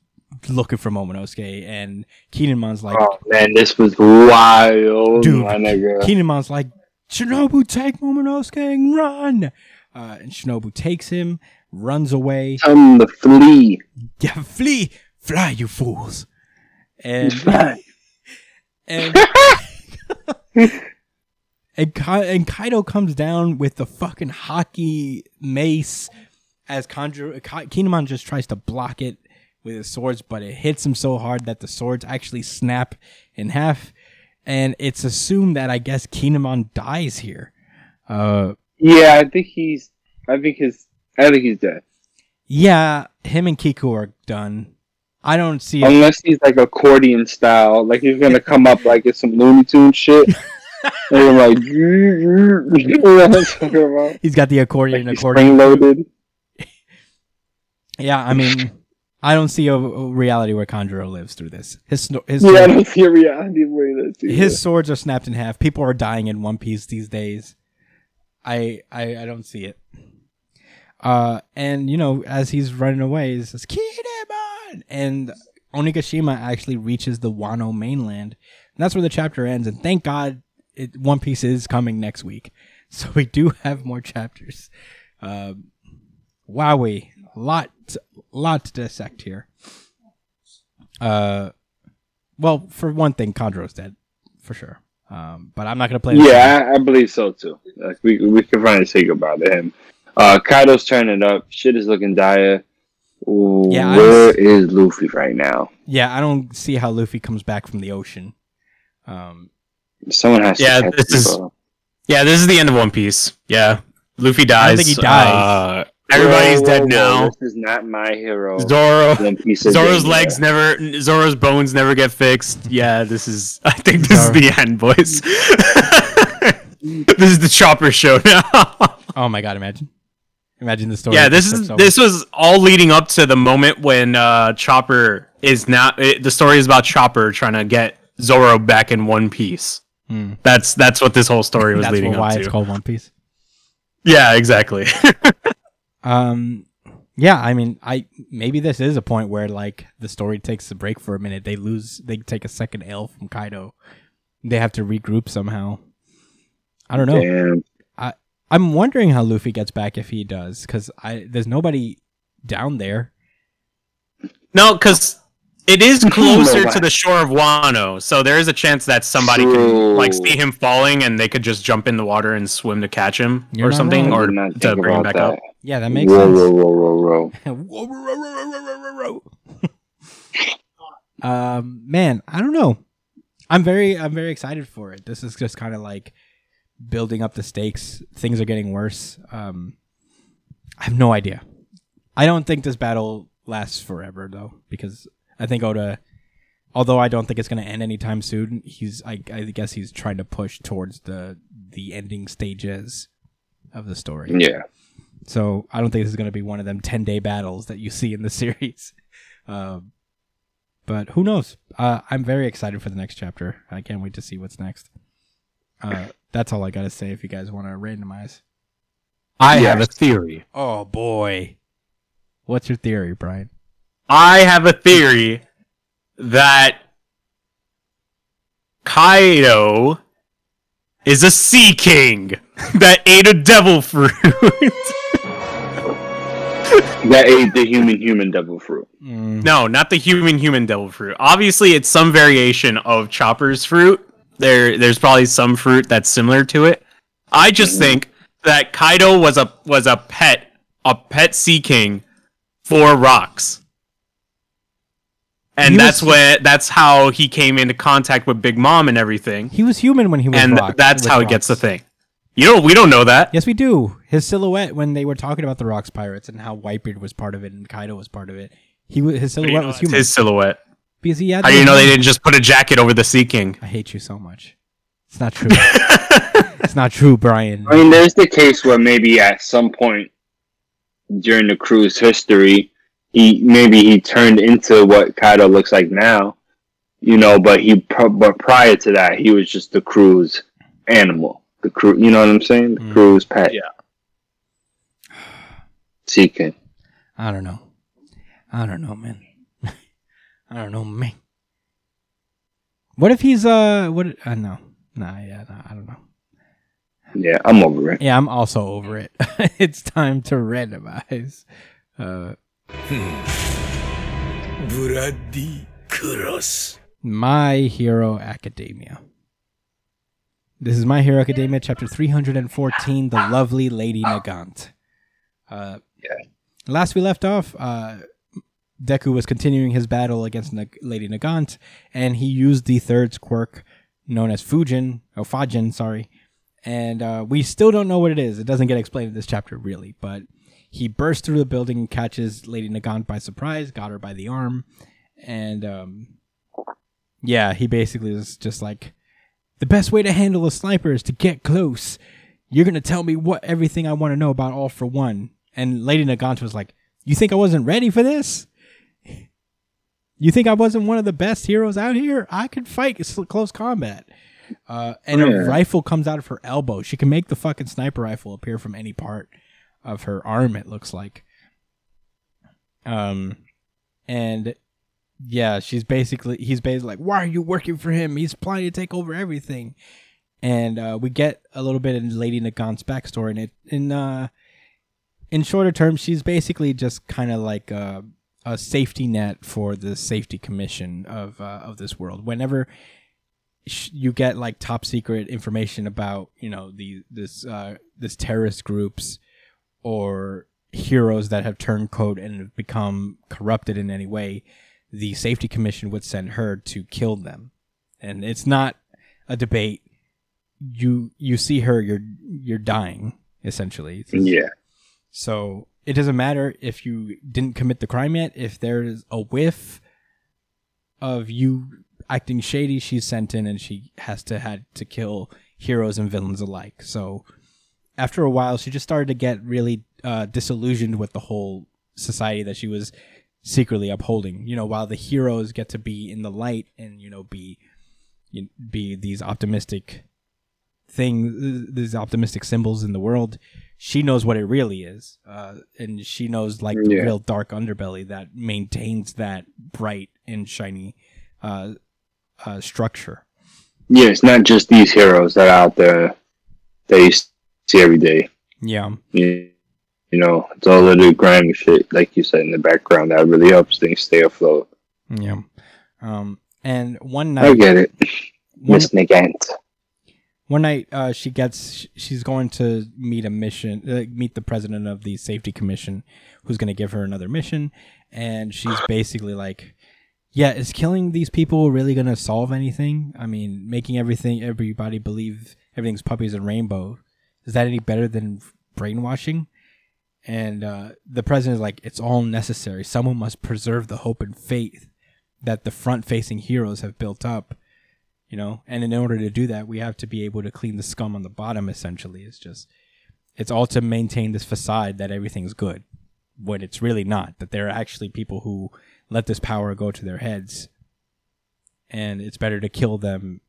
looking for Momonosuke, and Kinemon's like, Oh man, this was wild, Dude, my nigga. Kinemon's like, Shinobu, take Momonosuke and run. Uh, and Shinobu takes him, runs away. Tell him to flee. Yeah, flee, fly, you fools. And (laughs) and (laughs) and, Ka- and Kaido comes down with the fucking Haki mace as Ka- Kinemon just tries to block it with his swords, but it hits him so hard that the swords actually snap in half, and it's assumed that I guess Kinemon dies here. Uh, Yeah, I think he's. I think his. I think he's dead. yeah, him and Kiku are done. I don't see. Unless he's like accordion style, like he's gonna come up like it's some Looney Tune shit. (laughs) and I'm like, you know what I'm talking about? He's got the accordion, Like accordion. loaded. (laughs) Yeah, I mean, I don't see a, a reality where Kanjuro lives through this. His his Yeah, I don't see a reality way that too. his swords are snapped in half. People are dying in One Piece these days. I I, I don't see it. Uh, and you know, as he's running away, he says Kinemon, and Onigashima actually reaches the Wano mainland, and that's where the chapter ends. And thank God, it, One Piece is coming next week, (laughs) so we do have more chapters. Um, wowie, lot lot to dissect here. Uh, well, for one thing, Kanjuro's dead for sure. Um, but I'm not gonna play. Yeah, I, I believe so too. Like we we can finally say goodbye to him. Uh, Kaido's turning up. Shit is looking dire. Ooh, Yeah, I where is Luffy right now? yeah. I don't see how Luffy comes back from the ocean. Um, Someone has Yeah, to. catch this is- him. Yeah, this is the end of One Piece. Yeah, Luffy dies. think he dies. Uh, everybody's dead now. This is not my hero. Zoro. One Piece of Zoro's danger. legs never, Zoro's bones never get fixed. Yeah, this is. I think this Zoro. is the end, boys. (laughs) this is the Chopper show now. (laughs) oh my god! Imagine, imagine the story. yeah, this is over. this was all leading up to the moment when uh, Chopper is now. It, the story is about Chopper trying to get Zoro back in one piece. Hmm. That's that's what this whole story (laughs) was leading up to. That's why it's called One Piece. Yeah, exactly. Um, Yeah, I mean, I maybe this is a point where like the story takes a break for a minute. They lose, they take a second L from Kaido. They have to regroup somehow. I don't know. Damn. I'm wondering how Luffy gets back if he does, because I there's nobody down there. No, because it is closer to the shore of Wano, so there is a chance that somebody True. can like see him falling and they could just jump in the water and swim to catch him You're or not something, wrong. Or to bring him about back up. Yeah, that makes Whoa, sense. um, man, I don't know. I'm very, I'm very excited for it. This is just kind of like building up the stakes. Things are getting worse. Um, I have no idea. I don't think this battle lasts forever though, because I think Oda, although I don't think it's going to end anytime soon, he's, I, I guess he's trying to push towards the the ending stages of the story. Yeah. So I don't think this is going to be one of them 10 day battles that you (laughs) see in the series. Um, but who knows? Uh, I'm very excited for the next chapter. I can't wait to see what's next. Uh, that's all I got to say if you guys want to randomize. I Yes. have a theory. Oh, boy. What's your theory, Brian? I have a theory that Kaido is a sea king that ate a devil fruit. (laughs) That ate the human human devil fruit. Mm, no, not the human human devil fruit. Obviously, it's some variation of Chopper's fruit. There, there's probably some fruit that's similar to it. I just think that Kaido was a was a pet, a pet sea king for Rocks. And He that's was- what that's how he came into contact with Big Mom and everything. he was human when he was and rock- that's with how he gets the thing. You know, we don't know that. Yes, we do. His silhouette when they were talking about the Rocks Pirates and how Whitebeard was part of it and Kaido was part of it. He wa- his How you silhouette know was human his silhouette. because he had. How do you know they didn't just put a jacket over the Sea King? I hate you so much. It's not true. (laughs) it's not true, Brian. I mean, there's the case where maybe at some point during the crew's history, he maybe he turned into what Kaido looks like now, you know. But he, but prior to that, he was just the crew's animal. The crew, you know what I'm saying? The Mm. crew's pet. Yeah. (sighs) Seeking. I don't know. I don't know, man. (laughs) I don't know, man. What if he's uh what uh no. Nah, yeah, nah, I don't know. Yeah, I'm over it. Yeah, I'm also over it. (laughs) it's time to randomize. Uh ブラッディ・クロス My Hero Academia. This is My Hero Academia, chapter 314, The Lovely Lady Nagant. Uh, Yeah. Last we left off, uh, Deku was continuing his battle against Nag- Lady Nagant, and he used the third quirk known as Fujin, or Fajin, sorry. And uh, we still don't know what it is. It doesn't get explained in this chapter, really. But he bursts through the building and catches Lady Nagant by surprise, got her by the arm, and um, yeah, he basically is just like, the best way to handle a sniper is to get close. You're gonna tell me what everything I want to know about All for One. And Lady Nagant was like, you think I wasn't ready for this? You think I wasn't one of the best heroes out here? I could fight close combat. Uh, and a rifle comes out of her elbow. She can make the fucking sniper rifle appear from any part of her arm. It looks like. Um, and yeah, she's basically he's basically like, why are you working for him? He's planning to take over everything. And uh, we get a little bit in Lady Nagant's backstory, and it in uh, in shorter terms, she's basically just kind of like a, a safety net for the safety commission of uh, of this world. Whenever you get like top secret information about you know the this uh, this terrorist groups or heroes that have turned code and have become corrupted in any way, the safety commission would send her to kill them. And it's not a debate. You you see her, you're you're dying essentially. Yeah. so it doesn't matter if you didn't commit the crime yet. If there's a whiff of you acting shady, she's sent in and she has to had to kill heroes and villains alike. So after a while, she just started to get really uh, disillusioned with the whole society that she was secretly upholding. You know, while the heroes get to be in the light and you know be you- be these optimistic things, these optimistic symbols in the world, she knows what it really is, uh, and she knows like the Yeah. real dark underbelly that maintains that bright and shiny uh, uh, structure. Yeah, it's not just these heroes that are out there you see every day. Yeah, You, you know, it's all the grimy shit, like you said in the background, that really helps things stay afloat. yeah. Um, and one night. I get it, Miss Nagant. one night, uh, she gets she's going to meet a mission, uh, meet the president of the safety commission, who's going to give her another mission, and she's basically like, "Yeah, is killing these people really going to solve anything? I mean, making everything everybody believe everything's puppies and rainbow is that any better than brainwashing?" And uh, the president is like, "It's all necessary. Someone must preserve the hope and faith that the front-facing heroes have built up." you know and in order to do that we have to be able to clean the scum on the bottom essentially it's just it's all to maintain this facade that everything's good when it's really not that there are actually people who let this power go to their heads and it's better to kill them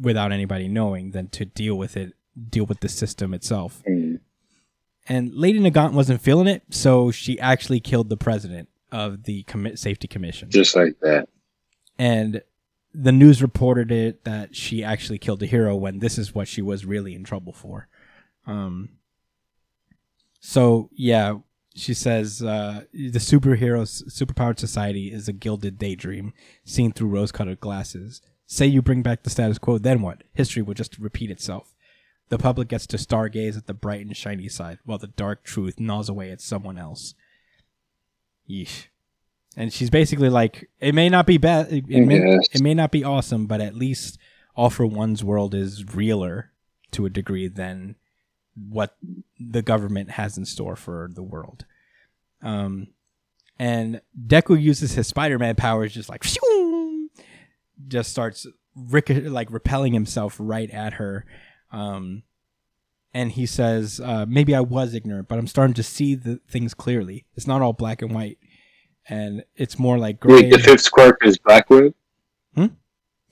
without anybody knowing than to deal with it deal with the system itself Mm. and lady nagant wasn't feeling it so she actually killed the president of the commit safety commission Just like that. and the news reported it that she actually killed a hero when this is what she was really in trouble for. Um, so yeah, she says uh, the superheroes superpowered society is a gilded daydream seen through rose-colored glasses. Say you bring back the status quo, then what? History will just repeat itself. The public gets to stargaze at the bright and shiny side, while the dark truth gnaws away at someone else. Yeesh. And she's basically like, it may not be bad, it, it may, Yes. it may not be awesome, but at least All for One's world is realer to a degree than what the government has in store for the world. Um, and Deku uses his Spider-Man powers, just like just starts ric- like repelling himself right at her. Um, and he says, uh, "Maybe I was ignorant, but I'm starting to see the things clearly. It's not all black and white, and it's more like gray." Wait, the fifth quirk is Black Whip?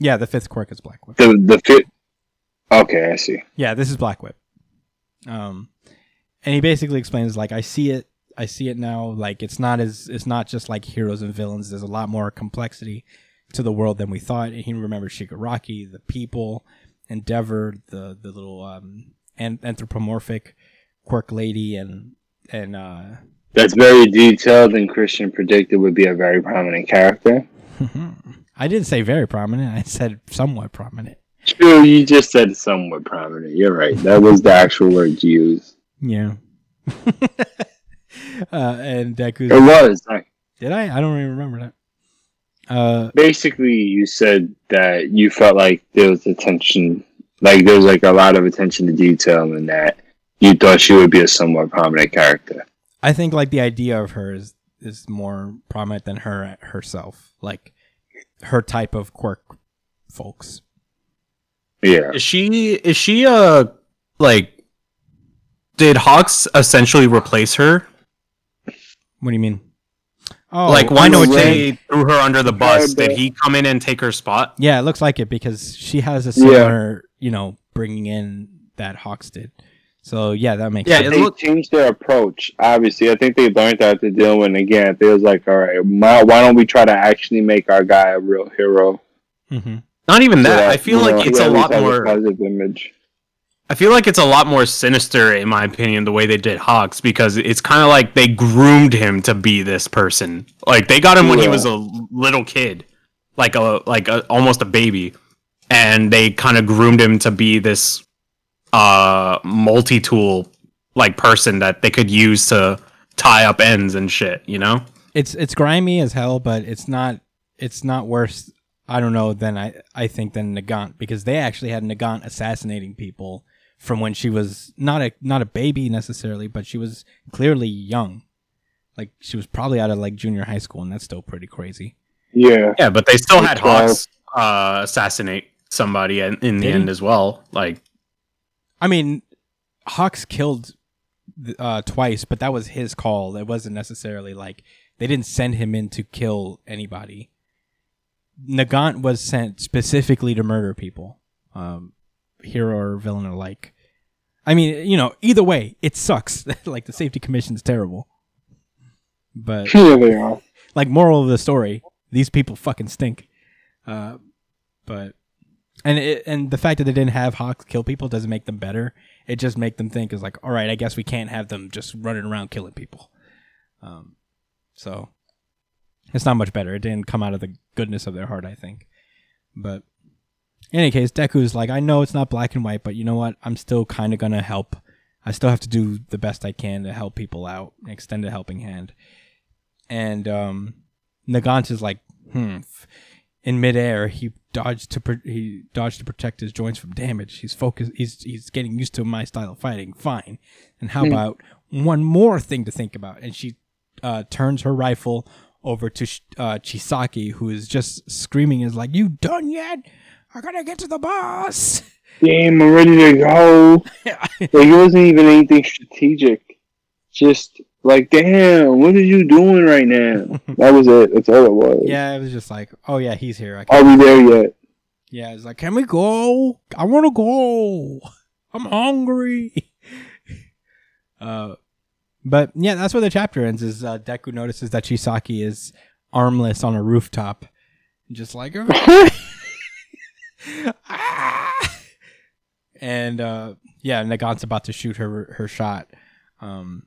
yeah, the fifth quirk is Black Whip. The, the fifth. Okay, I see. Yeah, this is Black Whip. Um, and he basically explains like I see it, I see it now. Like it's not as it's not just like heroes and villains. There's a lot more complexity to the world than we thought. And he remembers Shigaraki, the people, Endeavor, the the little um an- anthropomorphic quirk lady, and and uh, That's very detailed, and Christian predicted would be a very prominent character. (laughs) I didn't say very prominent. I said somewhat prominent. True, you just said somewhat prominent. You're right. That was the actual word you used. Yeah. (laughs) uh, and Deku's It was. Did I? I don't even remember that. Uh, basically, you said that you felt like there was attention, like there was like a lot of attention to detail, and that you thought she would be a somewhat prominent character. I think like the idea of her is is more prominent than her herself, like her type of quirk folks. Yeah. Is she is she uh like did Hawks essentially replace her? What do you mean? Oh, like why I don't they threw her under the bus? Did he come in and take her spot? Yeah, it looks like it because she has a similar, you know, bringing in that Hawks did. So yeah, that makes Yeah, sense. it they look- changed their approach. Obviously, I think they learned that to deal with. Again, it was like, all right, why, why don't we try to actually make our guy a real hero? hmm Not even So that. I feel like know, it's a lot has more. positive image. I feel like it's a lot more sinister, in my opinion, the way they did Hawks because it's kind of like they groomed him to be this person. Like they got him when he was a little kid, like a like a, almost a baby, and they kind of groomed him to be this uh multi-tool like person that they could use to tie up ends and shit. You know? It's it's grimy as hell, but it's not it's not worse. I don't know than I I think than Nagant because they actually had Nagant assassinating people from when she was not a not a baby necessarily, but she was clearly young. Like she was probably out of like junior high school, and that's still pretty crazy. Yeah. Yeah, but they still had Hawks uh, assassinate somebody in, in the Did he? end as well. Like I mean, Hawks killed uh, twice, but that was his call. It wasn't necessarily like they didn't send him in to kill anybody. Nagant was sent specifically to murder people, um, hero or villain alike. I mean, you know, either way, it sucks. (laughs) like the safety commission is terrible. But Yeah, they are. like moral of the story, these people fucking stink. Uh, but and it, and the fact that they didn't have Hawks kill people doesn't make them better. It just make them think is like, all right, I guess we can't have them just running around killing people. Um, so it's not much better. It didn't come out of the goodness of their heart, I think. But in any case, Deku's like, I know it's not black and white, but you know what? I'm still kind of gonna help. I still have to do the best I can to help people out, extend a helping hand. And um, Nagant is like, hmm. In midair, he dodged to pr- he dodged to protect his joints from damage. He's focused. He's he's getting used to my style of fighting. Fine. And how about one more thing to think about? And she uh, turns her rifle over to uh, Chisaki, who is just screaming, "Is like, you done yet? I gotta get to the boss." (laughs) Damn, I'm ready to go. like, it wasn't even anything strategic. Just like, damn, what are you doing right now? (laughs) that was it. That's all it was. yeah, it was just like, "Oh yeah, he's here." I Are we there yet? yeah, it's like, "Can we go? I want to go. I'm hungry." (laughs) uh, but yeah, that's where the chapter ends. Is uh, Deku notices that Chisaki is armless on a rooftop, just like, Ah! (laughs) and uh, yeah, Nagant's about to shoot her her shot. Um,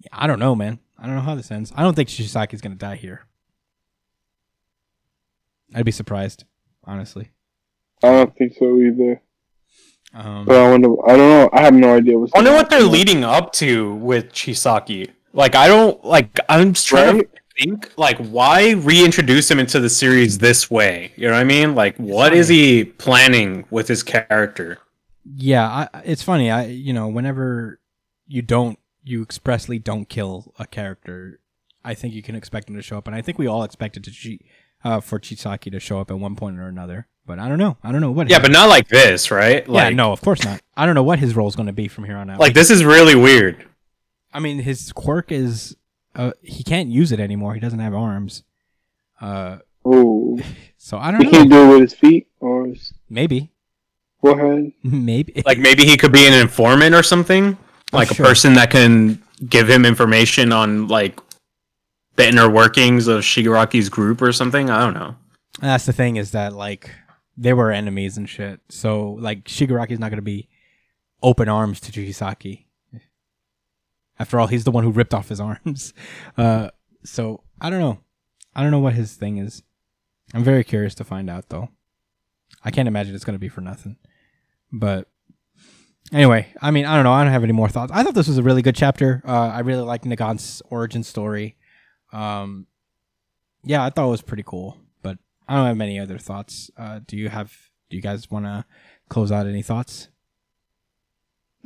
yeah, I don't know, man. I don't know how this ends. I don't think Chisaki's gonna die here. I'd be surprised, honestly. I don't think so either. Um, But I wonder. I don't know. I have no idea what's. I wonder gonna what they're leading up to with Chisaki. Like, I don't like. I'm just trying Right? to think. Like, why reintroduce him into the series this way? You know what I mean? Like, what is he planning with his character? yeah, I, it's funny. I you know whenever you don't you expressly don't kill a character, I think you can expect him to show up, and I think we all expected to chi- uh, for Chisaki to show up at one point or another. But I don't know. I don't know what. Yeah, his- but not like this, right? yeah, Like, no, of course not. I don't know what his role is going to be from here on out. Like, this is really weird. I mean, his quirk is uh, he can't use it anymore. He doesn't have arms. Uh, Oh, (laughs) so I don't know. He can't do it with his feet or his Maybe, forehead. (laughs) maybe. Like, maybe he could be an informant or something. Like sure. a person that can give him information on like the inner workings of Shigaraki's group or something. I don't know. That's the thing is that like they were enemies and shit. So like Shigaraki's not gonna be open arms to Chisaki. After all, he's the one who ripped off his arms. (laughs) Uh, so I don't know. I don't know what his thing is. I'm very curious to find out though. I can't imagine it's gonna be for nothing. But anyway, I mean, I don't know. I don't have any more thoughts. I thought this was a really good chapter. Uh, I really liked Nagant's origin story. Um, yeah, I thought it was pretty cool. But I don't have many other thoughts. Uh, do you have? Do you guys want to close out any thoughts?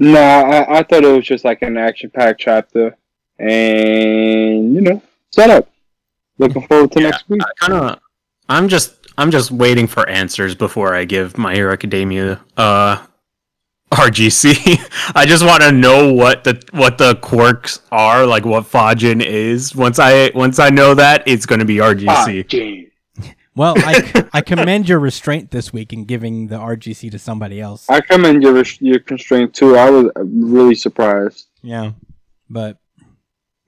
No, I, I thought it was just like an action-packed chapter, and you know, set up. Looking forward to Yeah, next week. I kind of. I'm just. I'm just waiting for answers before I give My Hero Academia uh RGC. (laughs) I just want to know what the what the quirks are, like what Fajin is. Once I once I know that, it's going to be RGC. Jane. Well, I, (laughs) I commend your restraint this week in giving the RGC to somebody else. I commend your your constraint too. I was really surprised. Yeah, but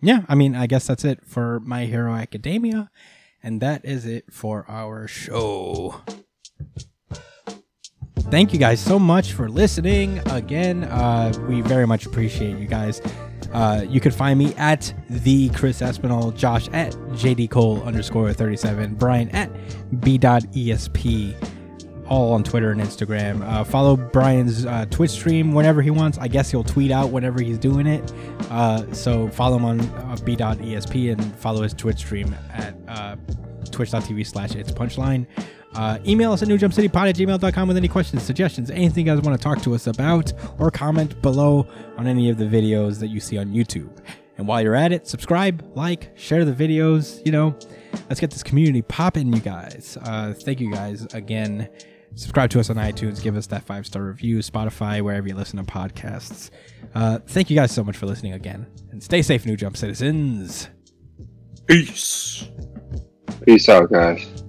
yeah, I mean, I guess that's it for My Hero Academia, and that is it for our show. Thank you guys so much for listening again. Uh, we very much appreciate you guys. Uh, you can find me at the Chris Espinal, Josh at JD Cole underscore 37, Brian at B.ESP all on Twitter and Instagram. Uh, follow Brian's uh, Twitch stream whenever he wants. I guess he'll tweet out whenever he's doing it. Uh, so follow him on uh, b.esp and follow his Twitch stream at uh, twitch.tv slash it's punchline. Uh, email us at newjumpcitypod at gmail.com with any questions, suggestions, anything you guys want to talk to us about, or comment below on any of the videos that you see on YouTube. And while you're at it, subscribe, like, share the videos. You know, let's get this community popping, you guys. Uh, thank you guys again. Subscribe to us on iTunes. Give us that five star review, Spotify, wherever you listen to podcasts. Uh, thank you guys so much for listening again. And stay safe, New Jump citizens. Peace. Peace out, guys.